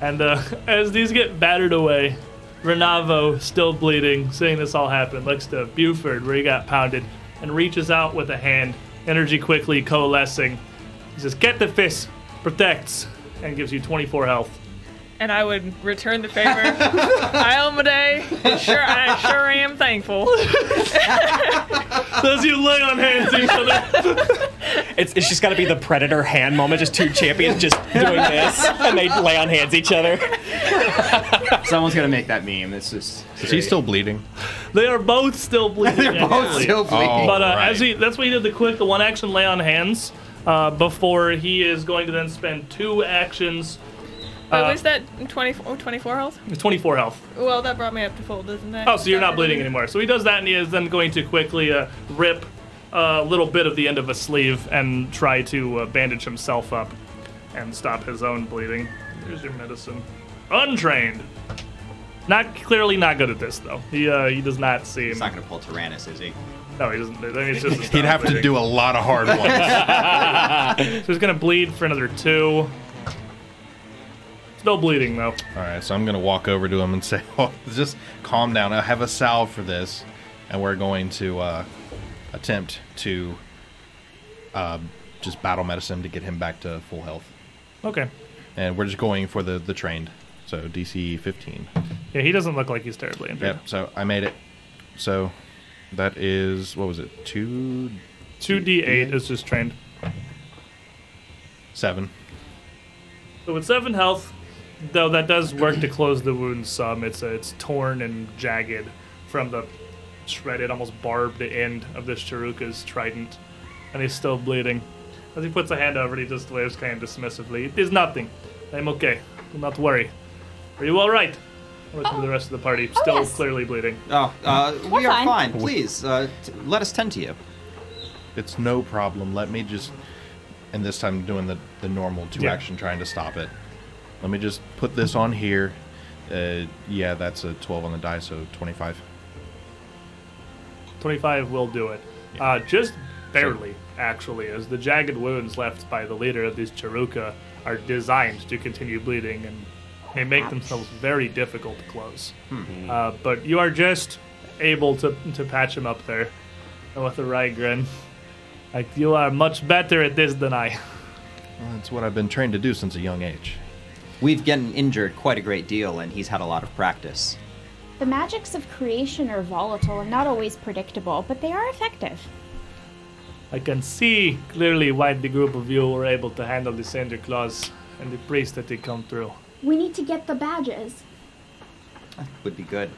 And uh, as these get battered away, Renavo, still bleeding, seeing this all happen, looks to Buford, where he got pounded, and reaches out with a hand, energy quickly coalescing. He says, Get the fist, protects, and gives you 24 health. And I would return the favor. Iomedae, sure, I sure am thankful. So as you lay on hands each other, It's, it's just got to be the Predator hand moment, just two champions just doing this, and they lay on hands each other. Someone's gonna make that meme. It's just. Is he still bleeding? they are both still bleeding. They're both actually. still bleeding. Oh. But uh, Right. as he, that's what he did the quick, the one action lay on hands, uh, before he is going to then spend two actions. But Uh, was that 24, 24 health? It's 24 health. Well, that brought me up to full, doesn't that? Oh, so you're not bleeding anymore. So he does that, and he is then going to quickly uh, rip a little bit of the end of a sleeve and try to uh, bandage himself up and stop his own bleeding. Here's your medicine. Untrained. Not clearly not good at this though. He uh, he does not seem. He's not gonna pull Tyrannus, is he? No, he doesn't. I mean, it's just He'd have to do a lot of hard ones. So he's gonna bleed for another two. Still bleeding though. All right, so I'm gonna walk over to him and say, "Oh, just calm down. I have a salve for this, and we're going to uh, attempt to uh, just battle medicine to get him back to full health. Okay. And we're just going for the the trained, so DC 15. Yeah, he doesn't look like he's terribly injured. Yep. So I made it. So that is what was it? Two 2d8 is just trained. Seven. So with seven health, though that does work to close the wound some. It's uh, it's torn and jagged from the shredded, almost barbed end of this Charau-ka's trident, and he's still bleeding. As he puts a hand over it, he just waves kind of dismissively. It is nothing. I'm okay. Do not worry. Are you all right? Look to the rest of the party, Oh, still yes. clearly bleeding. Oh, uh, we We're are fine. fine. Please, uh, t- let us tend to you. It's no problem. Let me just, and this time doing the, the normal two Yeah. action trying to stop it. Let me just put this on here. Uh, yeah, that's a 12 on the die, so 25. 25 will do it. Uh, just barely, actually, as the jagged wounds left by the leader of these Charau-ka are designed to continue bleeding and they make themselves very difficult to close. Uh, but you are just able to, to patch him up there with a wry grin. Like, you are much better at this than I. Well, that's what I've been trained to do since a young age. We've gotten injured quite a great deal, and he's had a lot of practice. The magics of creation are volatile and not always predictable, but they are effective. I can see clearly why the group of you were able to handle the Cinder Claws and the priest that they come through. We need to get the badges. That would be good.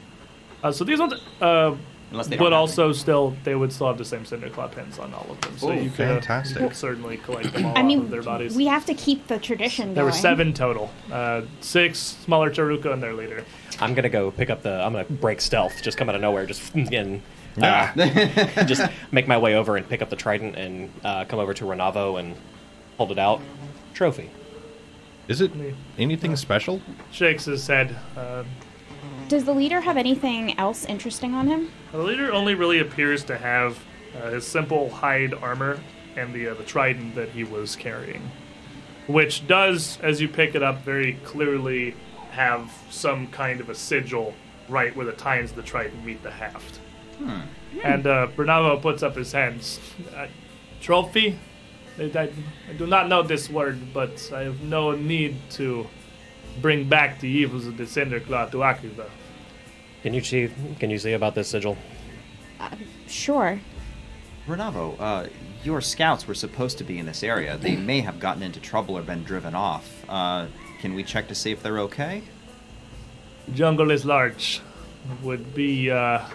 Uh, so these ones uh, Unless they don't would also still they would still have the same cinder claw pins on all of them. So Oh, you could, fantastic. you could certainly collect them all I off mean, of their bodies. we have to keep the tradition there were seven total. Uh, six smaller Charau-ka and their leader. I'm gonna go pick up the. I'm gonna break stealth, just come out of nowhere, just and Ah. uh, just make my way over and pick up the trident and uh, come over to Renavo and hold it out. Trophy. Is it anything special? Shakes his head. Uh, Does the leader have anything else interesting on him? the leader only really appears to have uh, his simple hide armor and the uh, the trident that he was carrying, which does, as you pick it up, very clearly have some kind of a sigil right where the tines of the trident meet the haft. And uh, Renavo puts up his hands. Uh, trophy? I, I- I do not know this word, but I have no need to bring back the evils of the Cinderclaw to Akrivel. Can you see? Can you see about this sigil? Sure. Renavo, uh, your scouts were supposed to be in this area. They may have gotten into trouble or been driven off. Uh, can we check to see if they're okay? Jungle is large. It would be uh,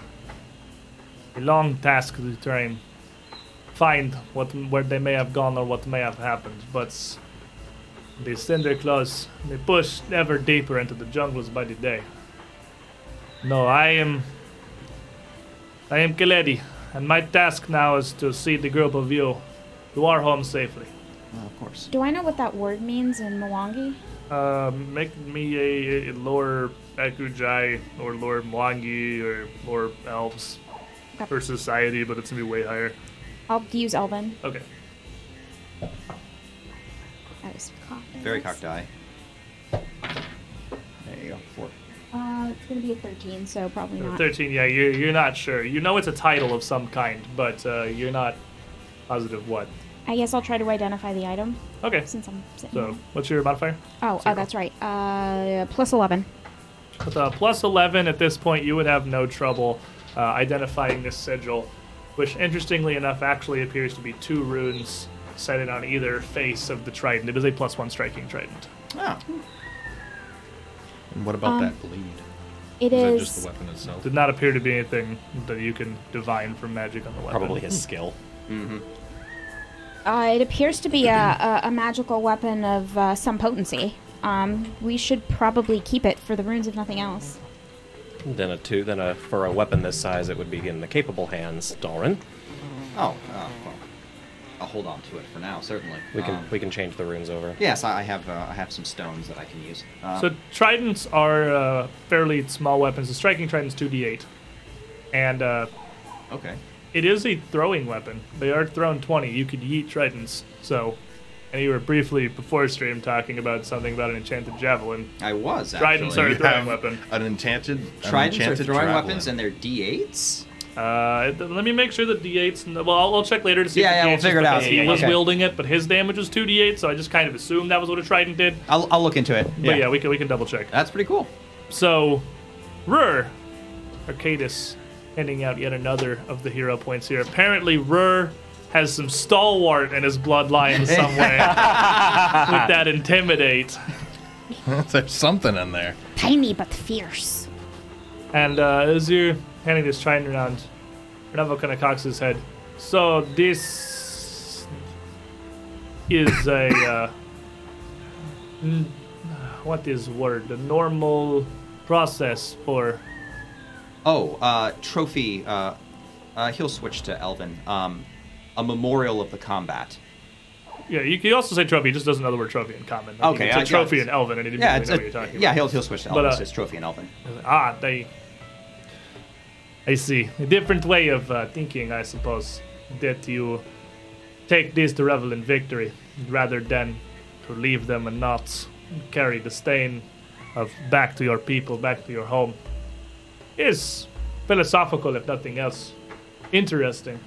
a long task to try and find what where they may have gone or what may have happened. But the Cinder Claws they push ever deeper into the jungles by the day. No, I am I am Keledi, and my task now is to see the group of you to our home safely. Uh, of course. Do I know what that word means in Mwangi? Uh, make me a, a lower Ekujae or lower Mwangi or lower elves Okay. for society, but it's gonna be way higher. I'll use Elven. Okay. I was cocked. Very guess. cocked eye. There you go. Four. Uh, it's gonna be a 13, so probably not. 13, yeah, you're, you're not sure. You know it's a title of some kind, but uh, you're not positive what. I guess I'll try to identify the item Okay, since I'm sitting so here. what's your modifier? Oh, oh, that's right. Uh, plus 11. With a plus 11 at this point, you would have no trouble uh, identifying this sigil, which interestingly enough actually appears to be two runes set on either face of the trident. It is a plus one striking trident. Oh, And what about Um, that bleed? It Is that is. just the weapon itself? Did not appear to be anything that you can divine from magic on the weapon. Probably his skill. Uh, it appears to be a, a, a magical weapon of uh, some potency. Um, we should probably keep it for the runes, if nothing else. Then a two. Then a for a weapon this size, it would be in the capable hands. Dalren. oh, uh, well, I'll hold on to it for now. Certainly. We can Um, we can change the runes over. Yes, I I have. Uh, I have some stones that I can use. Uh, So tridents are uh, fairly small weapons. The striking trident's 2d8. And uh, okay. it is a throwing weapon. They are thrown 20. You could yeet tridents. So, and you were briefly before stream talking about something about an enchanted javelin. I was actually. Tridents are a You throwing have weapon. An enchanted. an Tridents are throwing javelin. weapons, and they're D8s. Uh, let me make sure that d8's. n- Well, I'll, I'll check later to see Yeah, if yeah, we'll figure it out. He Yeah, was okay. wielding it, but his damage was 2d8, so I just kind of assumed that was what a trident did. I'll, I'll look into it. But yeah, we can we can double check. That's pretty cool. So, Rur, Arcadis, handing out yet another of the hero points here. Apparently, Rur has some stalwart in his bloodline somewhere. With that intimidate. There's something in there. Tiny but fierce. And uh, as you're handing this trident around, Renavo kind of cocks his head. So this is a uh, n- what is word? The normal process for Oh, uh, trophy. Uh, uh, he'll switch to Elvin. Um, a memorial of the combat. yeah. You can also say trophy. He just doesn't know the word trophy in common. Like, Okay, it's a trophy in Elven, and he didn't Yeah, really know a, what you're talking yeah. about. He'll he'll switch to But, Elvin. uh, it's trophy and Elvin. Ah, they. I see. A different way of uh, thinking, I suppose. That you take this to revel in victory, rather than to leave them and not carry the stain of back to your people, back to your home. Is philosophical, if nothing else. Interesting.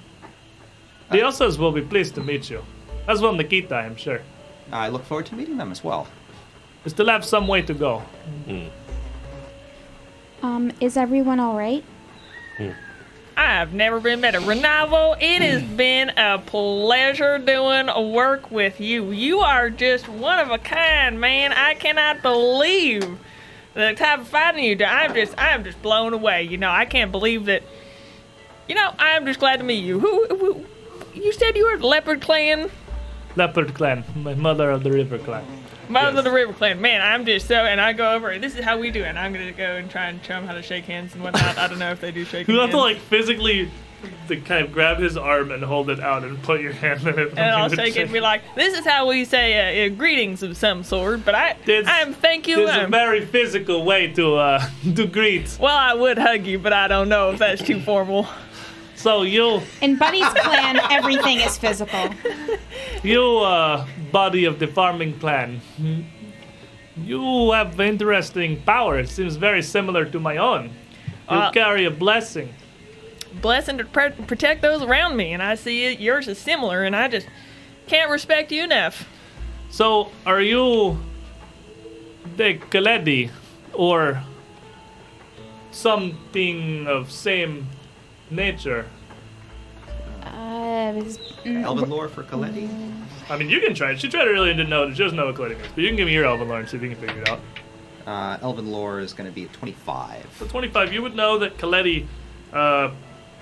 The Elsas will be pleased to meet you. As will Nikita, I'm sure. I look forward to meeting them as well. We still have some way to go. Um, is everyone all right? Hmm. I've never been better. Renavo, it has hmm. been a pleasure doing work with you. You are just one of a kind, man. I cannot believe the type of fighting you do. I'm just, I'm just blown away. You know, I can't believe that. You know, I'm just glad to meet you. Who, who you said you were Leopard Clan? Leopard clan, my mother of the river clan. Mother of the River Clan. Man, I'm just so, and I go over. This is how we do it. And I'm gonna go and try and show them how to shake hands and whatnot. I don't know if they do shake You hands. have to like physically to kind of grab his arm and hold it out and put your hand in it. and I'll shake it and be like, "This is how we say uh, uh, greetings of some sort." But I, There's- I'm thank you. There's a I'm- very physical way to uh to greet. well, I would hug you, but I don't know if that's too formal. So you In Buddy's clan, everything is physical. you uh body of the farming clan. You have interesting power. It seems very similar to my own. You Uh, carry a blessing. Blessing to pre- protect those around me, and I see it, yours is similar, and I just can't respect you enough. So are you the Kaledi or something of same nature? Uh, is- mm, Elvin lore for Coletti. I mean, you can try it. She tried earlier and didn't know. She doesn't know what Kaledi means. But you can give me your Elven lore and see if you can figure it out. Uh, Elvin lore is going to be 25. So 25, you would know that Kaledi uh,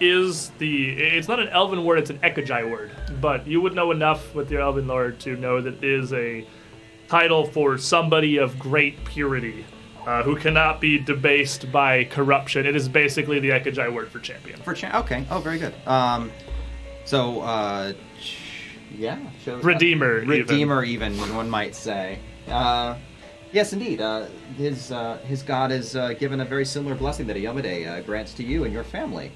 is the. It's not an Elven word, it's an Ekujae word. But you would know enough with your Elven lore to know that it is a title for somebody of great purity. Uh, who cannot be debased by corruption. It is basically the Ekujae word for champion. For cha- okay. Oh, very good. Um, so uh, ch- yeah, shows Redeemer, even. Redeemer, even. one might say. Uh, yes, indeed. Uh, his uh, his god is uh, given a very similar blessing that Iomedae uh, grants to you and your family.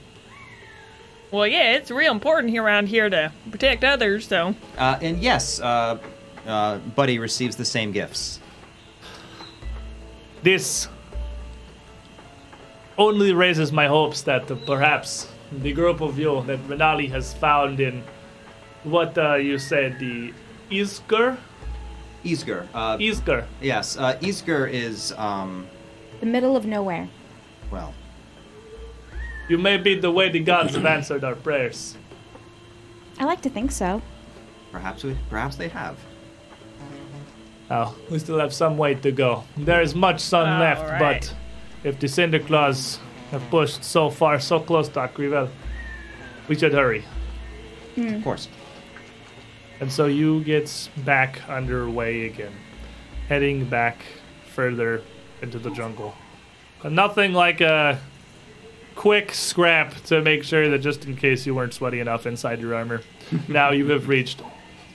Well, yeah, it's real important here around here to protect others. So, Uh, and yes, uh, uh, Buddy receives the same gifts. This only raises my hopes that uh, perhaps the group of you that Renali has found in what uh, you said, the Isker? Isger. Uh, Isker. yes, uh, Isger is um, the middle of nowhere. well. You may be the way the gods have answered our prayers. I like to think so. Perhaps we, perhaps they have. Oh, we still have some way to go. There is much sun All left, right. but if the Cinder Claws have pushed so far, so close to Akrivel, we should hurry. Hmm. Of course. And so you get back underway again, heading back further into the jungle. But nothing like a quick scrap to make sure that just in case you weren't sweaty enough inside your armor, now you have reached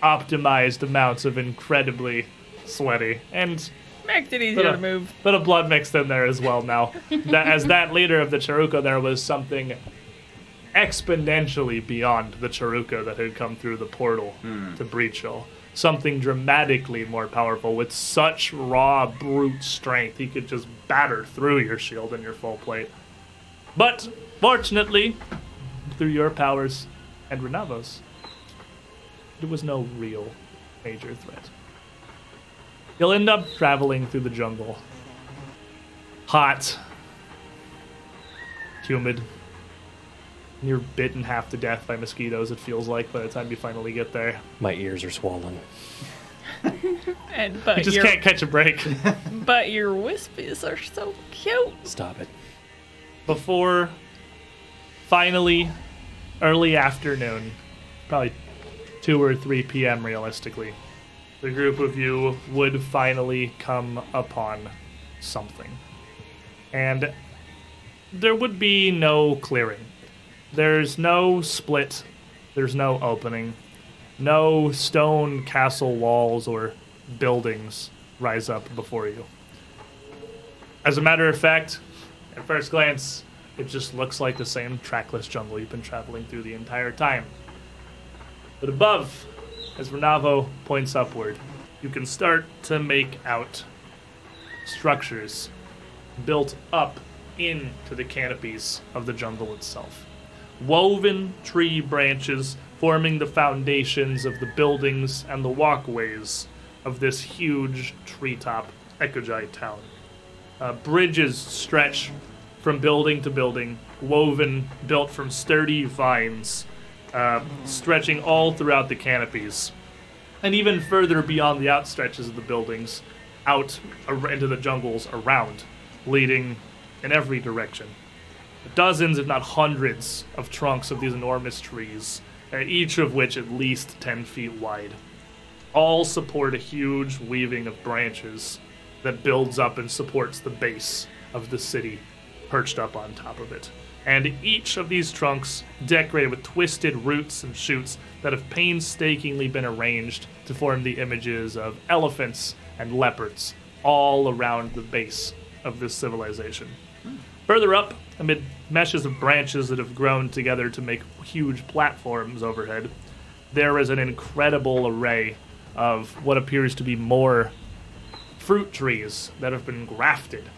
optimized amounts of incredibly sweaty and makes it bit easier to of, move. bit of blood mixed in there as well now. that, as that leader of the Charau-ka, there was something exponentially beyond the Charau-ka that had come through the portal hmm. to Breachill. Something dramatically more powerful with such raw, brute strength, he could just batter through your shield and your full plate. But fortunately, through your powers and Renavo's, there was no real major threat. You'll end up traveling through the jungle. Hot, humid, And you're bitten half to death by mosquitoes, it feels like, by the time you finally get there. My ears are swollen. And but You just your can't catch a break. but your wispies are so cute. Stop it. Before finally, early afternoon, probably 2 or 3 p.m. realistically, the group of you would finally come upon something. And there would be no clearing. There's no split, there's no opening, no stone castle walls or buildings rise up before you. As a matter of fact, at first glance, it just looks like the same trackless jungle you've been traveling through the entire time. But above, as Renavo points upward, you can start to make out structures built up into the canopies of the jungle itself. Woven tree branches forming the foundations of the buildings and the walkways of this huge treetop Ekujai town. Uh, bridges stretch from building to building, woven, built from sturdy vines, uh, stretching all throughout the canopies. And even further beyond the outstretches of the buildings, out into the jungles around, leading in every direction. Dozens, if not hundreds, of trunks of these enormous trees, uh, each of which at least 10 feet wide. All support a huge weaving of branches that builds up and supports the base of the city perched up on top of it. And each of these trunks decorated with twisted roots and shoots that have painstakingly been arranged to form the images of elephants and leopards all around the base of this civilization. Further up, amid meshes of branches that have grown together to make huge platforms overhead, there is an incredible array of what appears to be more fruit trees that have been grafted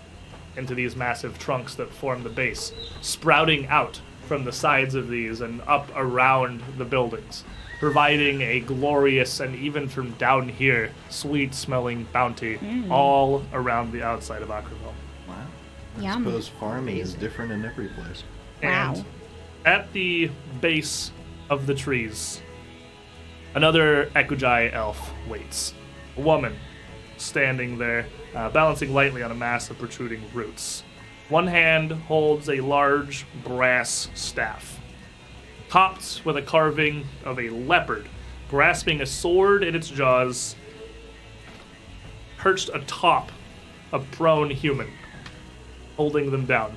into these massive trunks that form the base, sprouting out from the sides of these and up around the buildings, providing a glorious and even from down here, sweet smelling bounty mm. all around the outside of Akrivel. Wow. Yum. Suppose farming is different in every place. Wow. And at the base of the trees, another Ekujai elf waits. A woman standing there, uh, balancing lightly on a mass of protruding roots. One hand holds a large brass staff, topped with a carving of a leopard, grasping a sword in its jaws, perched atop a prone human, holding them down.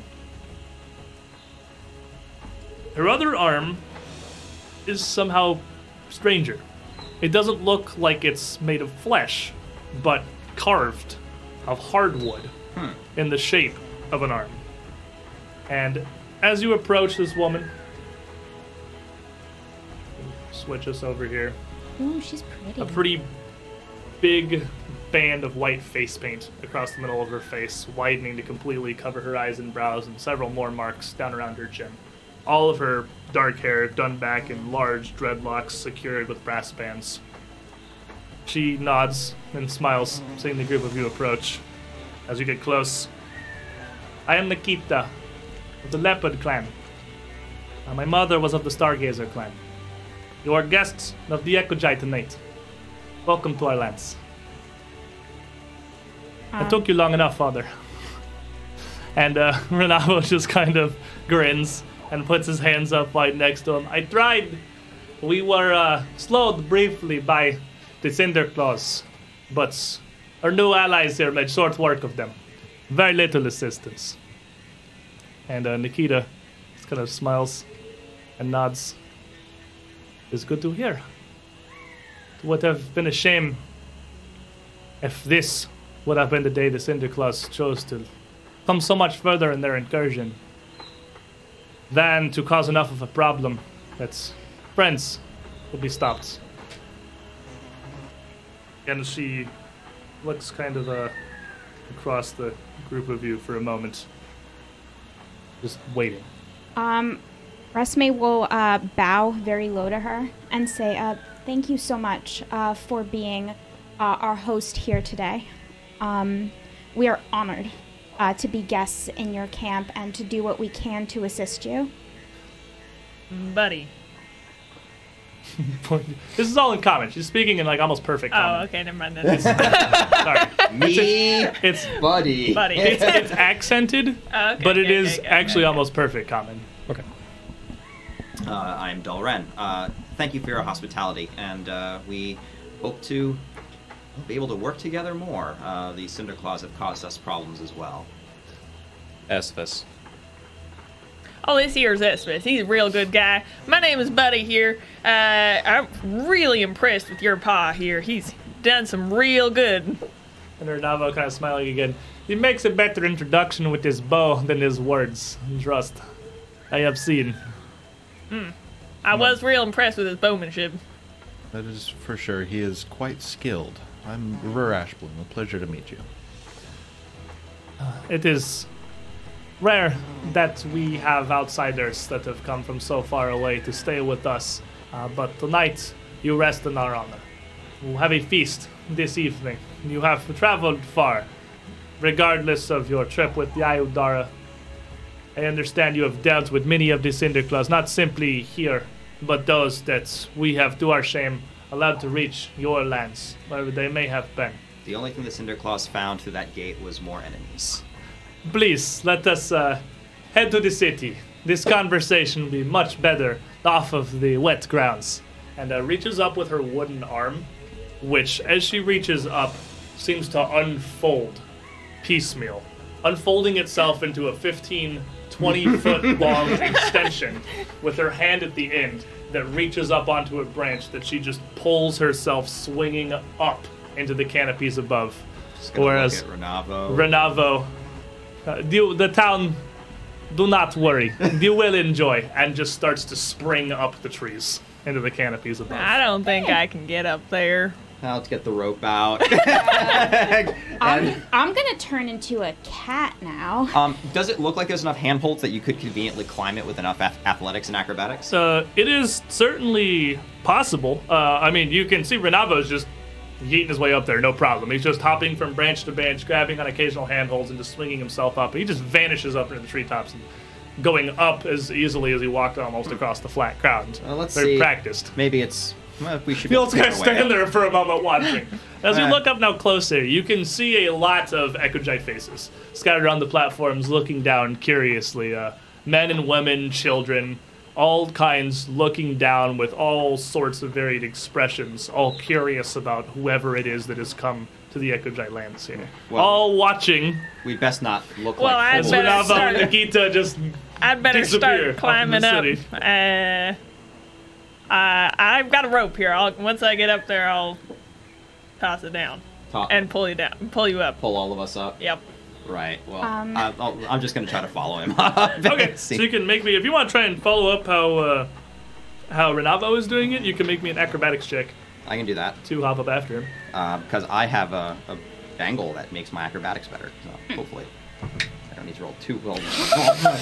Her other arm is somehow stranger. It doesn't look like it's made of flesh, but carved of hardwood in the shape of an arm. And as you approach this woman, switch us over here. Ooh, she's pretty. A pretty big band of white face paint across the middle of her face, widening to completely cover her eyes and brows, and several more marks down around her chin. All of her dark hair done back in large dreadlocks secured with brass bands. She nods and smiles, seeing the group of you approach. As you get close, I am Nikita of the Leopard clan. Uh, my mother was of the Stargazer clan. You are guests of the Ekujai tonight. Welcome to our lands. I took you long enough, father. And uh, Renavo just kind of grins and puts his hands up right next to him. I tried. We were uh, slowed briefly by the Cinder Claws, but our new allies here made short work of them. Very little assistance. And uh, Nikita just kind of smiles and nods. It's good to hear. It would have been a shame if this would have been the day the Cinder Claws chose to come so much further in their incursion than to cause enough of a problem that friends would be stopped. And she looks kind of uh, across the group of you for a moment, just waiting. Um, Resme will uh, bow very low to her and say, uh, "Thank you so much uh, for being uh, our host here today. Um, we are honored uh, to be guests in your camp and to do what we can to assist you." Buddy. this is all in common. She's speaking in like almost perfect Oh, okay, never mind then. Sorry. Me, It's buddy. Buddy. it's, it's accented, Okay, but it okay, is okay, okay, actually okay. almost perfect common. Okay. Uh, I'm Dalren. Uh, thank you for your hospitality, and uh, we hope to be able to work together more. Uh, the Cinder Claws have caused us problems as well. Esvis. Oh, this here's Esvis. He's a real good guy. My name is Buddy here. Uh, I'm really impressed with your pa here. He's done some real good. And Renavo kind of smiling again. He makes a better introduction with his bow than his words. Trust. I have seen. Hmm. I was real impressed with his bowmanship. That is for sure. He is quite skilled. I'm Rur Ashbloom. A pleasure to meet you. It is rare that we have outsiders that have come from so far away to stay with us. Uh, but tonight, you rest in our honor. We'll have a feast this evening. You have traveled far, regardless of your trip with the Aiudara. I understand you have dealt with many of the Cinderclaws, not simply here, but those that we have, to our shame, allowed to reach your lands, wherever they may have been. The only thing the Cinder Claws found through that gate was more enemies. Please let us uh, head to the city. This conversation will be much better off of the wet grounds. And uh, reaches up with her wooden arm, which, as she reaches up, seems to unfold piecemeal, unfolding itself into a 15, 20 foot long extension with her hand at the end that reaches up onto a branch that she just pulls herself swinging up into the canopies above. Just gonna Whereas Renavo. Renavo, uh, the, the town, do not worry. you will enjoy. And just starts to spring up the trees into the canopies above. I don't think I can get up there. Now let's get the rope out. I'm, I'm gonna turn into a cat now. um, does it look like there's enough handholds that you could conveniently climb it with enough ath- athletics and acrobatics? Uh, it is certainly possible. Uh, I mean, you can see Renavo's just yeeting his way up there, no problem. He's just hopping from branch to branch, grabbing on occasional handholds and just swinging himself up. He just vanishes up into the treetops and going up as easily as he walked almost across the flat ground. Well, let's They're see. practiced. Maybe it's. Well, we should. You also make kind of our stand there for a moment watching. As you Uh. look up now closer, you can see a lot of Ekujae faces scattered on the platforms, looking down curiously. Uh, men and women, children, all kinds looking down with all sorts of varied expressions, all curious about whoever it is that has come to the Ekujae lands here. Well- all watching We best not look Well, like I'd fools. better Renavo start- Nikita just I'd better Disappear up start the climbing up. city. Uh, uh, I've got a rope here. I'll, once I get up there, I'll toss it down Top- and pull you down, pull you up. pull all of us up. Yep. Right. Well, Um, I, I'll, I'm just gonna try to follow him. Okay, See. so you can make me if you want to try and follow up how uh, how Renavo is doing it. You can make me an acrobatics check I can do that to hop up after him. because I have a, a bangle that makes my acrobatics better. Hmm. So hopefully, I don't need to roll two. Well,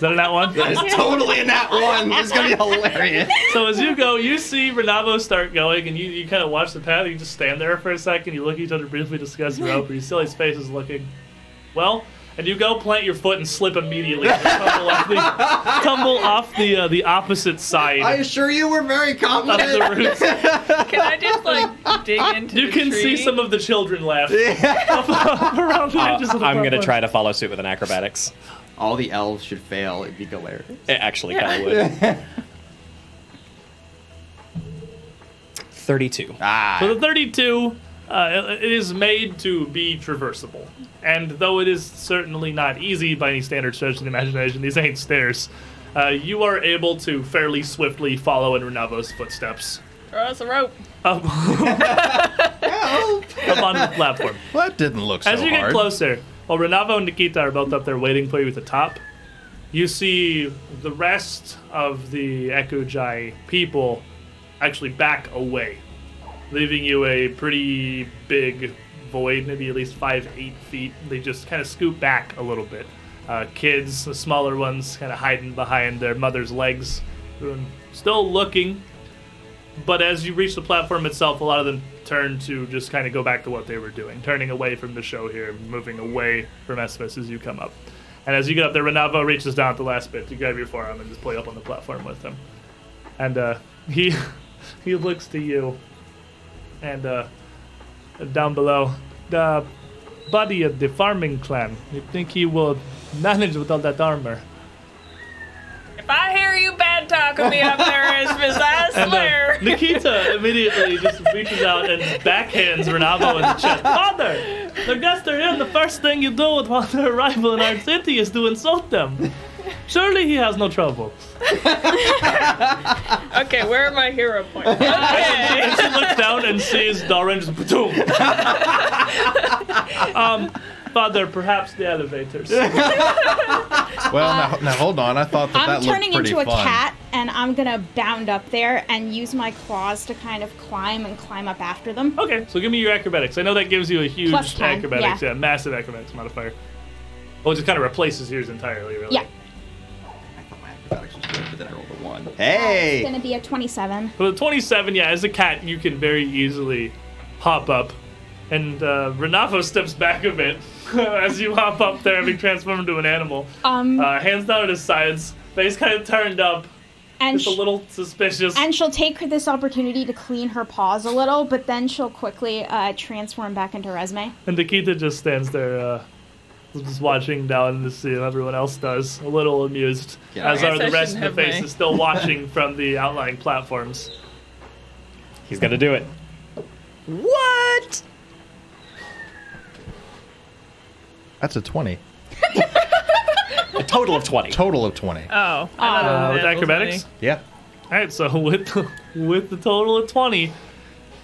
Is that a nat one? that is totally in that one. This is gonna be hilarious. so as you go, you see Renavo start going, and you, you kind of watch the path. You just stand there for a second. You look at each other briefly, discuss your rope. You see his face is looking well. And you go plant your foot and slip immediately. and tumble off the, tumble off the, uh, the opposite side I assure you, we're very of the roots. Can I just like dig into You the can see tree? some of the children laugh around the Uh, edges of the I'm gonna platform. try to follow suit with an acrobatics. All the elves should fail. It'd be hilarious. It actually kind of would. Thirty-two. Ah. So the 32, uh, it it is made to be traversable. And though it is certainly not easy by any standard stretch of the imagination, these ain't stairs. Uh, you are able to fairly swiftly follow in Renavo's footsteps Throw us a rope. up, up onto the platform. Well, that didn't look so As you get hard. closer, while Renavo and Nikita are both up there waiting for you at the top, you see the rest of the Ekujai people actually back away, leaving you a pretty big void, maybe at least five, eight feet. They just kind of scoot back a little bit. Uh, kids, the smaller ones, kind of hiding behind their mother's legs, still looking. But as you reach the platform itself, a lot of them turn to just kind of go back to what they were doing, turning away from the show here, moving away from Esvis as you come up. And as you get up there, Renavo reaches down at the last bit to grab your forearm and just play up on the platform with him. And uh, he he looks to you, and uh, down below, the buddy of the farming clan. You think he will manage with all that armor? If I hear you bad talking me up there, Esvis, I And swear. uh, Nikita immediately just reaches out and backhands Renavo in the chest. Father, the guests are here. and The first thing you do upon their arrival in our city is to insult them. Surely he has no trouble. Okay, where are my hero points? Okay. And she looks down and sees Doran just um, Father, perhaps the elevators. Well, now, now hold on. I thought that that I'm looked turning into a fun. cat and I'm gonna bound up there and use my claws to kind of climb and climb up after them. Okay, so give me your acrobatics. I know that gives you a huge Plus 10, acrobatics, yeah. yeah. massive acrobatics modifier. Well, it just kind of replaces yours entirely, really. Yeah. I thought my acrobatics was good, but then I rolled a one. Hey, it's gonna be a 27. With a 27, yeah, as a cat, you can very easily hop up. And uh, Renavo steps back a bit as you hop up there, having transformed into an animal. Um, Uh, hands down at his sides, face kind of turned up, and just a little suspicious. and she'll take this opportunity to clean her paws a little, but then she'll quickly uh, transform back into Resme. And Nikita just stands there, uh, just watching down to see how everyone else does, a little amused, Yeah, as are the rest of the have faces my- still watching from the outlying platforms. He's gonna do it. What? That's a 20. A total of 20. Total of 20. Oh, I Uh, with acrobatics? money. Yeah. All right, so with the, with the total of 20,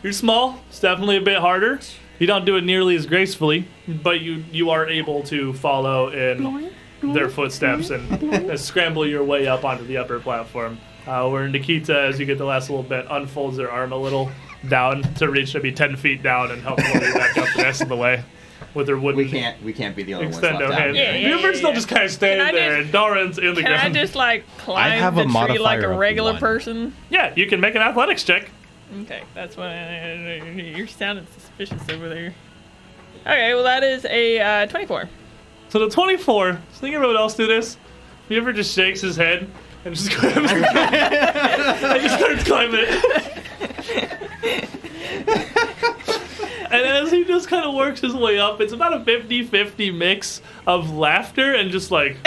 you're small. It's definitely a bit harder. You don't do it nearly as gracefully, but you you are able to follow in their footsteps and, and scramble your way up onto the upper platform. Uh, where Nikita, as you get the last little bit, unfolds her arm a little down to reach maybe 10 feet down and help pull you back up the rest of the way with her wooden We can't we can't be the only ones left extendo out hand. here. Yeah, yeah, Buford's still yeah. just kind of standing there, just- and Doran's in the Can I just like climb have the a tree like a regular one. person? yeah, you can make an athletics check. Okay, that's what you're sounding suspicious over there. Okay, well that is a uh, 24. So the 24, so think everyone else do this. He ever just shakes his head and just grabs and just starts climbing it. and as he just kind of works his way up, it's about a 50-50 mix of laughter and just like,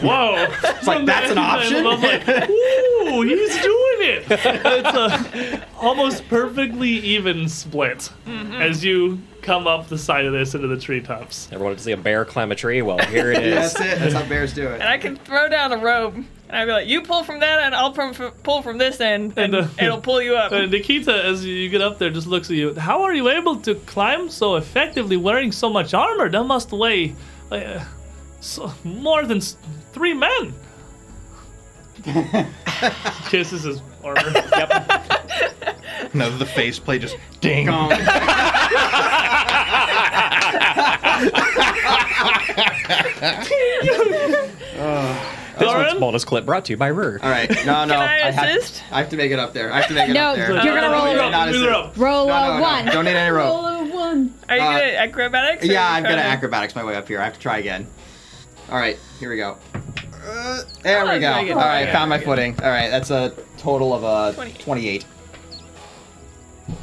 whoa. It's like, that's an option? I'm like, ooh, he's doing it. It's a almost perfectly even split mm-hmm. as you come up the side of this into the treetops. Ever wanted to see a bear climb a tree? Well, here it is. That's it. That's how bears do it. And I can throw down a rope, and I'd be like, "You pull from that, and I'll pull from, pull from this end, and, And, uh, it'll pull you up." And Nikita, as you get up there, just looks at you. How are you able to climb so effectively wearing so much armor? That must weigh uh, so, more than three men. Kisses his armor. yep. No, the face play just ding. This Doran? week's bonus clip brought to you by Rur. all right. No, no. Can I have, assist? I have to make it up there. I have to make it No, up there. No, you're gonna roll Move a it up, Not assist. Roll No, a no, no. one. Don't need any rope. Roll a one. Are you uh, good at acrobatics? Yeah, I'm good at trying to- acrobatics my way up here. I have to try again. All right, here we go. Uh, there Oh, we go. very All good. right, Yeah, found my footing. All right, that's a total of uh, 28. 28.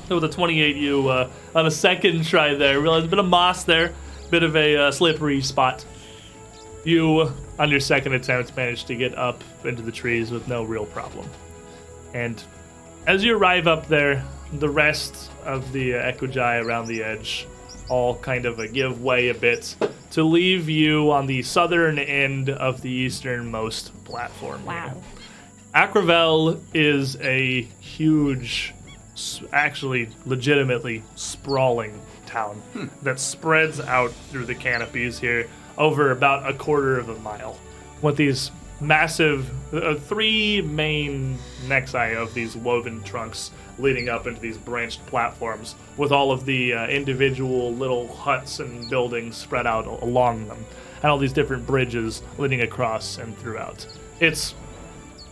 So with a 28, you uh, on a second try there realize a bit of moss there, bit of a uh, slippery spot. You, on your second attempt, managed to get up into the trees with no real problem. And as you arrive up there, the rest of the uh, Ekujae around the edge all kind of uh, give way a bit to leave you on the southern end of the easternmost platform. here. Wow. Akrivel is a huge, actually legitimately sprawling town that spreads out through the canopies here over about a quarter of a mile. With these massive, uh, three main nexi of these woven trunks leading up into these branched platforms, with all of the uh, individual little huts and buildings spread out along them, and all these different bridges leading across and throughout. It's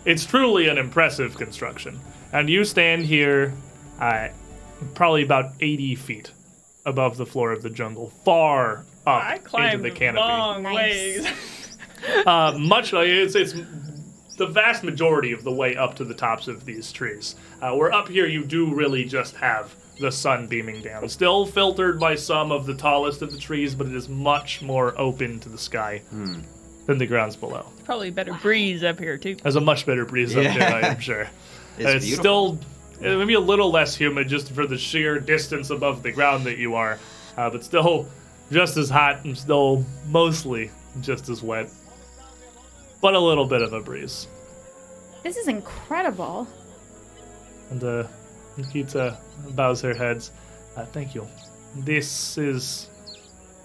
it's truly an impressive construction. And you stand here, uh, probably about 80 feet above the floor of the jungle, far up I into the canopy. long Nice. ways. uh, much like it's, it's the vast majority of the way up to the tops of these trees. Uh, where up here, you do really just have the sun beaming down. Still filtered by some of the tallest of the trees, but it is much more open to the sky than the grounds below. Probably a better breeze up here too. There's a much better breeze up Yeah. there, I am sure. It's And it's still maybe a little less humid just for the sheer distance above the ground that you are, uh, but still just as hot and still mostly just as wet. But a little bit of a breeze. This is incredible. And uh, Nikita bows her head. Uh, thank you. This is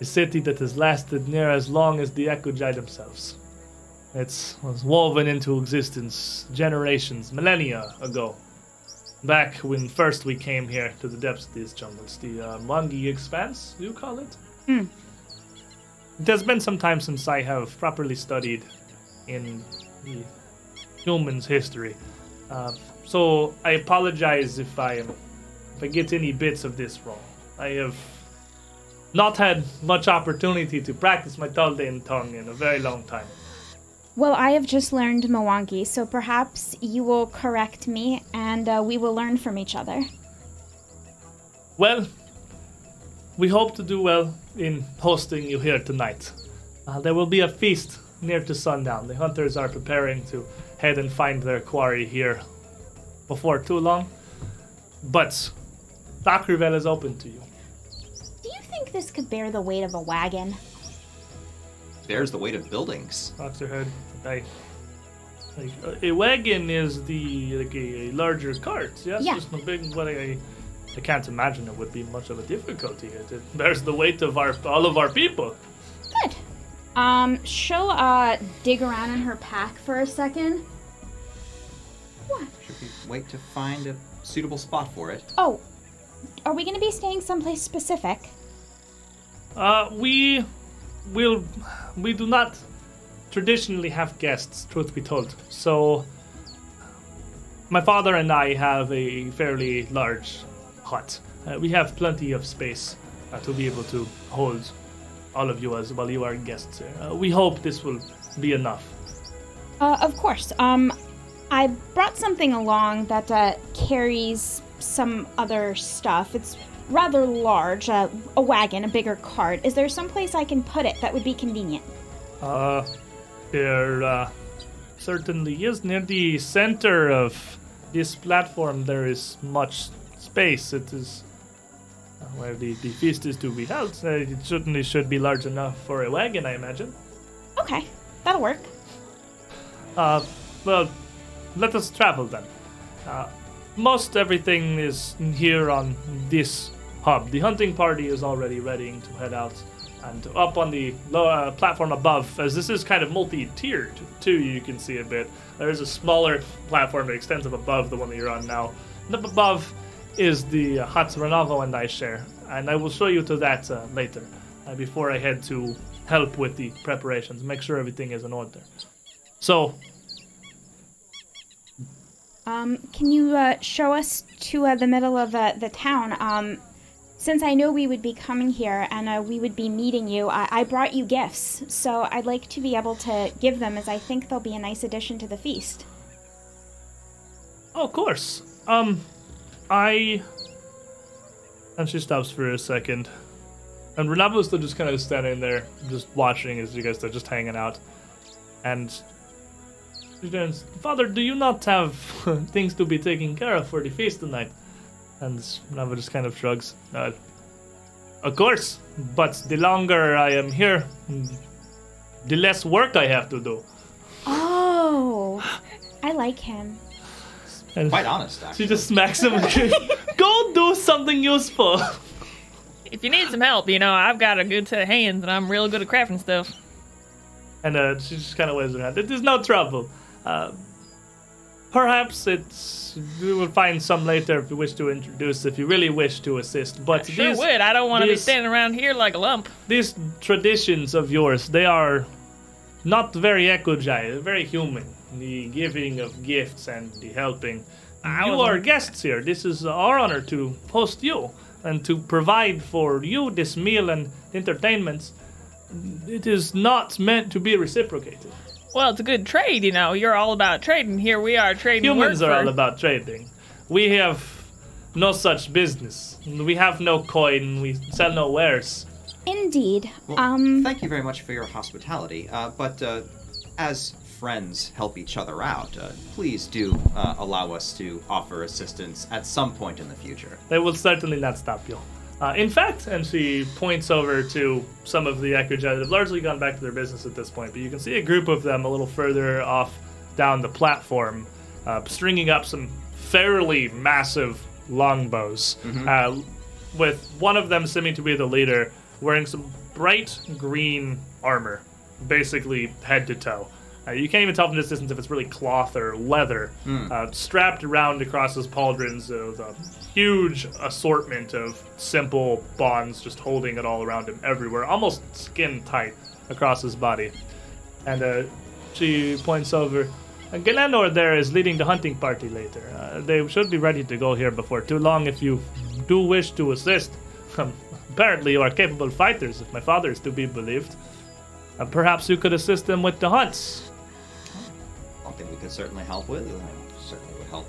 a city that has lasted near as long as the Ekujae themselves. It was woven into existence generations, millennia ago. Back when first we came here to the depths of these jungles, the uh, Mwangi Expanse, you call it? Hmm. It has been some time since I have properly studied in the human's history. Uh, so I apologize if I am if I get any bits of this wrong. I have not had much opportunity to practice my Taldane tongue in a very long time. Well, I have just learned Mwangi, so perhaps you will correct me and uh, we will learn from each other. Well, we hope to do well in hosting you here tonight. Uh, there will be a feast near to sundown. The hunters are preparing to head and find their quarry here before too long. But Akrivel is open to you. Do you think this could bear the weight of a wagon? Bears the weight of buildings. Knocks her head. I, like, uh, a wagon is the like a, a larger cart. Yes, Yeah. just a big. what I, I can't imagine it would be much of a difficulty. It, it bears the weight of our all of our people. Good. Um, she'll uh dig around in her pack for a second. What? Should we wait to find a suitable spot for it? Oh, are we gonna be staying someplace specific? Uh, we will. We do not traditionally have guests, truth be told. So, my father and I have a fairly large hut. Uh, we have plenty of space uh, to be able to hold all of you as well. You are guests here. Uh, we hope this will be enough. Uh, of course. Um, I brought something along that uh, carries some other stuff. It's rather large, uh, a wagon, a bigger cart. Is there someplace I can put it that would be convenient? Uh, there uh, certainly is near the center of this platform. There is much space. It is uh, where the, the feast is to be held. Uh, it certainly should be large enough for a wagon, I imagine. Okay, that'll work. Uh, well, let us travel then. Uh, most everything is here on this hub. The hunting party is already readying to head out. And up on the low, uh, platform above, as this is kind of multi-tiered too, you can see a bit. There's a smaller platform that extends up above the one that you're on now. And up above is the hut Renavo and I share, and I will show you to that uh, later. Uh, before I head to help with the preparations, make sure everything is in order. So, Um, can you uh, show us to uh, the middle of uh, the town? Um, since I know we would be coming here and uh, we would be meeting you, I-, I brought you gifts. So I'd like to be able to give them as I think they'll be a nice addition to the feast. Oh, of course. Um, I. And she stops for a second. And Renavo's still just kind of standing there, just watching as you guys are just hanging out. And. She turns, Father, do you not have things to be taken care of for the feast tonight? And Renavo just kind of shrugs. Uh, of course, but the longer I am here, the less work I have to do. Oh, I like him. And Quite honest, actually. she just smacks him again. Go do something useful. If you need some help, you know, I've got a good set of hands and I'm real good at crafting stuff. And uh, she just kind of waves her hand. It is no trouble. Uh, perhaps it's we will find some later if you wish to introduce, if you really wish to assist. But Sure these, would. I don't want to be standing around here like a lump. these traditions of yours, they are not very Ekujae, they're very human. The giving of gifts and the helping. I you are guests here. This is our honor to host you and to provide for you this meal and entertainments. it is not meant to be reciprocated. Well, it's a good trade, you know. You're all about trading. Here we are trading. Humans are for- all about trading. We have no such business. We have no coin. We sell no wares. Indeed. Well, um, thank you very much for your hospitality. Uh, but uh, as friends help each other out, uh, please do uh, allow us to offer assistance at some point in the future. They will certainly not stop you. Uh, in fact, and she points over to some of the Ekujae that have largely gone back to their business at this point, but you can see a group of them a little further off down the platform, uh, stringing up some fairly massive longbows, uh, with one of them seeming to be the leader, wearing some bright green armor, basically head to toe. Uh, you can't even tell from this distance if it's really cloth or leather. Uh, strapped around across his pauldrons, uh, the huge assortment of simple bonds just holding it all around him everywhere, almost skin tight across his body. And uh, she points over. Galenor there is leading the hunting party later. Uh, they should be ready to go here before too long if you do wish to assist. Um, apparently, you are capable fighters, if my father is to be believed. Uh, perhaps you could assist them with the hunts. Something we could certainly help with. Uh, certainly would help,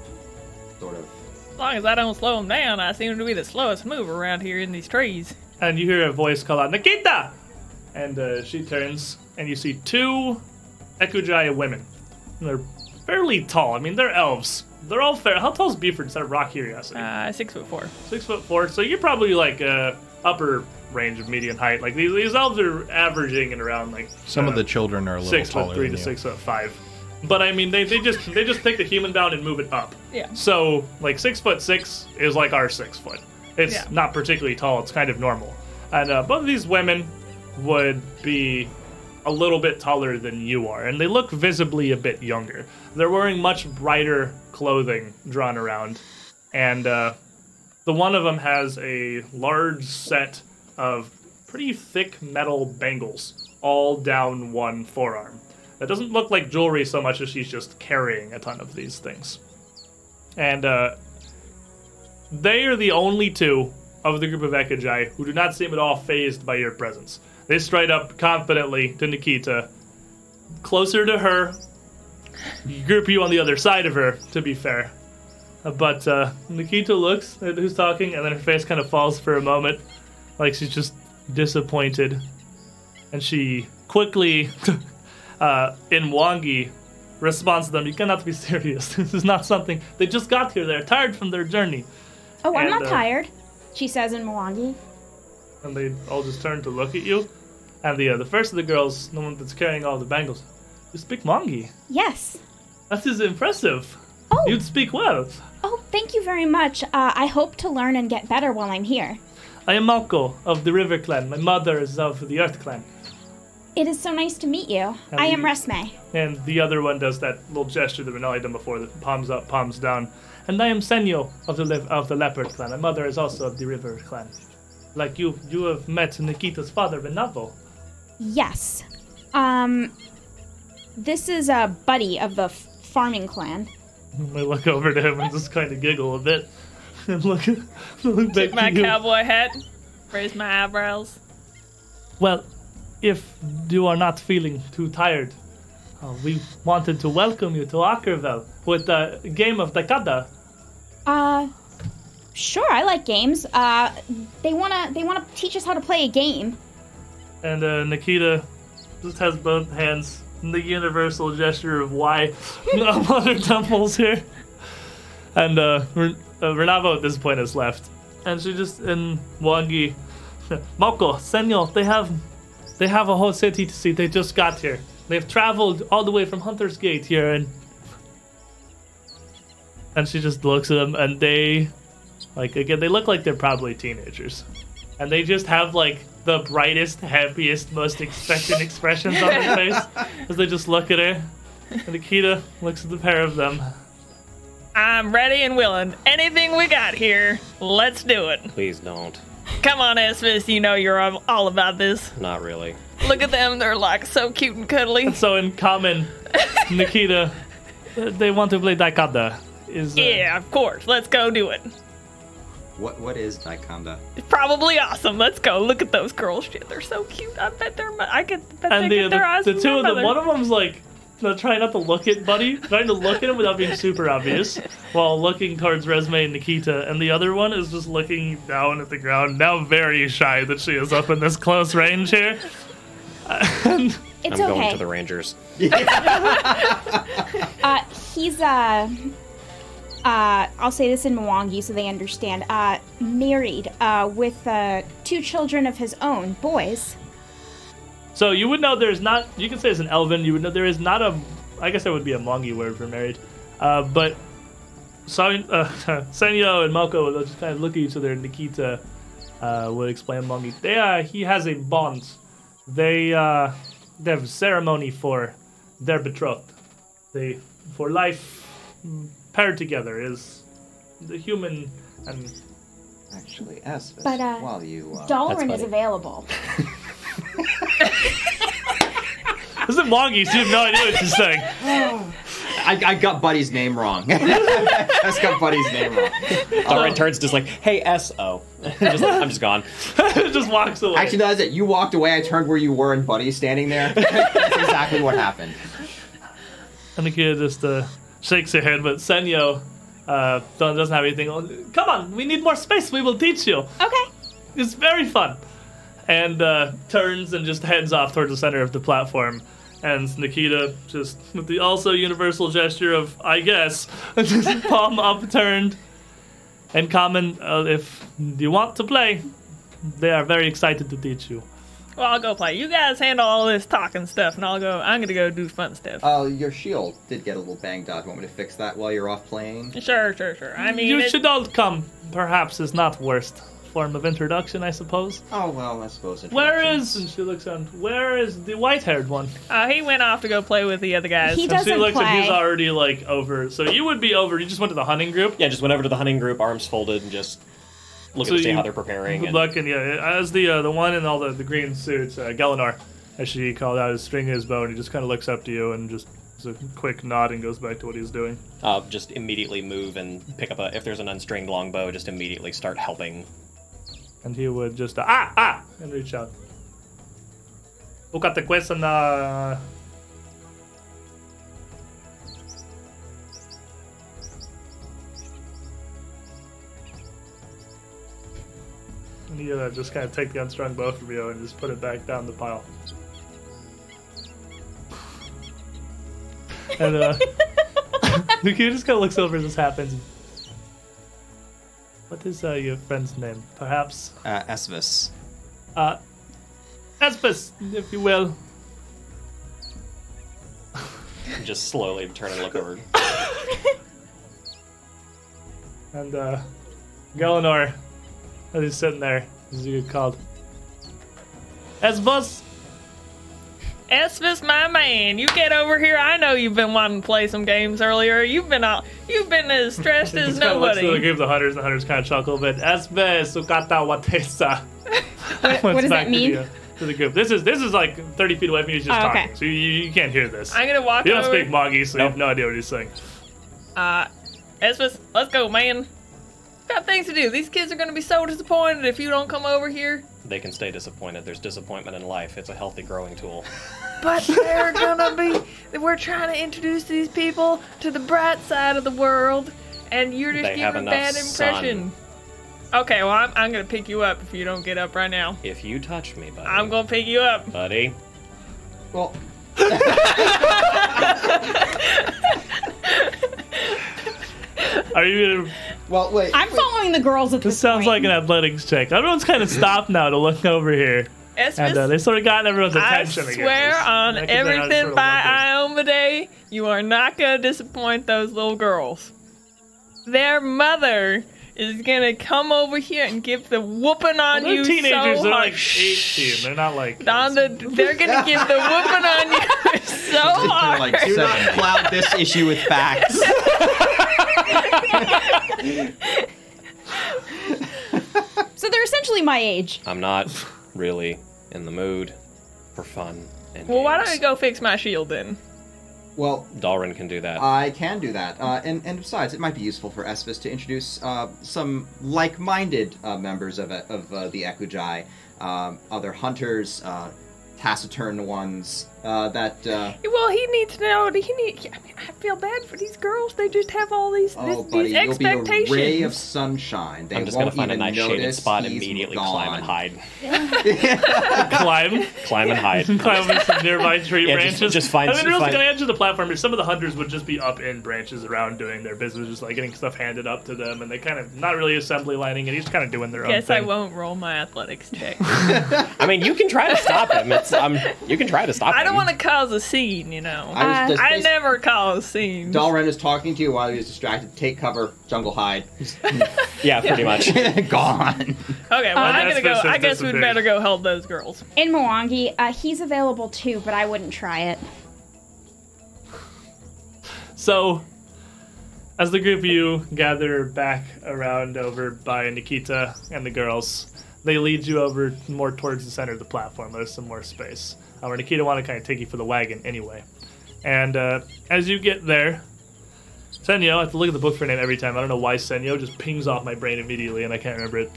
sort of. As long as I don't slow them down, I seem to be the slowest mover around here in these trees. and you hear a voice call out, Nikita! And uh, she turns, and you see two Ekujaya women. And they're fairly tall. I mean, they're elves. They're all fair. How tall is Buford? Instead of rock curiosity. Uh, six foot four. Six foot four. So you're probably like uh, upper range of median height. Like these, these elves are averaging in around like Some uh, of the children are a little six taller foot three than to you. six foot five. But I mean, they, they just they just take the human down and move it up. Yeah. So like six foot six is like our six foot. It's Yeah. not particularly tall. It's kind of normal. And uh, both of these women would be a little bit taller than you are, and they look visibly a bit younger. They're wearing much brighter clothing drawn around, and uh, the one of them has a large set of pretty thick metal bangles all down one forearm. That doesn't look like jewelry so much as she's just carrying a ton of these things. And uh, they are the only two of the group of Ekujae who do not seem at all phased by your presence. They stride up confidently to Nikita, closer to her, group you on the other side of her, to be fair. But uh, Nikita looks at who's talking, and then her face kind of falls for a moment, like she's just disappointed. And she quickly, uh, in Mwangi, responds to them, You cannot be serious. this is not something. They just got here. They're tired from their journey. oh, I'm not uh, tired, she says in Mwangi. And they all just turn to look at you. And the uh, the first of the girls, the one that's carrying all the bangles, you speak Mwangi. Yes. That is impressive. Oh. You'd speak well. Oh, thank you very much. Uh, I hope to learn and get better while I'm here. I am Malko of the River Clan. My mother is of the Earth Clan. It is so nice to meet you. I am you- Resme. And the other one does that little gesture that Renali done before, the palms up, palms down. And I am Senyo of the le- of the Leopard Clan. My mother is also of the River Clan. Like you, you have met Nikita's father, Renavo. Yes. Um, this is a buddy of the f- farming clan. I look over to him and just kind of giggle a bit. And look, look back My to you. cowboy hat. Raise my eyebrows. Well, if you are not feeling too tired, uh, we wanted to welcome you to Akrivel with the game of Dakada. Uh, sure. I like games. Uh, they wanna they wanna teach us how to play a game. And uh, Nikita just has both hands in the universal gesture of why on her temples here. And uh, Ren- uh, Renavo at this point has left. And she just, in Mwangi, Moko, Senyo, they have, they have a whole city to see. They just got here. They've traveled all the way from Hunter's Gate here, and and she just looks at them, and they, like again, they look like they're probably teenagers, and they just have like the brightest, happiest, most expectant expressions on their face as they just look at her. And Nikita looks at the pair of them. I'm ready and willing. Anything we got here, let's do it. Please don't. Come on, Esvis, you know you're all all about this. Not really. Look at them, they're like so cute and cuddly. So in common, Nikita, they want to play Daikada. Is uh, Yeah, of course. Let's go do it. What what is Daikonda? It's probably awesome. Let's go. Look at those girls. Shit, they're so cute. I bet they're. I could bet And they the get their the, eyes the two of them, one of them's like no, trying not to look at Buddy, trying to look at him without being super obvious, while looking towards Resme and Nikita, and the other one is just looking down at the ground, now very shy that she is up in this close range here. And It's I'm okay. going to the Rangers. Uh, he's uh, uh, I'll say this in Mwangi so they understand. Uh, married uh, with uh, two children of his own, boys. So you would know there's not. You can say it's an Elven. You would know there is not a. I guess that would be a Mwangi word for married. Uh, but San, uh, Sanyo and Moko will just kind of look at each other. and Nikita uh, will explain Mwangi. They uh, he has a bond. They uh, they have a ceremony for their betrothed. They for life mm, paired together is the human and Actually, Esvis, But, uh, while you uh, Dalren That's is available. this is Mwangi. So you have no idea what she's saying. I, I got Buddy's name wrong. I just got Buddy's name wrong. Dalren turns just like, hey, S-O. just, I'm just gone. just walks away. Actually, that's it. You walked away. I turned where you were, and Buddy's standing there. That's exactly what happened. And the kid just uh, shakes her head, but Senyo uh, doesn't have anything. Come on, we need more space. We will teach you. Okay. It's very fun. And uh, turns and just heads off towards the center of the platform. And Nikita just with the also universal gesture of I guess, just palm upturned. And common, uh, if you want to play, they are very excited to teach you. Well, I'll go play. You guys handle all this talking stuff, and I'll go. I'm gonna go do fun stuff. Uh, your shield did get a little banged up. Want me to fix that while you're off playing? sure, sure, sure. I mean, you it- should all come. Perhaps is not worst form of introduction, I suppose. Oh well, I suppose. Where introductions- And she looks on. Where is the white-haired one? uh, he went off to go play with the other guys. He And she doesn't looks and he's already like over. So you would be over. You just went to the hunting group. Yeah, just went over to the hunting group, arms folded, and just looking So to see how they're preparing. Good and- luck, and yeah, as the uh, the one in all the, the green suits, uh, Galanor, as she called out, is stringing his bow, and he just kind of looks up to you and just does a quick nod and goes back to what he's doing. uh, just immediately move and pick up a. If there's an unstringed longbow, just immediately start helping. And he would just uh, ah ah and reach out. Look at the question? Uh, and uh, just kind of take the unstrung bow from you and just put it back down the pile. and uh, the kid just kind of looks over as this happens. What is uh, your friend's name? Perhaps Uh, Esvis. uh, Espis, if you will. Just slowly turn and look over. And uh, Galanor, as he's sitting there, as you get called. Esbus, Esvis, my man, you get over here. I know you've been wanting to play some games earlier. You've been all, you've been as stressed as just kind of looks to the group of the hunters, and the hunters kind of chuckle but bit. Esbes, ukata watesa. What, what does that mean? To the, to the group. This is this is like 30 feet away from you. He's just Oh, okay. talking, so you, you can't hear this. I'm gonna walk You don't over. speak Mwangi, so you have no idea what he's saying. Uh, Esvis, let's go, man. Got things to do. These kids are gonna be so disappointed if you don't come over here. They can stay disappointed. There's disappointment in life. It's a healthy growing tool. But they're gonna be. We're trying to introduce these people to the bright side of the world, and you're just They giving a bad impression. Okay, well, I'm, I'm gonna pick you up if you don't get up right now. If you touch me, buddy, I'm gonna pick you up. buddy. Well, Are you gonna well, wait. I'm following the girls at this, This sounds like an athletics check. Everyone's kind of stopped now to look over here. Esvis, And uh, they sort of gotten everyone's attention again. I swear Just- on I think they're not everything sort of by looking. Iomedae, you are not gonna disappoint those little girls. Their mother is gonna come over here and give the whooping on They're you teenagers. so they're hard. like 18. They're not like. On the, they're gonna give the whooping on you so They're hard. like Do not seven. cloud this issue with facts. So they're essentially my age. I'm not really in the mood for fun. And well, why don't games. you go fix my shield then? Well, Dalren can do that. I can do that. Uh, and, and besides, it might be useful for Esvis to introduce uh, some like-minded uh, members of, of uh, the Ekujae, um, other hunters, uh, taciturn ones uh, that. Uh, Well, he needs to know. He need. I mean, I feel bad for these girls. They just have all these oh, this, buddy, these you'll be a expectations. ray of sunshine. They I'm just won't gonna find a nice shaded spot and immediately gone. climb and hide. Climb. Climb and hide. climb up some nearby tree Yeah, branches. just find- I mean, real find- on the edge of the platform, some of the hunters would just be up in branches around doing their business, just like getting stuff handed up to them, and they kind of not really assembly lining, and he's kind of doing their own thing. Guess I thing. won't roll my athletics check. I mean, you can try to stop him. It's um, you can try to stop him. I don't want to cause a scene, you know. I was Uh, I never cause scenes. Dalren is talking to you while he's distracted. Take cover, jungle hide. Yeah, pretty much. Gone. Okay, well, Uh, I'm gonna go. I guess we'd better go help those girls. In Mwangi, uh, he's available too, but I wouldn't try it. So, as the group of you gather back around over by Nikita and the girls, they lead you over more towards the center of the platform. There's some more space. Uh, where Nikita want to kind of take you for the wagon anyway. And uh, as you get there, Senyo, I have to look at the book for a name every time. I don't know why Senyo just pings off my brain immediately and I can't remember it.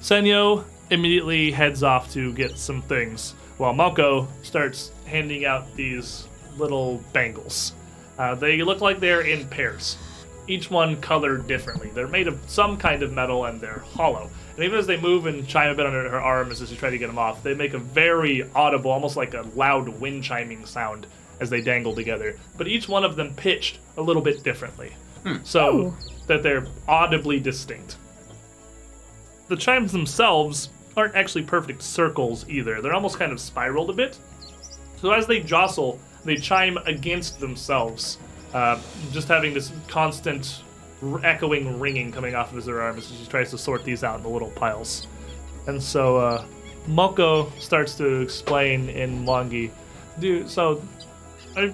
Senyo immediately heads off to get some things, while Moko starts handing out these little bangles. Uh, they look like they're in pairs, each one colored differently. They're made of some kind of metal and they're hollow. And even as they move and chime a bit on her, her arms as she try to get them off, they make a very audible, almost like a loud wind chiming sound as they dangle together. But each one of them pitched a little bit differently, so that they're audibly distinct. The chimes themselves aren't actually perfect circles either. They're almost kind of spiraled a bit. So as they jostle, they chime against themselves, uh, just having this constant r- echoing ringing coming off of his arms as she tries to sort these out in the little piles. And so uh, Moko starts to explain in Mwangi, do so. I,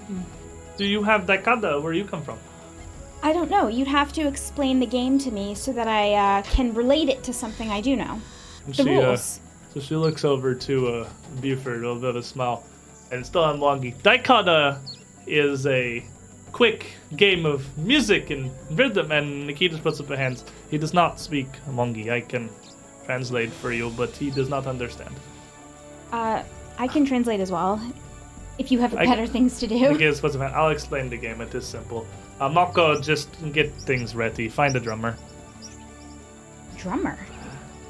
do you have Daikada? Where you come from? I don't know. You'd have to explain the game to me so that I uh, can relate it to something I do know. And The she, uh, rules. so she looks over to uh, Buford, a little bit of a smile, and still on Mwangi. Daikada is a quick game of music and rhythm, and Nikita puts up her hands. He does not speak Mwangi. I can translate for you, but he does not understand. Uh, I can translate as well. If you have I- better things to do. Nikita puts up her hand. I'll explain the game. It is simple. Uh, Moko, just get things ready. Find a drummer. Drummer.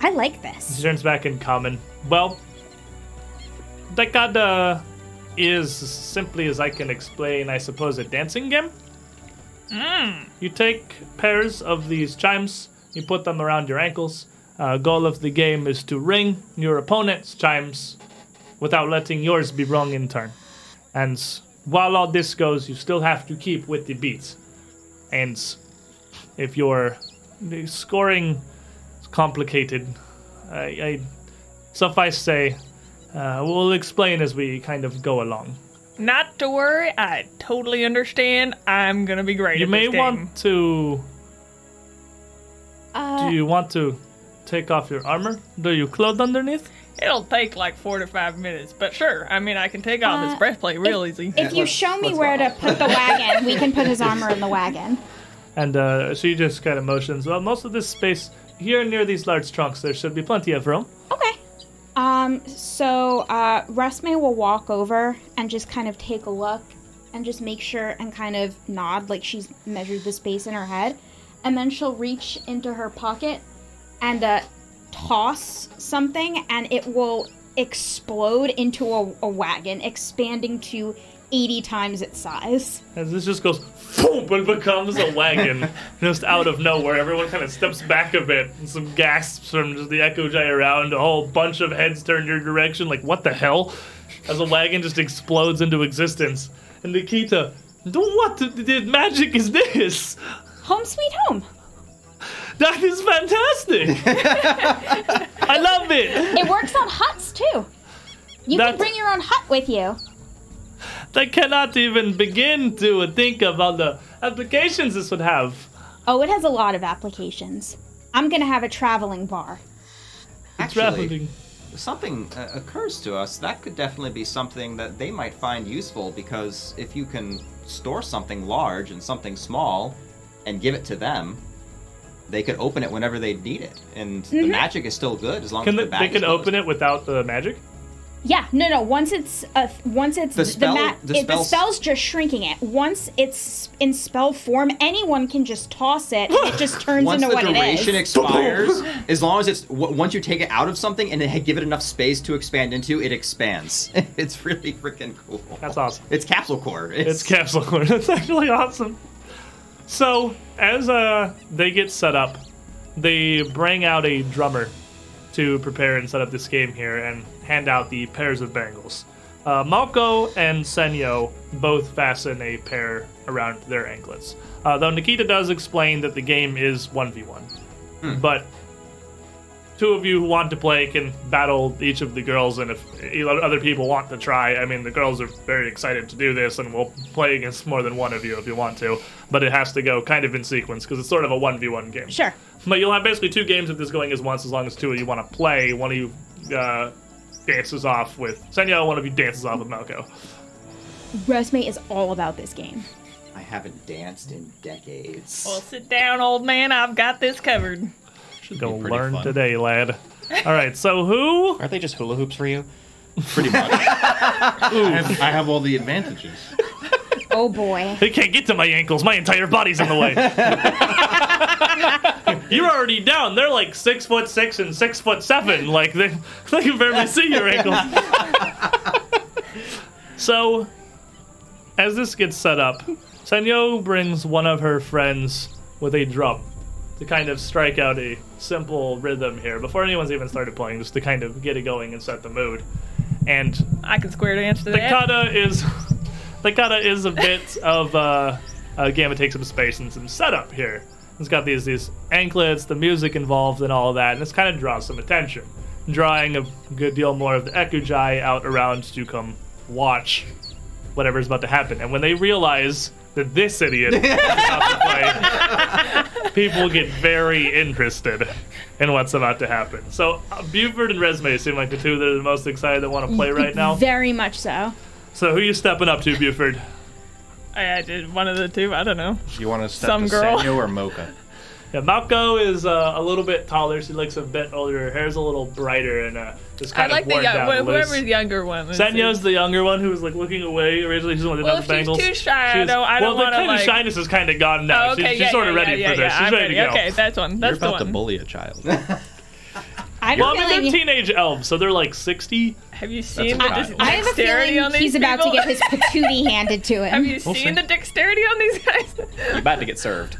I like She this. turns back in common. Well, Daikada is simply as I can explain, I suppose, a dancing game. You take pairs of these chimes, you put them around your ankles. Uh, goal of the game is to ring your opponent's chimes without letting yours be rung in turn. And while all this goes, you still have to keep with the beats. And if your scoring is complicated, I, I suffice say, uh, we'll explain as we kind of go along. Not to worry, I totally understand. I'm gonna be great You at may this game. want to. Uh, Do you want to take off your armor? Do you clothed underneath? It'll take like four to five minutes, but sure. I mean, I can take off his Uh, breastplate real if, easy. If you let's- show me let's where to put the wagon, we can put his armor in the wagon. And uh, she just kind of motions. Well, most of this space here near these large trunks, there should be plenty of room. Okay. Um, so uh, Resme will walk over and just kind of take a look and just make sure and kind of nod like she's measured the space in her head. And then she'll reach into her pocket and uh, toss something, and it will explode into a, a wagon, expanding to 80 times its size. As this just goes, boom, and becomes a wagon just out of nowhere. Everyone kind of steps back a bit, and some gasps from just the Ekujae around. A whole bunch of heads turn your direction, like, what the hell? As a wagon just explodes into existence. And Nikita, what the, the magic is this? Home sweet home. That is fantastic! I love it! It works on huts too. You That- can bring your own hut with you. I cannot even begin to think of all the applications this would have. Oh, it has a lot of applications. I'm gonna have a traveling bar. Actually, Traveling. something uh, occurs to us. That could definitely be something that they might find useful because if you can store something large and something small and give it to them, they could open it whenever they need it, and the magic is still good as long Can as they, the bag they is can closed. open it without the magic? Yeah, no, no. Once it's uh, once it's The spell- ma- the it- the spell's- spell's just shrinking it. Once it's in spell form, anyone can just toss it. and It just turns into what it is. Once into the what duration it is. expires, as long as it's w- once you take it out of something and it give it enough space to expand into, it expands. it's really freaking cool. That's awesome. It's Capsule Corp. It's Capsule Corp. That's actually awesome. So as uh they get set up, they bring out a drummer to prepare and set up this game here and hand out the pairs of bangles. Uh, Malko and Senyo both fasten a pair around their anklets. Uh, though Nikita does explain that the game is 1v1. But two of you who want to play can battle each of the girls, and if other people want to try, I mean, the girls are very excited to do this, and we'll play against more than one of you if you want to. But it has to go kind of in sequence because it's sort of a 1v1 game. Sure. But you'll have basically two games of this going as once, as long as two of you want to play. One of you uh, dances off with Senyo, one of you dances off with Malko. Resme is all about this game. I haven't danced in decades. Well, sit down, old man. I've got this covered. Should go learn fun. today, lad. All right, so who? Aren't they just hula hoops for you? Pretty much. I, have, I have all the advantages. Oh boy. They can't get to my ankles. My entire body's in the way. You're already down. They're like six foot six and six foot seven. Like they, they can barely see your ankles. so, as this gets set up, Senyo brings one of her friends with a drum to kind of strike out a simple rhythm here before anyone's even started playing, just to kind of get it going and set the mood. And I can square dance to the that. kata is the kata is a bit of uh, uh Gamma takes some space and some setup here. It's got these these anklets, the music involved, and all of that, and this kind of draws some attention, drawing a good deal more of the Ekujae out around to come watch whatever's about to happen. And when they realize that this idiot is about to play, people get very interested in what's about to happen. So uh, Buford and Resme seem like the two that are the most excited that want to play right now. Very much so. So who you stepping up to, Buford? I, I did one of the two. I don't know. You want to step Some to girl. Senyo or Mocha? Yeah, Malko is uh, a little bit taller. She looks a bit older. Her hair's a little brighter and uh, just I kind like of the worn young, down wh- loose. whoever's younger one. is- Senyo's the younger one who was like looking away originally. She's the one that Well, does the if she's bangles. too shy, I She's- don't- I well, don't the wanna, kind of like- shyness is kind of gone now. Oh, okay, she's she's yeah, sort of yeah, ready yeah, for yeah, this. She's I'm ready, to go. Okay, that's one. You're That's the about to one. bully a child. I have Well, a I mean, feeling. they're teenage elves, so they're like 60. Have you seen the child. dis- I have a dexterity on feeling these he's about to get his patootie handed to him. Have you We'll seen see. the dexterity on these guys? You're about to get served.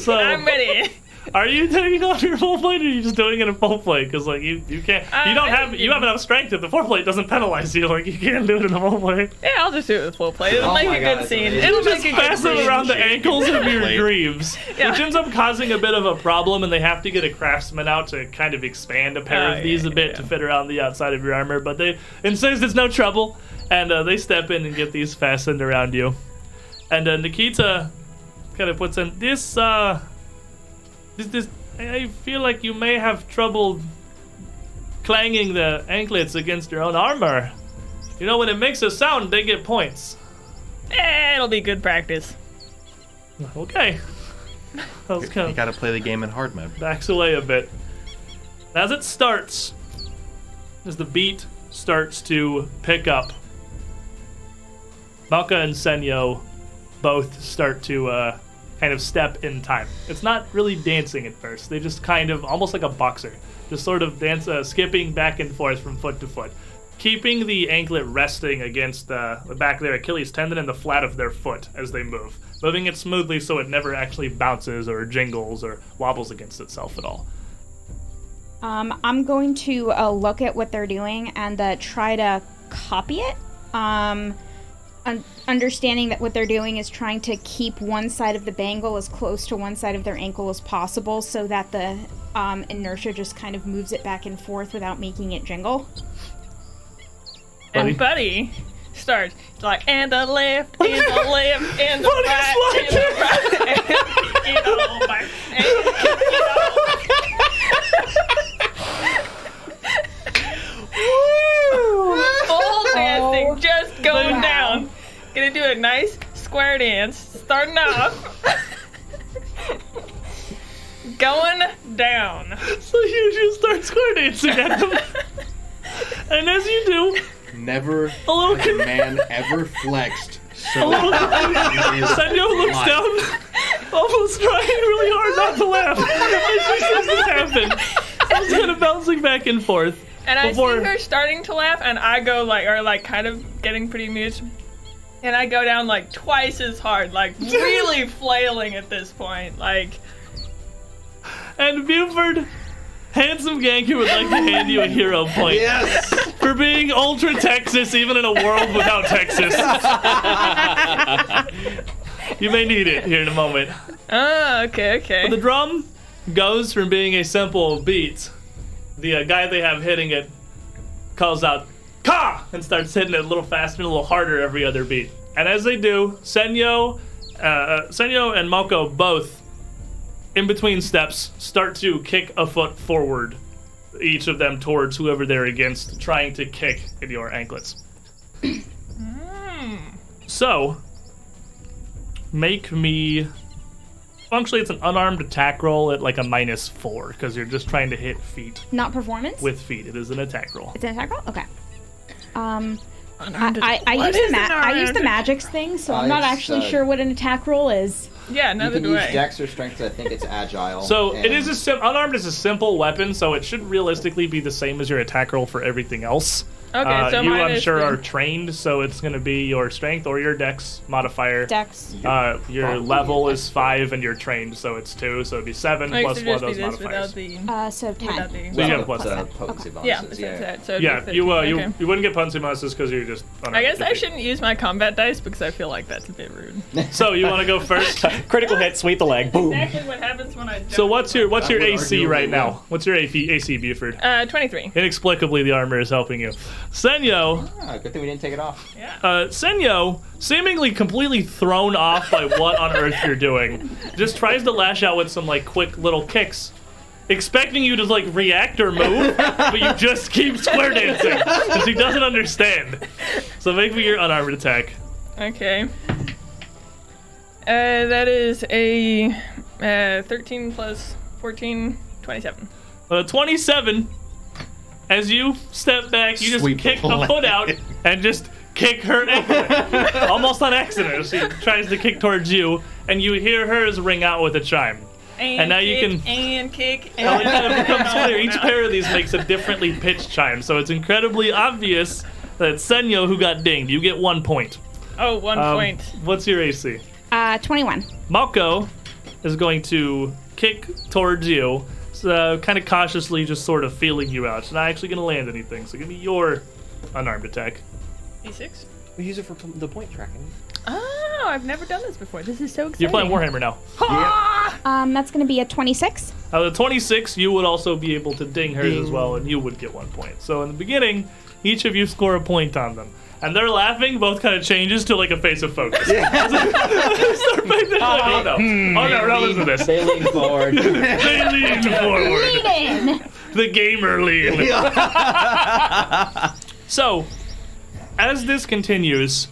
So I'm ready. Are you taking off your full plate, or are you just doing it in full plate? Because like you, you can't, Uh, you don't I have, you you- have enough strength If the four plate doesn't penalize you. Like you can't do it in a full plate. Yeah, I'll just do it with full plate. It'll Oh make a God, good that's scene. amazing. It'll just make a pass them scene. around the ankles of your Plate. greaves, Yeah. which ends up causing a bit of a problem, and they have to get a craftsman out to kind of expand a pair Oh, of yeah, these a bit yeah. to fit around the outside of your armor. But they insist it's no trouble, and uh, they step in and get these fastened around you. And uh, Nikita kind of puts in this. Uh, this, this. I I feel like you may have trouble clanging the anklets against your own armor. You know, when it makes a sound, they get points. Eh, it'll be good practice. Okay. That was You got to play the game in hard mode. backs away a bit. As it starts, as the beat starts to pick up, Malka and Senyo both start to uh, kind of step in time. It's not really dancing at first. They just kind of, almost like a boxer, just sort of dance, uh, skipping back and forth from foot to foot, keeping the anklet resting against uh, the back of their Achilles tendon and the flat of their foot as they move, moving it smoothly so it never actually bounces or jingles or wobbles against itself at all. Um, I'm going to uh, look at what they're doing and uh, try to copy it. Um, un- understanding that what they're doing is trying to keep one side of the bangle as close to one side of their ankle as possible so that the um, inertia just kind of moves it back and forth without making it jingle. Buddy? And Buddy starts like, and the left, and the left, and the Buddy's right, and the right, and get over, and get over. Full dancing, oh. just going Wow. down. Gonna do a nice square dance, starting off. going down. So you just start square dancing at them. and as you do, Never a little has a man ever flexed so a little hard in his Senyo looks life. down, almost trying really hard not to laugh as she sees this happen. So it's kind of bouncing back and forth. And I Before- see her starting to laugh, and I go like, or like, kind of getting pretty amused. And I go down like twice as hard, like really flailing at this point. Like, And Buford, handsome Ganku would like to hand you a hero point Yes. for being ultra Texas, even in a world without Texas. you may need it here in a moment. oh, okay, okay. The drum goes from being a simple beat. The uh, guy they have hitting it calls out "Ka!" and starts hitting it a little faster and a little harder every other beat. And as they do, Senyo, uh, Senyo and Moko both, in between steps, start to kick a foot forward, each of them towards whoever they're against, trying to kick in your anklets. So, make me Functionally, it's an unarmed attack roll at like a minus four because you're just trying to hit feet Not performance. with feet. It is an attack roll. it's an attack roll. Okay. Um, I, Unarmed I, I use the ma- I use the magics thing, so I'm not it's, actually uh, sure what an attack roll is. Yeah, You neither can do use I. Dex or Strength. I think it's Agile. So it is a sim- unarmed is a simple weapon, so it should realistically be the same as your attack roll for everything else. Okay, Uh, so you, I'm sure, the- are trained, so it's going to be your strength or your dex modifier. Dex. Uh, your Probably level is five, and you're trained, so it's two, so it'd be seven I plus used one of those modifiers. the. Uh, so ten. the. So you Well, have plus the ten. potency bonuses. yeah, Yeah. So it'd Yeah, be you uh, 15, you okay. you wouldn't get potency bonuses because you're just. I guess I shouldn't use my combat dice because I feel like that's a bit rude. So you want to go first? Critical hit, sweep the leg, boom. Exactly what happens when I. so what's your what's your AC right now? What's your AC, AC Buford? Uh, 23. Inexplicably, the armor is helping you. Senyo, Ah, good thing we didn't take it off. Yeah. uh, Senyo, seemingly completely thrown off by what on earth you're doing, just tries to lash out with some like quick little kicks, expecting you to like react or move, but you just keep square dancing because he doesn't understand. So make me your unarmored attack. Okay. Uh, that is a uh, 13 plus 14, 27. Uh, 27. As you step back, you just Sweep kick the a foot out and just kick her anklet. almost on accident. She tries to kick towards you, and you hear hers ring out with a chime. And, now you kick, can- And kick. And Now it kind of becomes clear. Each pair of these makes a differently pitched chime, so it's incredibly obvious that Senyo who got dinged. You get one point. Oh, one Um, point. What's your AC? Uh, twenty-one. Mako is going to kick towards you, so kind of cautiously, just sort of feeling you out. She's not actually going to land anything, so give me your unarmed attack. D6. We use it for p- the point tracking. Oh, I've never done this before. This is so exciting. You're playing Warhammer now. Um, that's gonna be a twenty-six. Out of the 26, you would also be able to ding hers as well, and you would get one point. So in the beginning, each of you score a point on them. And they're laughing, both kind of changes to like a face of focus. Start back there, like, oh no. Oh no, now listen to this. They lean forward. They lean forward. In. the gamer lean. so, as this continues,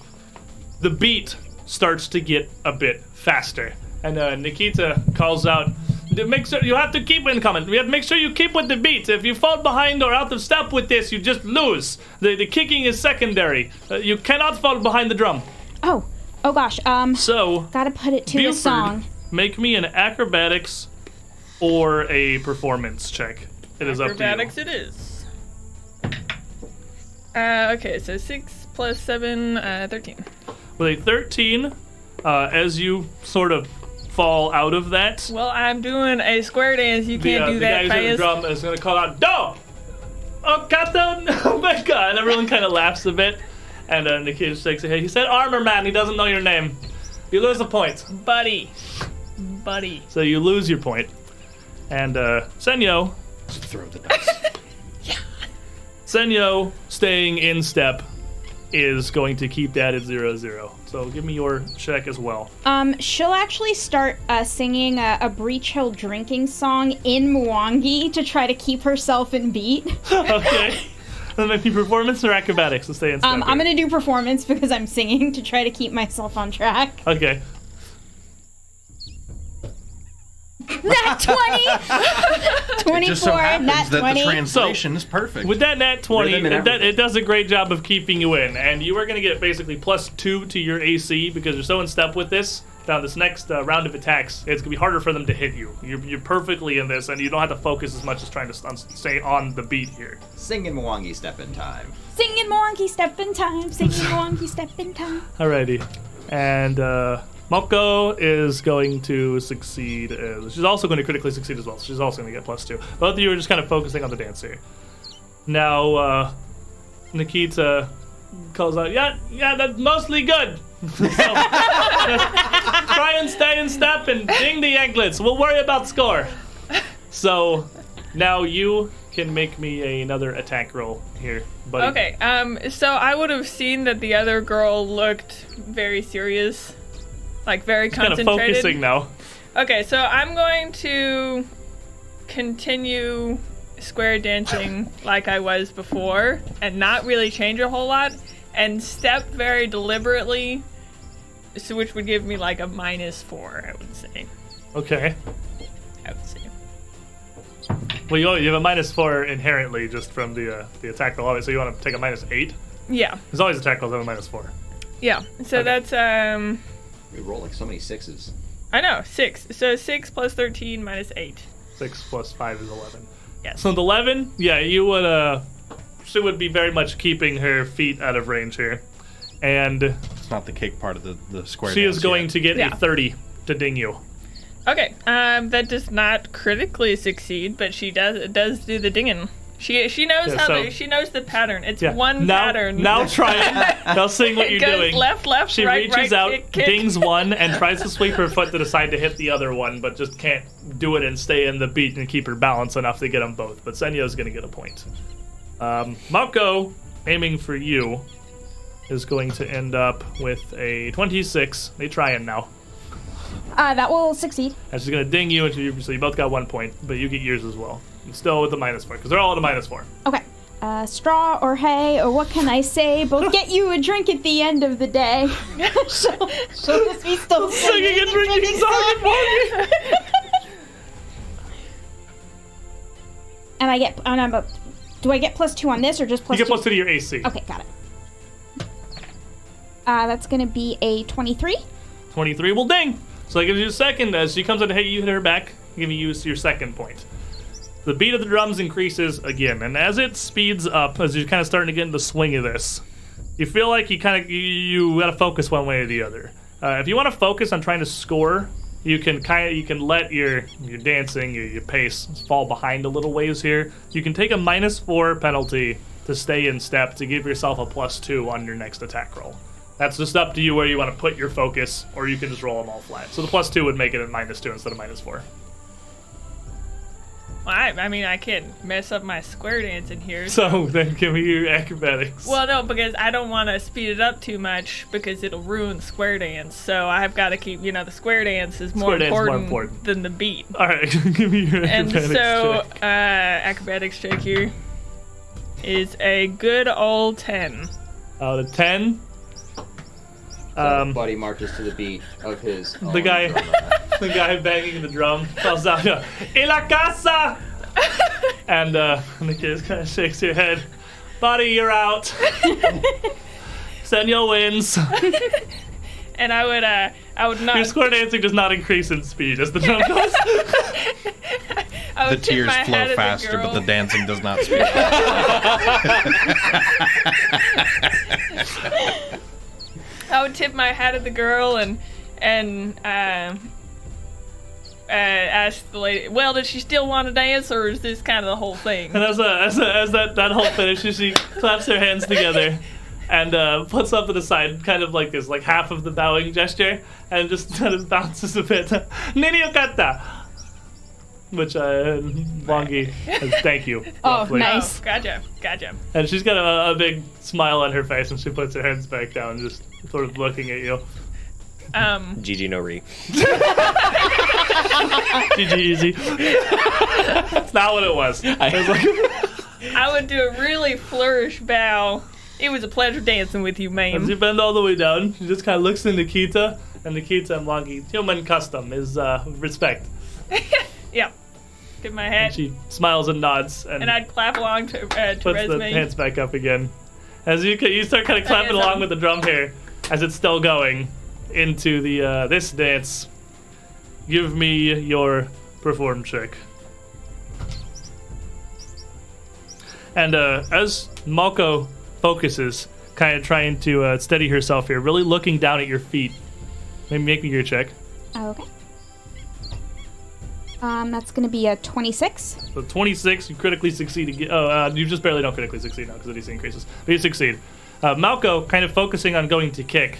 the beat starts to get a bit faster, and uh, Nikita calls out, "To "Make sure you have to keep in comment. You have to make sure you keep with the beat. If you fall behind or out of step with this, you just lose. The the kicking is secondary. Uh, you cannot fall behind the drum. Oh. Oh gosh. Um, So, gotta put it to the Buford, song. make me an acrobatics or a performance check. It is up to you." Acrobatics it is. Uh, okay, so 6 plus 7, uh, 13. with a 13 uh, as you sort of fall out of that Well, I'm doing a square dance. You the, can't uh, do the that guy who's at the fast. drum is going to call out do oh captain oh my god and everyone kind of laughs a bit and uh, Nikita shakes his head he said armor man he doesn't know your name you lose a point Buddy. Buddy. so you lose your point and uh, Senyo Throw the dice. yeah. Senyo staying in step is going to keep that at zero zero so give me your check as well Um, she'll actually start uh, singing a, a Breachill drinking song in Mwangi to try to keep herself in beat. okay That might be performance or acrobatics to stay in. Um, I'm gonna do performance because I'm singing to try to keep myself on track. Okay. Nat 20! 24, It just so happens nat that 20. the translation is perfect. With that nat 20, Rhythm and it, that, everything. it does a great job of keeping you in. And you are going to get basically plus two to your AC because you're so in step with this. Now, this next uh, round of attacks, it's going to be harder for them to hit you. You're, you're perfectly in this, and you don't have to focus as much as trying to st- stay on the beat here. Singing Mwangi step in time. Singing Monkey Step in Time, singing Monkey Step in Time. Alrighty. And uh, Moko is going to succeed. As, she's also going to critically succeed as well. So she's also going to get plus two. Both of you are just kind of focusing on the dance here. Now, uh, Nikita calls out, "Yeah, yeah, that's mostly good. So, try and stay in step and ding the anklets. We'll worry about score." So now you can make me another attack roll here, buddy. Okay, um, so I would have seen that the other girl looked very serious, like very concentrated. Kind of focusing now. Okay, so I'm going to continue square dancing like I was before and not really change a whole lot and step very deliberately, so which would give me like a minus four, I would say. Okay. I would say. Well, you, you have a minus four inherently just from the uh, the attack roll, so you want to take a minus eight. Yeah, There's always attack rolls have a minus four. yeah. So Okay. that's um, We roll like so many sixes. I know six. So six plus thirteen minus eight. Six plus five is eleven. Yes. So the eleven, yeah, you would uh, she would be very much keeping her feet out of range here, and It's not the kick part of the, the square. she is going yet. to get Yeah. a thirty to ding you. Okay, um, that does not critically succeed, but she does it does do the dinging. She she knows Yeah, how so- the, she knows the pattern. It's Yeah. one now, pattern. Now try it. Now seeing what It you're goes doing. left, left, She right, reaches right, out, kick, kick. dings one, and tries to sweep her foot to the side to hit the other one, but just can't do it and stay in the beat and keep her balance enough to get them both. But Senyo's going to get a point. Um, Mako, aiming for you, is going to end up with a 26. They try trying now. Uh, that will succeed. And she's going to ding you, and you, so you both got one point, but you get yours as well. Still with the minus four, because they're all at a minus four. Okay. Uh, straw or hay, or what can I say? Both get you a drink at the end of the day. she'll, she'll just be still Singing and drinking song and And I get, and I'm a, do I get plus two on this or just plus? You get two? plus two to your AC. Okay, got it. Uh, that's gonna be a 23. 23 will ding. So that gives you a second. As she comes in to hit you, hit her back, giving you your second point. The beat of the drums increases again, and as it speeds up, as you're kind of starting to get in the swing of this, you feel like you kind of you, you got to focus one way or the other. Uh, if you want to focus on trying to score, you can kind of you can let your your dancing, your, your pace fall behind a little ways here. You can take a minus four penalty to stay in step to give yourself a plus two on your next attack roll. That's just up to you where you want to put your focus, or you can just roll them all flat. So the plus two would make it a minus two instead of minus four. Well, I, I mean, I can't mess up my square dance in here. So then give me your acrobatics. Well, no, because I don't want to speed it up too much because it'll ruin square dance. So I've got to keep, you know, the square dance is more, dance is more important, important. than the beat. all right, give me your And acrobatics so, check. uh, acrobatics check here is a good old 10. Out of ten, So Um, Buddy marches to the beat of his. the own guy, drum. the guy banging the drum calls out, "En la casa!" and uh, the kid kind of shakes your head. Buddy, you're out. Senyo wins. And I would, uh, I would not. Your square dancing does not increase in speed as the drum goes. The tears flow at the faster, but the dancing does not speed. I would tip my hat at the girl and and uh, uh, ask the lady, well, does she still want to dance, or is this kind of the whole thing? And as, a, as, a, as that, that whole finishes, she claps her hands together and uh, puts up to the side, kind of like this, like half of the bowing gesture, and just kind of bounces a bit. Nini okata! Which uh, Mwangi has thank you. Oh, nice. Oh, gotcha, gotcha. And she's got a, a big smile on her face, and she puts her hands back down, just sort of looking at you. Um, GG no re. GG easy. That's not what it was. It was like, I would do a really flourish bow. It was a pleasure dancing with you, As you ma'am. bend all the way down, she just kind of looks at Nikita, and Nikita and Longi, human custom is uh, respect. yeah. Get my And hat, she smiles and nods, and, and I'd clap along to uh, to puts the Resme. hands back up again. As you you start kind of clapping along I'm- with the drum here, as it's still going into the uh, this dance. Give me your perform check. And uh, as Malko focuses, kind of trying to uh, steady herself here, really looking down at your feet. Maybe make me your check. Okay. Um, that's gonna be a 26. So 26, you critically succeed. Oh, uh, you just barely don't critically succeed now because the DC increases. But you succeed. Uh, Malco, kind of focusing on going to kick,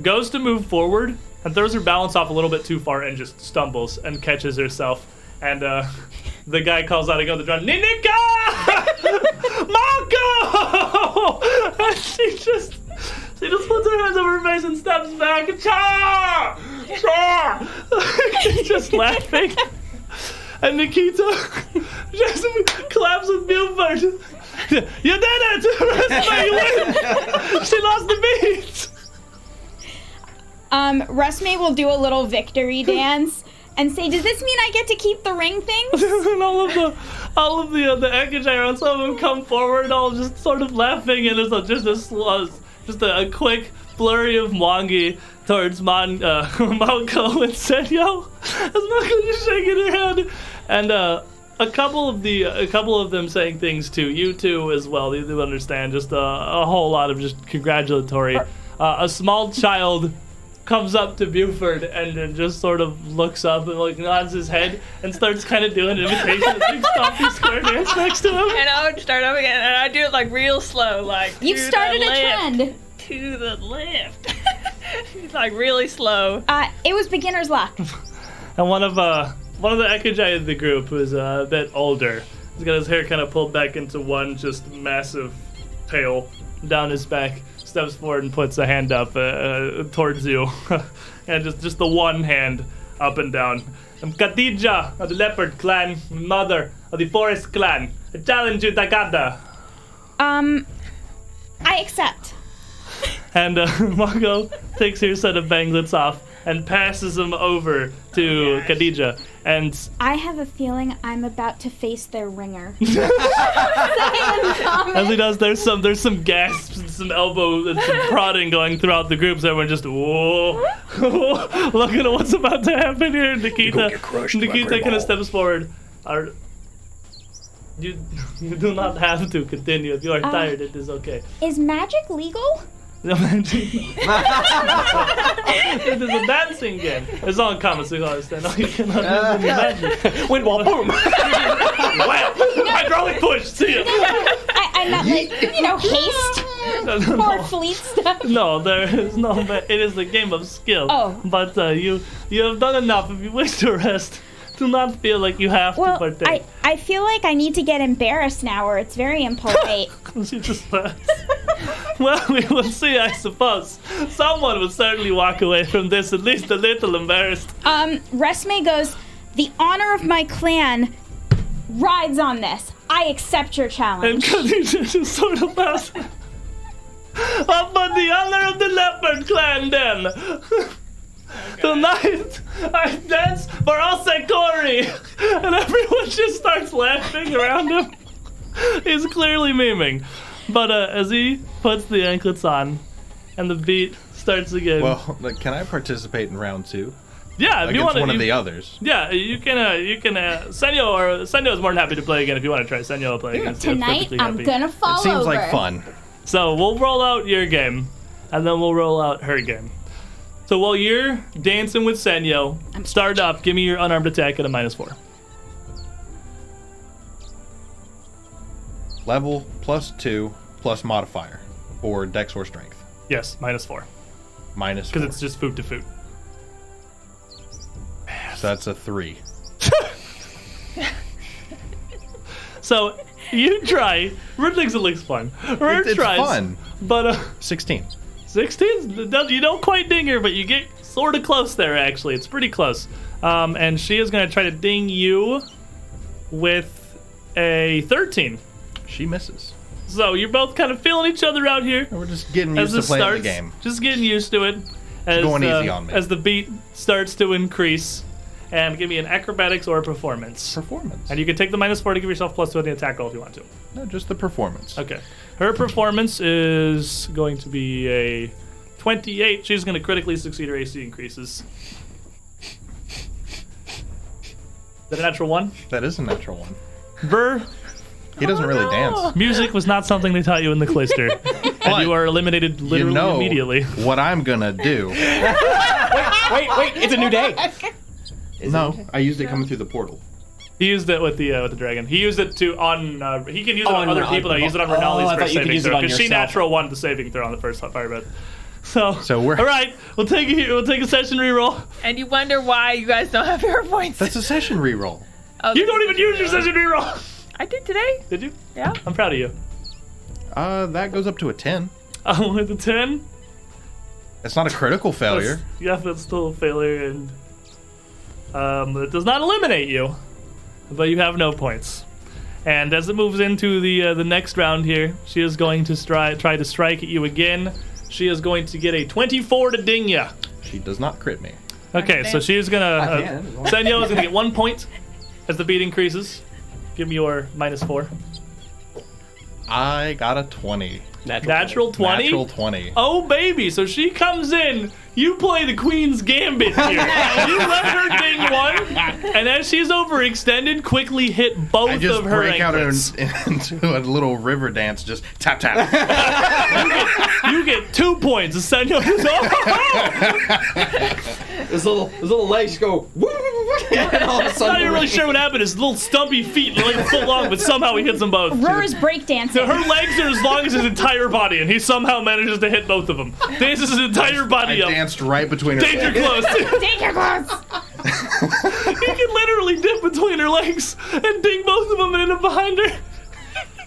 goes to move forward and throws her balance off a little bit too far and just stumbles and catches herself. And uh, the guy calls out again the drum, Ninika! Malco! and she just. She just puts her hands over her face and steps back. Cha! Cha! She's just laughing. And Nikita just claps with Buford. You did it! Resme, you win! She lost the beat! Um, Resme will do a little victory dance and say, "Does this mean I get to keep the ring things?" and all of the all of the uh, the Ekujae, some of them come forward, all just sort of laughing, and it's a, just a sl- just a, a quick flurry of Mwangi towards Mon uh, Malco and Senyo. As Malco just shaking her head, and uh, a couple of the a couple of them saying things to you two as well. They do understand just a, a whole lot of just congratulatory. Uh, a small child comes up to Buford and then just sort of looks up and like nods his head and starts kind of doing an imitation of Big Stompy Square dance next to him. And I would start up again, and I do it like real slow, like You've to the started a left, trend. To the left. it's like really slow. Uh, it was beginner's luck. And one of uh one of the Ekujae of the group was uh, a bit older. He's got his hair kind of pulled back into one just massive tail down his back. Steps forward and puts a hand up uh, uh, towards you, and just just the one hand up and down. I'm Khadija of the Leopard Clan, mother of the Forest Clan. I challenge you, Takada. Um, I accept. And uh, Margot takes her set of banglets off and passes them over to Khadija. And I have a feeling I'm about to face their ringer. as he does, there's some there's some gasps and some elbow and some prodding going throughout the group. So everyone just whoa, looking at what's about to happen here. Nikita, Nikita kind of steps forward. Are you you do not have to continue. If you are tired, it is okay. Is magic legal? It is a dancing game. It's all in common, so you understand. No, you cannot use any magic. Wind wall, boom. Wow! Hydraulic push. See ya. I, I meant like you know haste No, no, or no. fleet stuff. No, there is no. ma- It is a game of skill. Oh. But uh, you you have done enough. If you wish to rest, do not feel like you have Well, to partake. I I feel like I need to get embarrassed now, or it's very impolite. she just laughs. well, we will see. I suppose someone will certainly walk away from this at least a little embarrassed. um, Resme goes, the honor of my clan rides on this. I accept your And challenge. Khadija just sort of laughs. Up on the honor of the leopard clan, then. Tonight, I dance for Asekori! And everyone just starts laughing around him. He's clearly memeing. But uh, as he puts the anklets on and the beat starts again. Well, like, can I participate in round two yeah, if you want to. one of the others? Yeah, you can. Uh, you can. Uh, Senyo or Senyo is more than happy to play again if you want to try. Senyo will play against you. Tonight, Perfectly I'm happy. gonna fall It seems over. like fun. So we'll roll out your game, and then we'll roll out her game. So while you're dancing with Senyo, start up. Give me your unarmed attack at a minus four. Level plus two plus modifier, or dex or strength. Yes, minus four, Minus because it's just food to food. So that's a three. So you try. Rude thinks it looks fun. Rude It- it's tries, fun. but uh, 16. 16 you don't quite ding her, but you get sort of close there. Actually, it's pretty close. Um, and she is going to try to ding you with a 13. She misses. So you're both kind of feeling each other out here. We're just getting as used to playing starts, the game. just getting used to it. As, going easy uh, on me. As the beat starts to increase, and give me an acrobatics or a performance. Performance. And you can take the minus four to give yourself plus two on the attack roll if you want to. No, just the performance. Okay. Her performance is going to be a 28. She's going to critically succeed her AC increases. Is that a natural one? That is a natural one. Ver, He doesn't really oh, dance. music was not something they taught you in the cloister. and you are eliminated literally you know immediately. what I'm gonna do. Wait, wait, it's a new day. no, I used it coming through the portal. He used it with the uh, with the dragon. He used it to on. Uh, he can use it Oh, on on other Ren- people. though. He used it on oh, Renali's I first saving throw because she natural one the saving throw on the first fire breath. So So we're- all right. We'll take a we'll take a session reroll. And you wonder why you guys don't have hero points. That's a session reroll. Oh, You don't even use your session reroll. I did today. Did you? Yeah. I'm proud of you. Uh, that goes up to a ten. Oh, with the ten. It's not a critical failure. That's- yeah, that's still a failure, and um, it does not eliminate you, but you have no points. And as it moves into the uh, the next round here, she is going to stri- try to strike at you again. She is going to get a 24 to ding ya. She does not crit me. Okay, so she is gonna. Uh, can. Senyo is gonna get one point as the beat increases. Give me your minus four. I got a twenty. Natural 20. Natural twenty. Oh baby, so she comes in. You play the Queen's Gambit here. you let her ding one, and as she's overextended, quickly hit both I just of her break out in, into a little river dance. Just tap tap. You get two points. Senyo is oh, His little, his little legs go. woo, woo, woo, woo, and all of a I'm sudden, not even really sure what happened. His little stumpy feet, like a foot long, but somehow he hits them both. Rur is So her legs are as long as his entire body, and he somehow manages to hit both of them. Dances his entire I body up. Danced right between her. Legs. Danger close. Danger close. he can literally dip between her legs and ding both of them and end up behind her.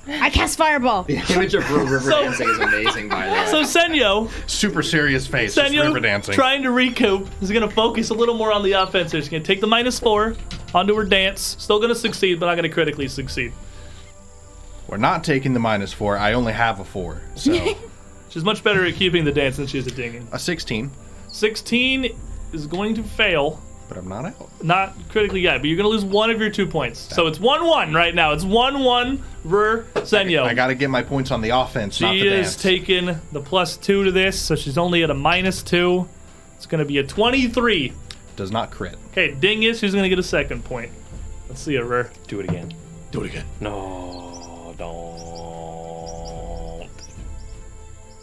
I cast fireball. The image of river So- dancing is amazing, by the way. So Senyo, Super serious face. Just Senyo, river dancing. trying to recoup, is going to focus a little more on the offense. She's going to take the minus four onto her dance. Still going to succeed, but not going to critically succeed. We're not taking the minus four. I only have a four. So She's much better at keeping the dance than she is at dinging. a sixteen. 16 is going to fail. But I'm not out. Not critically yet, but you're going to lose one of your two points. So it's 1 1 right now. It's 1 1 Ver Senyo. I got to get my points on the offense, not She the is dance. taking the plus two to this, so she's only at a minus two. It's going to be a 23. Does not crit. Okay, ding is she's going to get a second point. Let's see it, Ver. Do it again. Do it again. No, don't.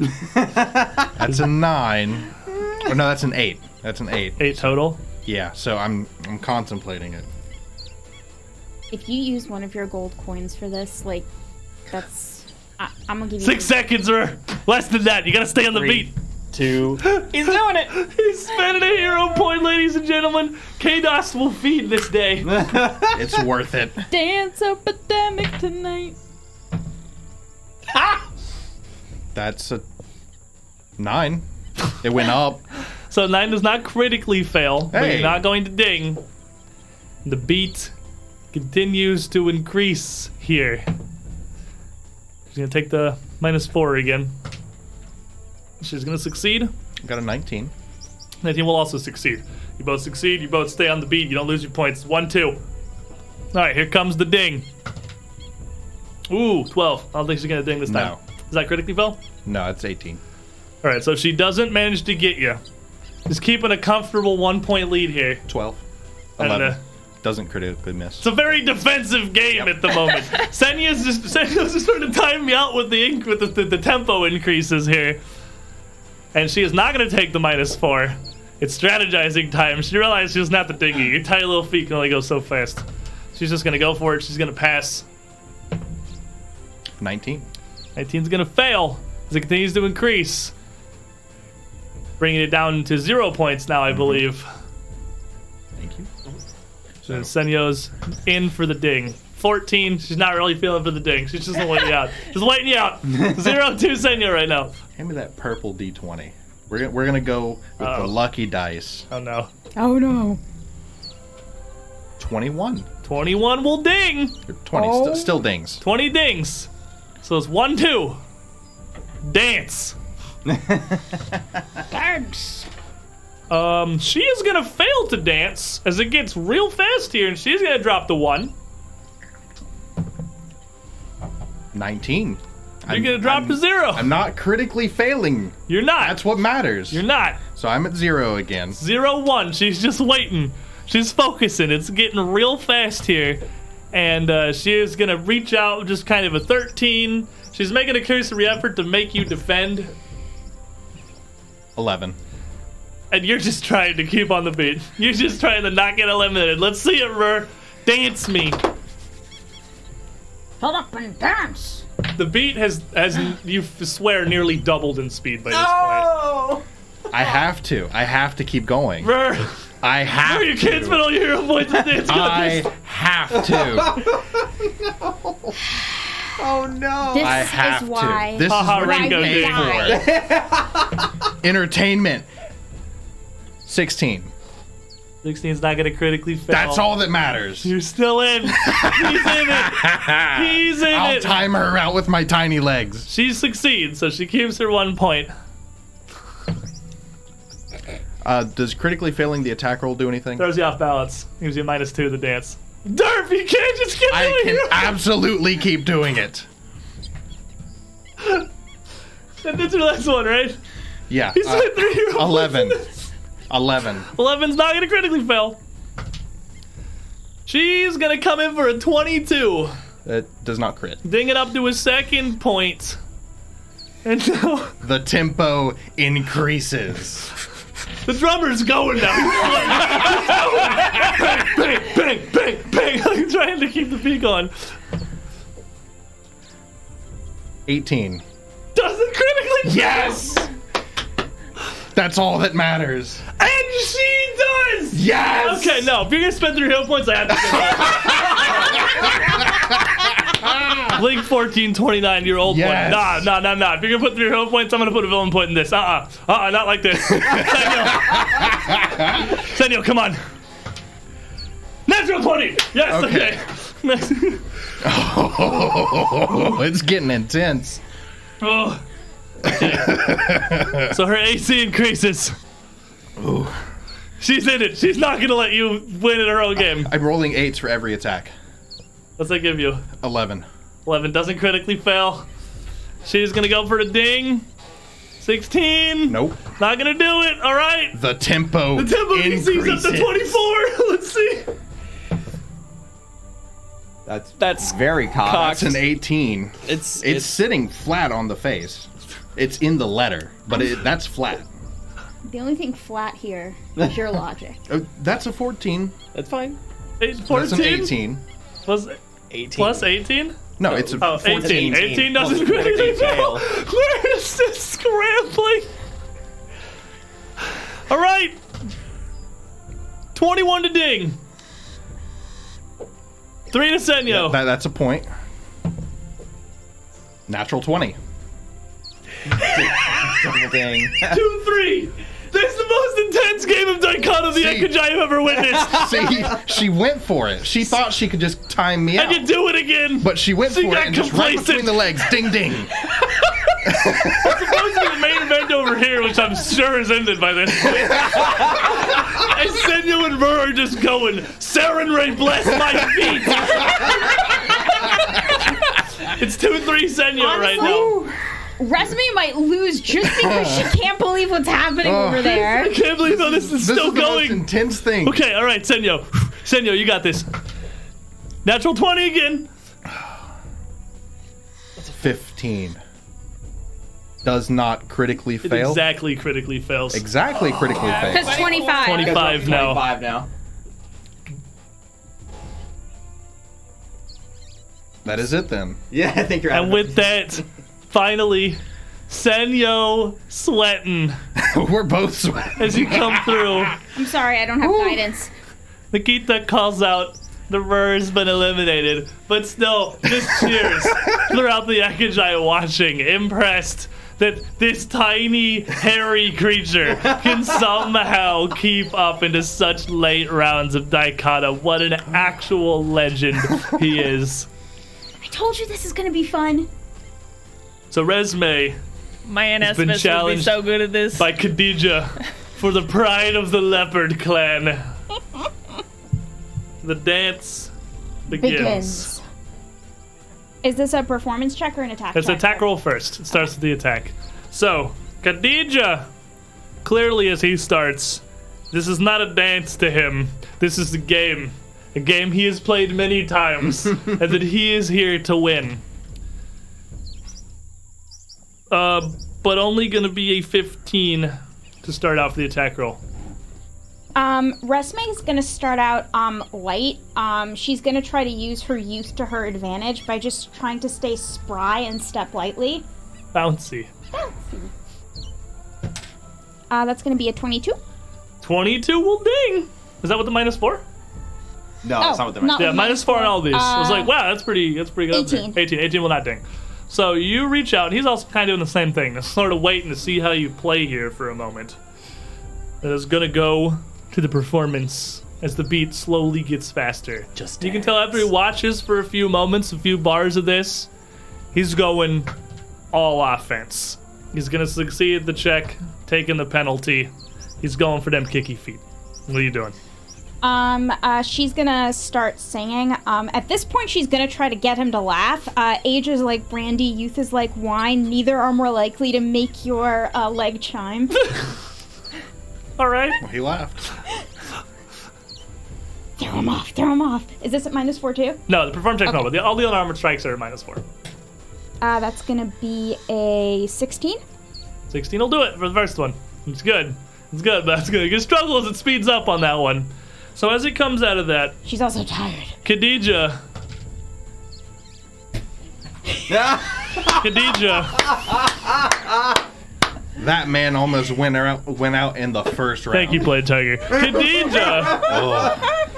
That's a nine. Or no, that's an eight. That's an eight. Eight total. Yeah. So I'm I'm contemplating it. If you use one of your gold coins for this, like, that's. I, I'm gonna give you. Six seconds or less than that. You got to stay on the Three. beat. Two. He's doing it. He's spending a hero point, ladies and gentlemen. KDOS will feed this day. It's worth it. Dance epidemic tonight. Ah! That's a nine. It went up. So nine does not critically fail, but you're not going to ding. The beat continues to increase here. She's gonna take the minus four again. She's gonna succeed. Got a 19. That team will also succeed. You both succeed. You both stay on the beat. You don't lose your points. One, two. All right, here comes the ding. Ooh, 12. I don't think she's gonna ding this time. No. Is that critically fail? No, it's 18. All right, so if she doesn't manage to get you. Just keeping a comfortable one point lead here. 12. And, 11. uh, Doesn't critically miss. It's a very defensive game at the moment. Senya's just Senya's just trying to time me out with the with the, the, the tempo increases here, and she is not going to take the minus four. It's strategizing time. She realized she doesn't the you. Your tiny little feet can only go so fast. She's just going to go for it. She's going to pass. 19. 19's going to fail as it continues to increase, bringing it down to zero points now, I mhm. believe. Thank you. So Senyo's in for the ding. 14, she's not really feeling for the ding. She's just waiting you out. Just waiting you out. Zero two Senyo right now. Hand me that purple D20. We're gonna, we're gonna go with Uh-oh. the lucky dice. Oh no. Oh no. 21. 21 will ding. Or 20. Oh. St- still dings. 20 dings. So it's one, two. Dance. Dance. Um, she is gonna fail to dance as it gets real fast here, and she's gonna drop the one. 19. You're gonna drop to zero. I'm not critically failing. You're not. That's what matters. You're not. So I'm at zero again. Zero one. She's just waiting. She's focusing. It's getting real fast here, and uh, she is gonna reach out, just kind of a 13. She's making a cursory effort to make you defend, 11. and you're just trying to keep on the beat. You're just trying to not get eliminated. Let's see it, Rur. Dance me. Shut up and dance. The beat has, has you swear, nearly doubled in speed by this Oh! I have to. I have to keep going. point. Rur, I have Rur, you to. can't spend all your hero points on dance. I have to. no. Oh no! This I have is why. to. This Haha, is what Ringo you pay did. for. Entertainment. 16. 16 is not gonna critically fail. That's all that matters. You're still in. He's in it. He's in it! I'll time her out with my tiny legs. She succeeds, so she keeps her one point. Uh, does critically failing the attack roll do anything? Throws you off balance. Gives you minus two to the dance. Derp, you can't just get I doing can it. absolutely keep doing it. And that's your last one, right? Yeah. He's uh, three points 11. 11. 11's not gonna critically fail. She's gonna come in for a 22. That does not crit. Ding it up to a second point. And now The tempo increases. the drummer's going now. bang, bang, bang, bang. I'm trying to keep the beat going. 18. Doesn't critically Yes! That's all that matters. And she does! Yes! Okay, no, if you're gonna spend three hero points, I have to say Link 1429, your old Yes. one. Nah, nah, nah, nah. If you're gonna put three hero points, I'm gonna put a villain point in this. Uh-uh. Uh-uh, not like this. Senyo, come on. Natural 20! Yes, Okay. okay. Oh, it's getting intense. oh. Okay. so her AC increases. Ooh. She's in it. She's not gonna let you win in her own game. I'm rolling eights for every attack. What's that give you? 11. 11 doesn't critically fail. She's gonna go for the ding. 16. Nope. Not gonna do it. All right. The tempo. The tempo DC's up to 24. Let's see. That's That's very cocked. cocked. It's an 18. It's It's it's sitting flat on the face. It's in the letter, but it, that's flat. The only thing flat here is your logic. Oh, that's a 14. that's fine. Eight- That's an 18. plus, 18 plus 18? No, it's a Oh, 18. 14. 18 doesn't Plus critically critically fail. Where is this scrambling? All right. 21 to ding. 3 to Senyo. That, that's a point. Natural 20. Double ding. two, three. This is the most intense game of Daikon of the See- I've ever witnessed. See, she went for it. She thought she could just time me and you out. do it again. But she went She for got it and just right between the legs. Ding ding. supposed to be the main event over here, which I'm sure is ended by this point. and Senyo and Mur are just going, Sarenrae, bless my feet. it's 2 3 Senyo right now. Resme might lose just because she can't believe what's happening Oh. over there. I can't believe how this is This still is the most going. intense thing. Okay, all right, Senyo. Senyo, you got this. Natural 20 again. 15. Does not critically It fail. exactly critically fails. Exactly critically oh. fail. Because 25. 25 now. 25 now. That is it then. Yeah, I think you're And with that, finally, Senyo sweating We're both sweating. as you come through. I'm sorry, I don't have guidance. Nikita calls out the Rur's been eliminated, but still just cheers throughout the Ekujae watching, impressed that this tiny, hairy creature can somehow keep up into such late rounds of Daikata. What an actual legend he is. I told you this is gonna be fun. So Resme Man, He's been Esmus would be challenged so good at this. by Khadija for the pride of the leopard clan. the dance begins. Begins. Is this a performance check or an attack It's check? attack roll first. It starts with the attack. So, Khadija, clearly as he starts, this is not a dance to him. This is a game. A game he has played many times, and that he is here to win. Uh, but only gonna be a 15 to start off the attack roll. Um, Resme is gonna start out um light. Um, she's gonna try to use her youth to her advantage by just trying to stay spry and step lightly. Bouncy. Uh, that's gonna be a 22. 22 will ding. Is that what the minus four? No, Oh, that's not what they're not- Yeah, minus four on all these. I was Uh, like, wow, that's pretty. That's pretty good. 18. 18. 18 will not ding. So you reach out. and He's also kind of doing the same thing. Just sort of waiting to see how you play here for a moment. And is gonna go to the performance as the beat slowly gets faster. Just you can tell after he watches for a few moments, a few bars of this, he's going all offense. He's gonna succeed the check, taking the penalty. He's going for them kicky feet. What are you doing? Um, uh, she's gonna start singing. Um, at this point, she's gonna try to get him to laugh. Uh, age is like brandy, youth is like wine. Neither are more likely to make your uh, leg chime. All right. He laughed. throw him off, throw him off. Is this at minus four too? No, the perform check no, but the, all the unarmored strikes are minus four. Uh, that's gonna be a 16. 16 will do it for the first one. It's good. It's good, but it's good. You struggle as it speeds up on that one. So as it comes out of that, She's also tired. Khadija, Khadija, That man almost went out went out in the first round. thank you, Blade Tiger. Khadija Oh,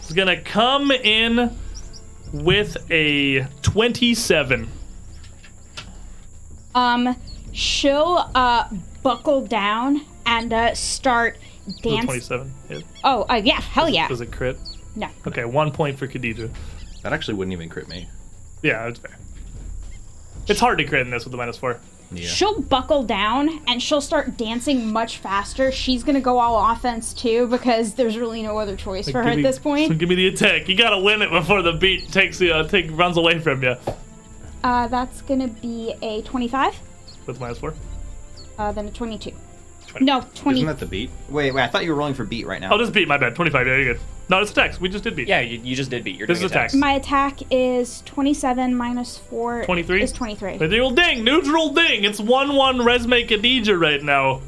is gonna come in with a 27. Um, she'll uh buckle down and uh start Does a dance. 27 hit? Oh, uh, yeah, hell yeah. Does it crit? No. Okay, one point for Khadija. that actually wouldn't even crit me. Yeah, that's fair. It's hard to crit in this with the minus four. Yeah. She'll buckle down and she'll start dancing much faster. She's gonna go all offense too because there's really no other choice for her Give at this point. Give me the attack. You gotta win it before the beat takes you, uh, take runs away from you. Uh, that's gonna be a 25, With minus four. uh, then a 22. No, 20. Isn't that the beat? Wait, wait. I thought you were rolling for beat right now. Oh, just beat. My bad. 25. Yeah, you're good. No, it's attacks. We just did beat. Yeah, you, you just did beat. You're This doing is attacks. My attack is 27 minus 4 23? is 23. Neutral ding. Neutral ding. It's 1 1 Resme Khadija right now.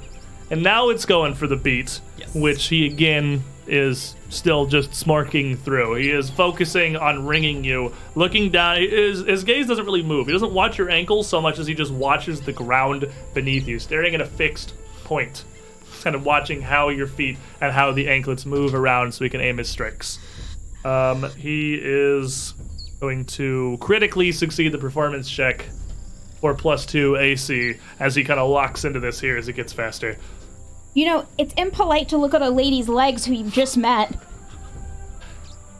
And now it's going for the beat, Yes. which he again is still just smarking through. He is focusing on ringing you, looking down. His, his gaze doesn't really move. He doesn't watch your ankles so much as he just watches the ground beneath you, staring at a fixed point. Kind of watching how your feet and how the anklets move around so he can aim his strikes. Um, he is going to critically succeed the performance check for plus two AC as he kind of locks into this here as it gets faster. You know, it's impolite to look at a lady's legs who you've just met.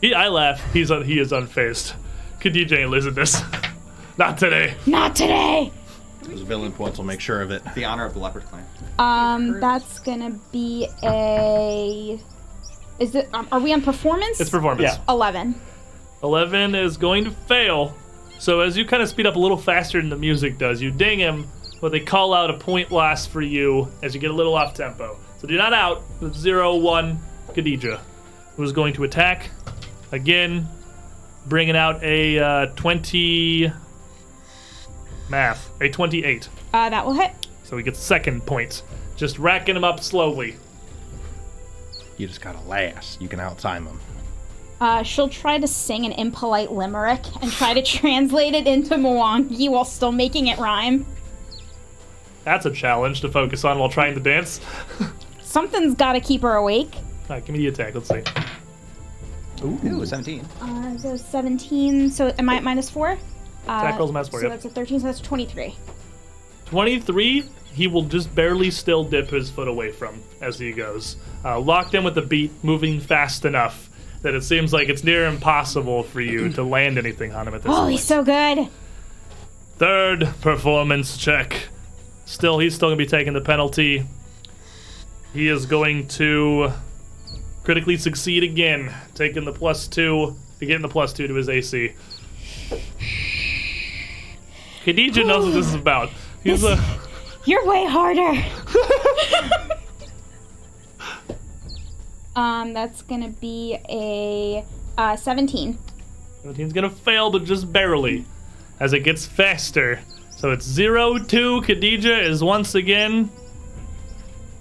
He, I laugh. He's un, he is unfazed. Khadija ain't losing this. Not today. Not today! Those villain points will make sure of it. The honor of the Leopard Clan. Um, that's gonna be a. Is it? Um, are we on performance? It's performance. Yeah. 11. 11 is going to fail. So as you kind of speed up a little faster than the music does, you ding him, but they call out a point loss for you as you get a little off tempo. So do not out with 0 1 Khadija, who is going to attack again, bringing out a uh, 20. Math. A 28. Uh, that will hit. So he gets second point. Just racking him up slowly. You just gotta last. You can outtime them. Uh, she'll try to sing an impolite limerick and try to translate it into Mwangi while still making it rhyme. That's a challenge to focus on while trying to dance. Something's gotta keep her awake. Alright, give me the attack. Let's see. Ooh, 17. Uh, so 17. So am I at minus 4? Uh, Attack rolls minus four, So yep. that's a 13, so that's 23. 23, he will just barely still dip his foot away from as he goes. Uh, locked in with the beat, moving fast enough that it seems like it's near impossible for you to land anything on him at this Oh, point. he's so good. third performance check. Still, he's still gonna be taking the penalty. He is going to critically succeed again, taking the plus two, getting the plus two to his AC. Khadija knows what this is about. He's a You're way harder. um, that's gonna be a uh, 17. 17's gonna fail, but just barely, as it gets faster. So it's 0 2. Khadija is once again.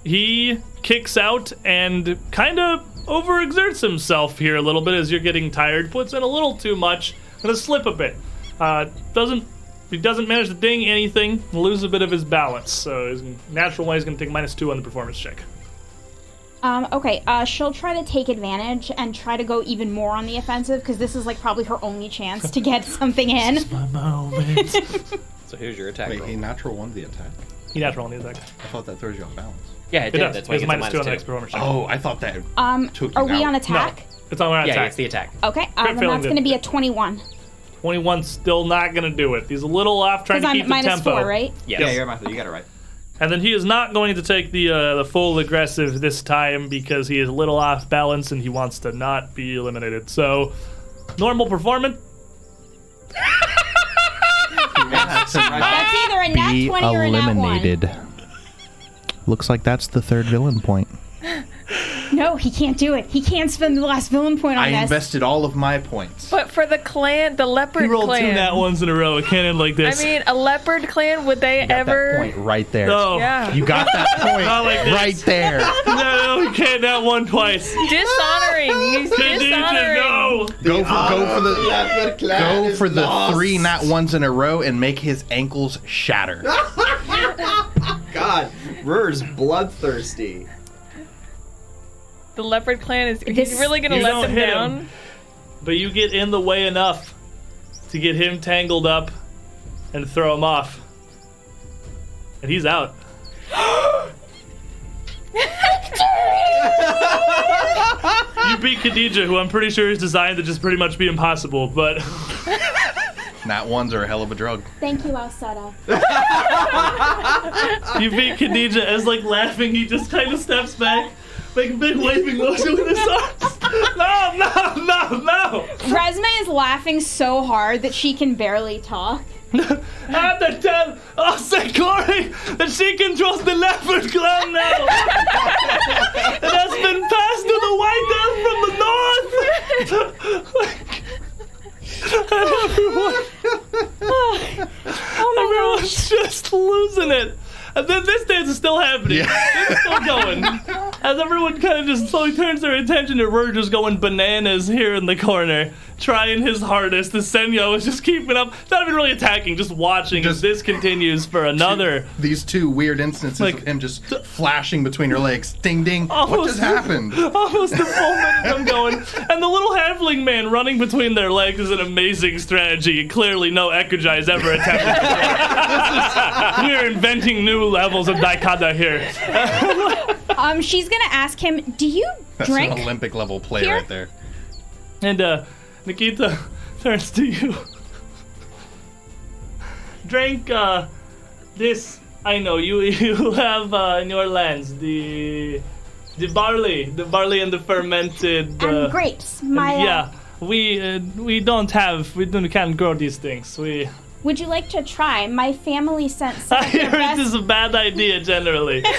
He kicks out and kind of overexerts himself here a little bit as you're getting tired. Puts in a little too much. Gonna slip a bit. Uh, doesn't. He doesn't manage to ding anything. Lose a bit of his balance. So his natural one, is gonna take minus two on the performance check. Um, okay, uh, she'll try to take advantage and try to go even more on the offensive because this is like probably her only chance to get something in. My moment. So here's your attack Wait, roll. he natural one the attack. he natural on the attack. I thought that throws you off balance. Yeah, it It did. does. That's why has he a gets a minus two on the minus next performance check. Oh, I thought that. Um, Took you are we out. on No, attack? it's on Yeah, attack. it's the attack. Okay, Crit um, and that's gonna be a 21 21's still not gonna do it. He's a little off trying because to I'm keep the at minus tempo. four, right? Yes. Yeah, you're my you got it right. And then he is not going to take the uh, the full aggressive this time because he is a little off balance and he wants to not be eliminated. So, normal performance. That's either a nat 20 or a nat 1. Looks like that's the third villain point. No, he can't do it. He can't spend the last villain point on I this. invested all of my points. But for the clan, the leopard clan, He rolled clan. two nat ones in a row. It can't end like I this. mean, a leopard clan, would they Got that ever? point right there. no, Yeah. You got that point Not like this. right there. no, no, he can't nat one twice. Dishonoring. He's Khadija, dishonoring. no. Go for go ah, for the Leopard clan go for the three nat ones in a row and make his ankles shatter. God, Rur's bloodthirsty. The leopard clan is. This- He's really gonna let don't them down. him. But you get in the way enough to get him tangled up and throw him off. And he's out. you beat Khadija, who I'm pretty sure is designed to just pretty much be impossible, but nat ones are a hell of a drug. Thank you, Alseta. you beat Khadija as like laughing, he just kind of steps back, make big waving motion with his arms. No, no, no, no! Resme is laughing so hard that she can barely talk. I have to tell Osekori that she controls the leopard clan now. it has been passed to the white elf from the north. and everyone, Oh my everyone's just losing it. And then this dance is still happening. It's still going. As everyone kind of just slowly turns their attention to Rur just going bananas here in the corner, trying his hardest. The Senyo is just keeping up, not even really attacking, just watching as this continues for another. These two weird instances Like- of him just flashing between her legs. Ding ding. what Almost- just happened? Almost a full minute of going. And the little halfling man running between their legs is an amazing strategy. Clearly, no Ekujae's ever attempted. We're inventing new levels of Daikata here. Um, she's gonna ask him, "Do you That's drink?" an Olympic level play Here? right there. And uh, Nikita turns to you. Drink uh, this. I know you. You have uh, in your lands the the barley, the barley and the fermented. Uh, and grapes. My. uh, yeah, we uh, we don't have. We don't can't grow these things. We. Would you like to try? My family sent some I of their hear best. this is a bad idea generally.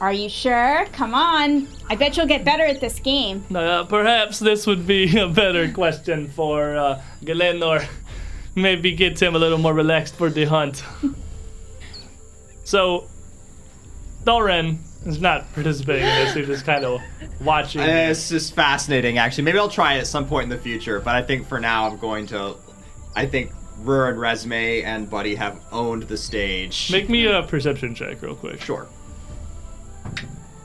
Are you sure? Come on. I bet you'll get better at this game. Uh, perhaps this would be a better question for uh, Galenor. Maybe get him a little more relaxed for the hunt. so, Doran is not participating in this. He's just kind of watching. Uh, It's just fascinating, actually. Maybe I'll try it at some point in the future, but I think for now I'm going to. I think Rur and Resme and Buddy have owned the stage. Make me a perception check real quick. sure.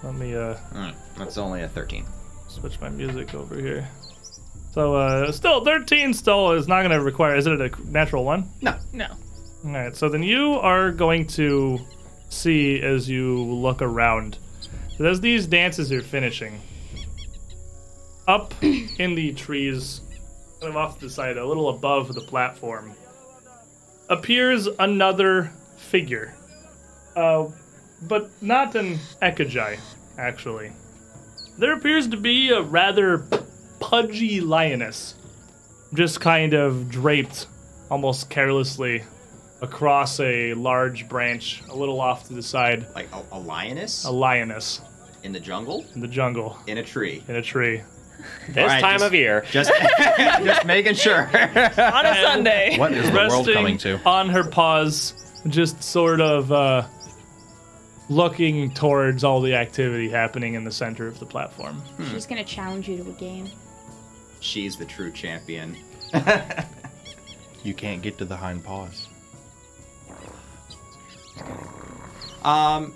Let me uh, Mm, that's only a 13. switch my music over here. So, uh, still, 13 still is not going to require. Is it a natural one? No. No. All right, so then you are going to see as you look around that as these dances are finishing, up in the trees, kind of off to the side, a little above the platform, appears another figure. Uh, but not an Ekujae, actually. There appears to be a rather pudgy lioness, just kind of draped almost carelessly across a large branch a little off to the side. Like a, a lioness A lioness in the jungle in the jungle in a tree. in a tree. This Alright, time just- of year. Just, just making sure. On a Sunday. What is the world coming to? on her paws, just sort of uh, looking towards all the activity happening in the center of the platform. She's gonna challenge you to a game. She's the true champion. You can't get to the hind paws. Um,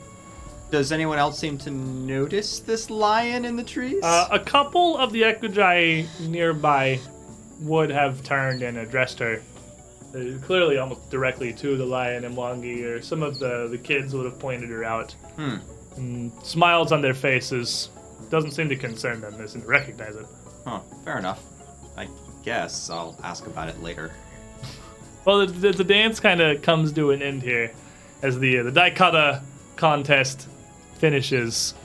does anyone else seem to notice this lion in the trees? Uh, a couple of the Ekujae nearby would have turned and addressed her. Uh, clearly, almost directly to the lion and Mwangi, or some of the, the kids would have pointed her out. Hmm. And smiles on their faces. Doesn't seem to concern them. They seem to recognize it. Huh, fair enough. I guess I'll ask about it later. Well, the, the, the dance kind of comes to an end here as the the Daikata contest finishes,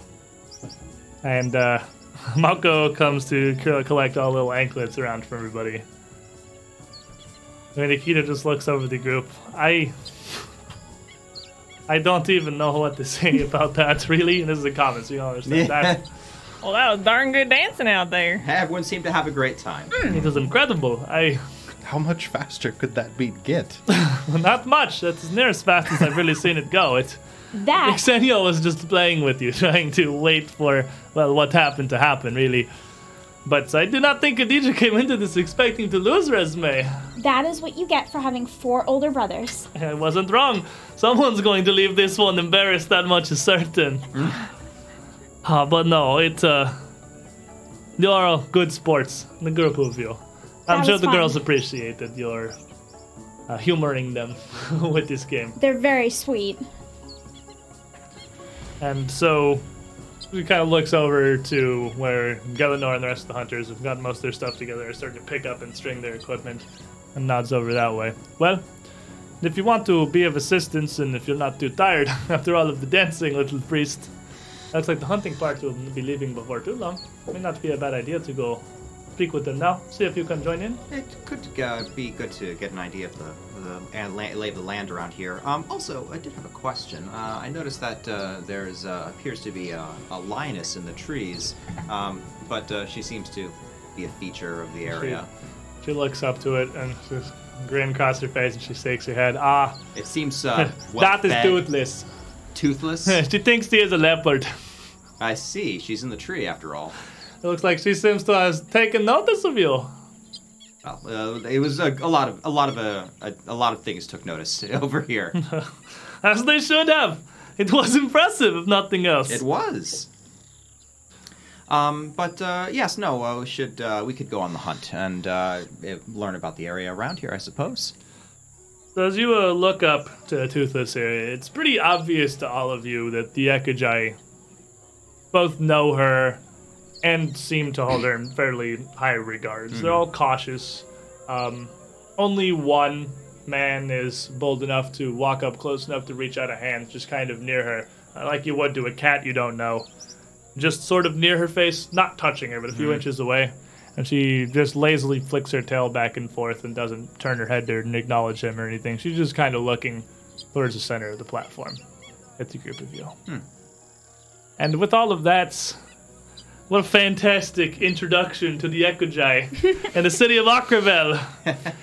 and uh, Mako comes to collect all the little anklets around from everybody. And Nikita just looks over the group. I I don't even know what to say about that, really. And this is a comment, so you don't understand that. Well, that was darn good dancing out there. Everyone seemed to have a great time. It was incredible. I How much faster could that beat get? not much. That's as near as fast as I've really seen it go. It That Xenio was just playing with you, trying to wait for well what happened to happen, really. But I do not think Khadija came into this expecting to lose resume. that is what you get for having four older brothers. I wasn't wrong. Someone's going to leave this one embarrassed. That much is certain. Ah, but no, it uh, you are all good sports, the group of you. I'm That sure the fun. girls appreciated your uh, humoring them with this game. They're very sweet. And so he kind of looks over to where Galanor and the rest of the hunters have gotten most of their stuff together, are starting to pick up and string their equipment, and nods over that way. Well, if you want to be of assistance and if you're not too tired after all of the dancing, little priest, looks like the hunting party will be leaving before too long. It May not be a bad idea to go speak with them now, see if you can join in. It could uh, be good to get an idea of the, the and la- lay of the land around here. Um, also, I did have a question. Uh, I noticed that uh, there's uh, appears to be a, a lioness in the trees, um, but uh, she seems to be a feature of the area. She looks up to it and just grin across her face and she shakes her head. Ah, It seems uh, that is toothless. toothless. she thinks she is a leopard. I see. She's in the tree after all. It looks like she seems to have taken notice of you. Well, uh, it was a, a lot of a lot of uh, a, a lot of things took notice over here. As they should have. It was impressive, if nothing else. It was. Um, but uh, yes, no, uh, we should uh, we could go on the hunt and uh, learn about the area around here, I suppose. So as you uh, look up to the Toothless area, it's pretty obvious to all of you that the Ekujae both know her and seem to hold her in fairly high regards. They're all cautious. Um, only one man is bold enough to walk up close enough to reach out a hand, just kind of near her, uh, like you would to a cat you don't know. Just sort of near her face, not touching her, but a few inches away. And she just lazily flicks her tail back and forth and doesn't turn her head to acknowledge him or anything. She's just kind of looking towards the center of the platform at the group of you. And with all of that, what a fantastic introduction to the Ekujae and the city of Akrivel.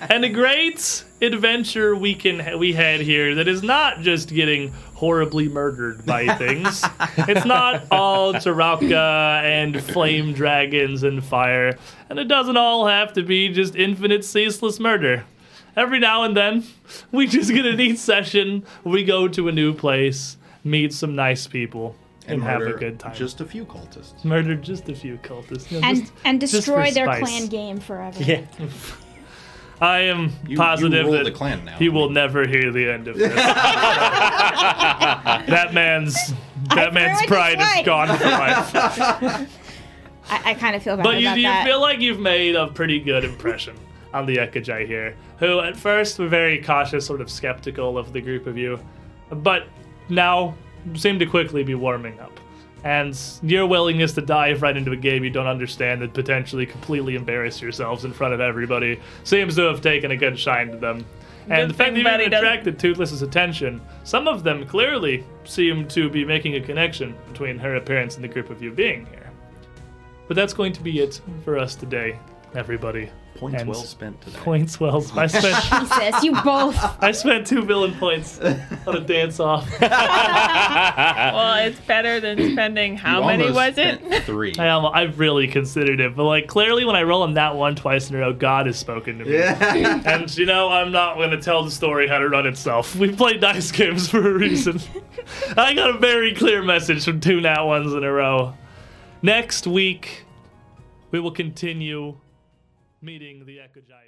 and a great adventure we can we had here that is not just getting horribly murdered by things. it's not all Charau-ka and flame dragons and fire. And it doesn't all have to be just infinite ceaseless murder. Every now and then, we just get a neat session. We go to a new place, meet some nice people, and, have a good time. Just a few cultists. murder just a few cultists. You And just- and destroy their spice. clan game forever. Yeah. I am You, positive you that the clan now. he will never hear the end of this. that man's that man's pride is gone for life. I, I kind of feel bad But you, about you that. feel like you've made a pretty good impression. on the Ekujae here, who at first were very cautious, sort of skeptical of the group of you, but now seem to quickly be warming up. And your willingness to dive right into a game you don't understand and potentially completely embarrass yourselves in front of everybody seems to have taken a good shine to them. And the fact that you attracted Toothless's attention, some of them clearly seem to be making a connection between her appearance and the group of you being here. But that's going to be it for us today, everybody. Points And well spent today. Points well. I spent Jesus, you both. I spent two villain points on a dance off. Well, it's better than spending how You many almost was it? Three. I am, I've really considered it, but like clearly when I roll on that one twice in a row, God has spoken to me. Yeah. And you know, I'm not going to tell the story how to run itself. We play dice games for a reason. I got a very clear message from two nat ones in a row. Next week, we will continue meeting the Ekujae.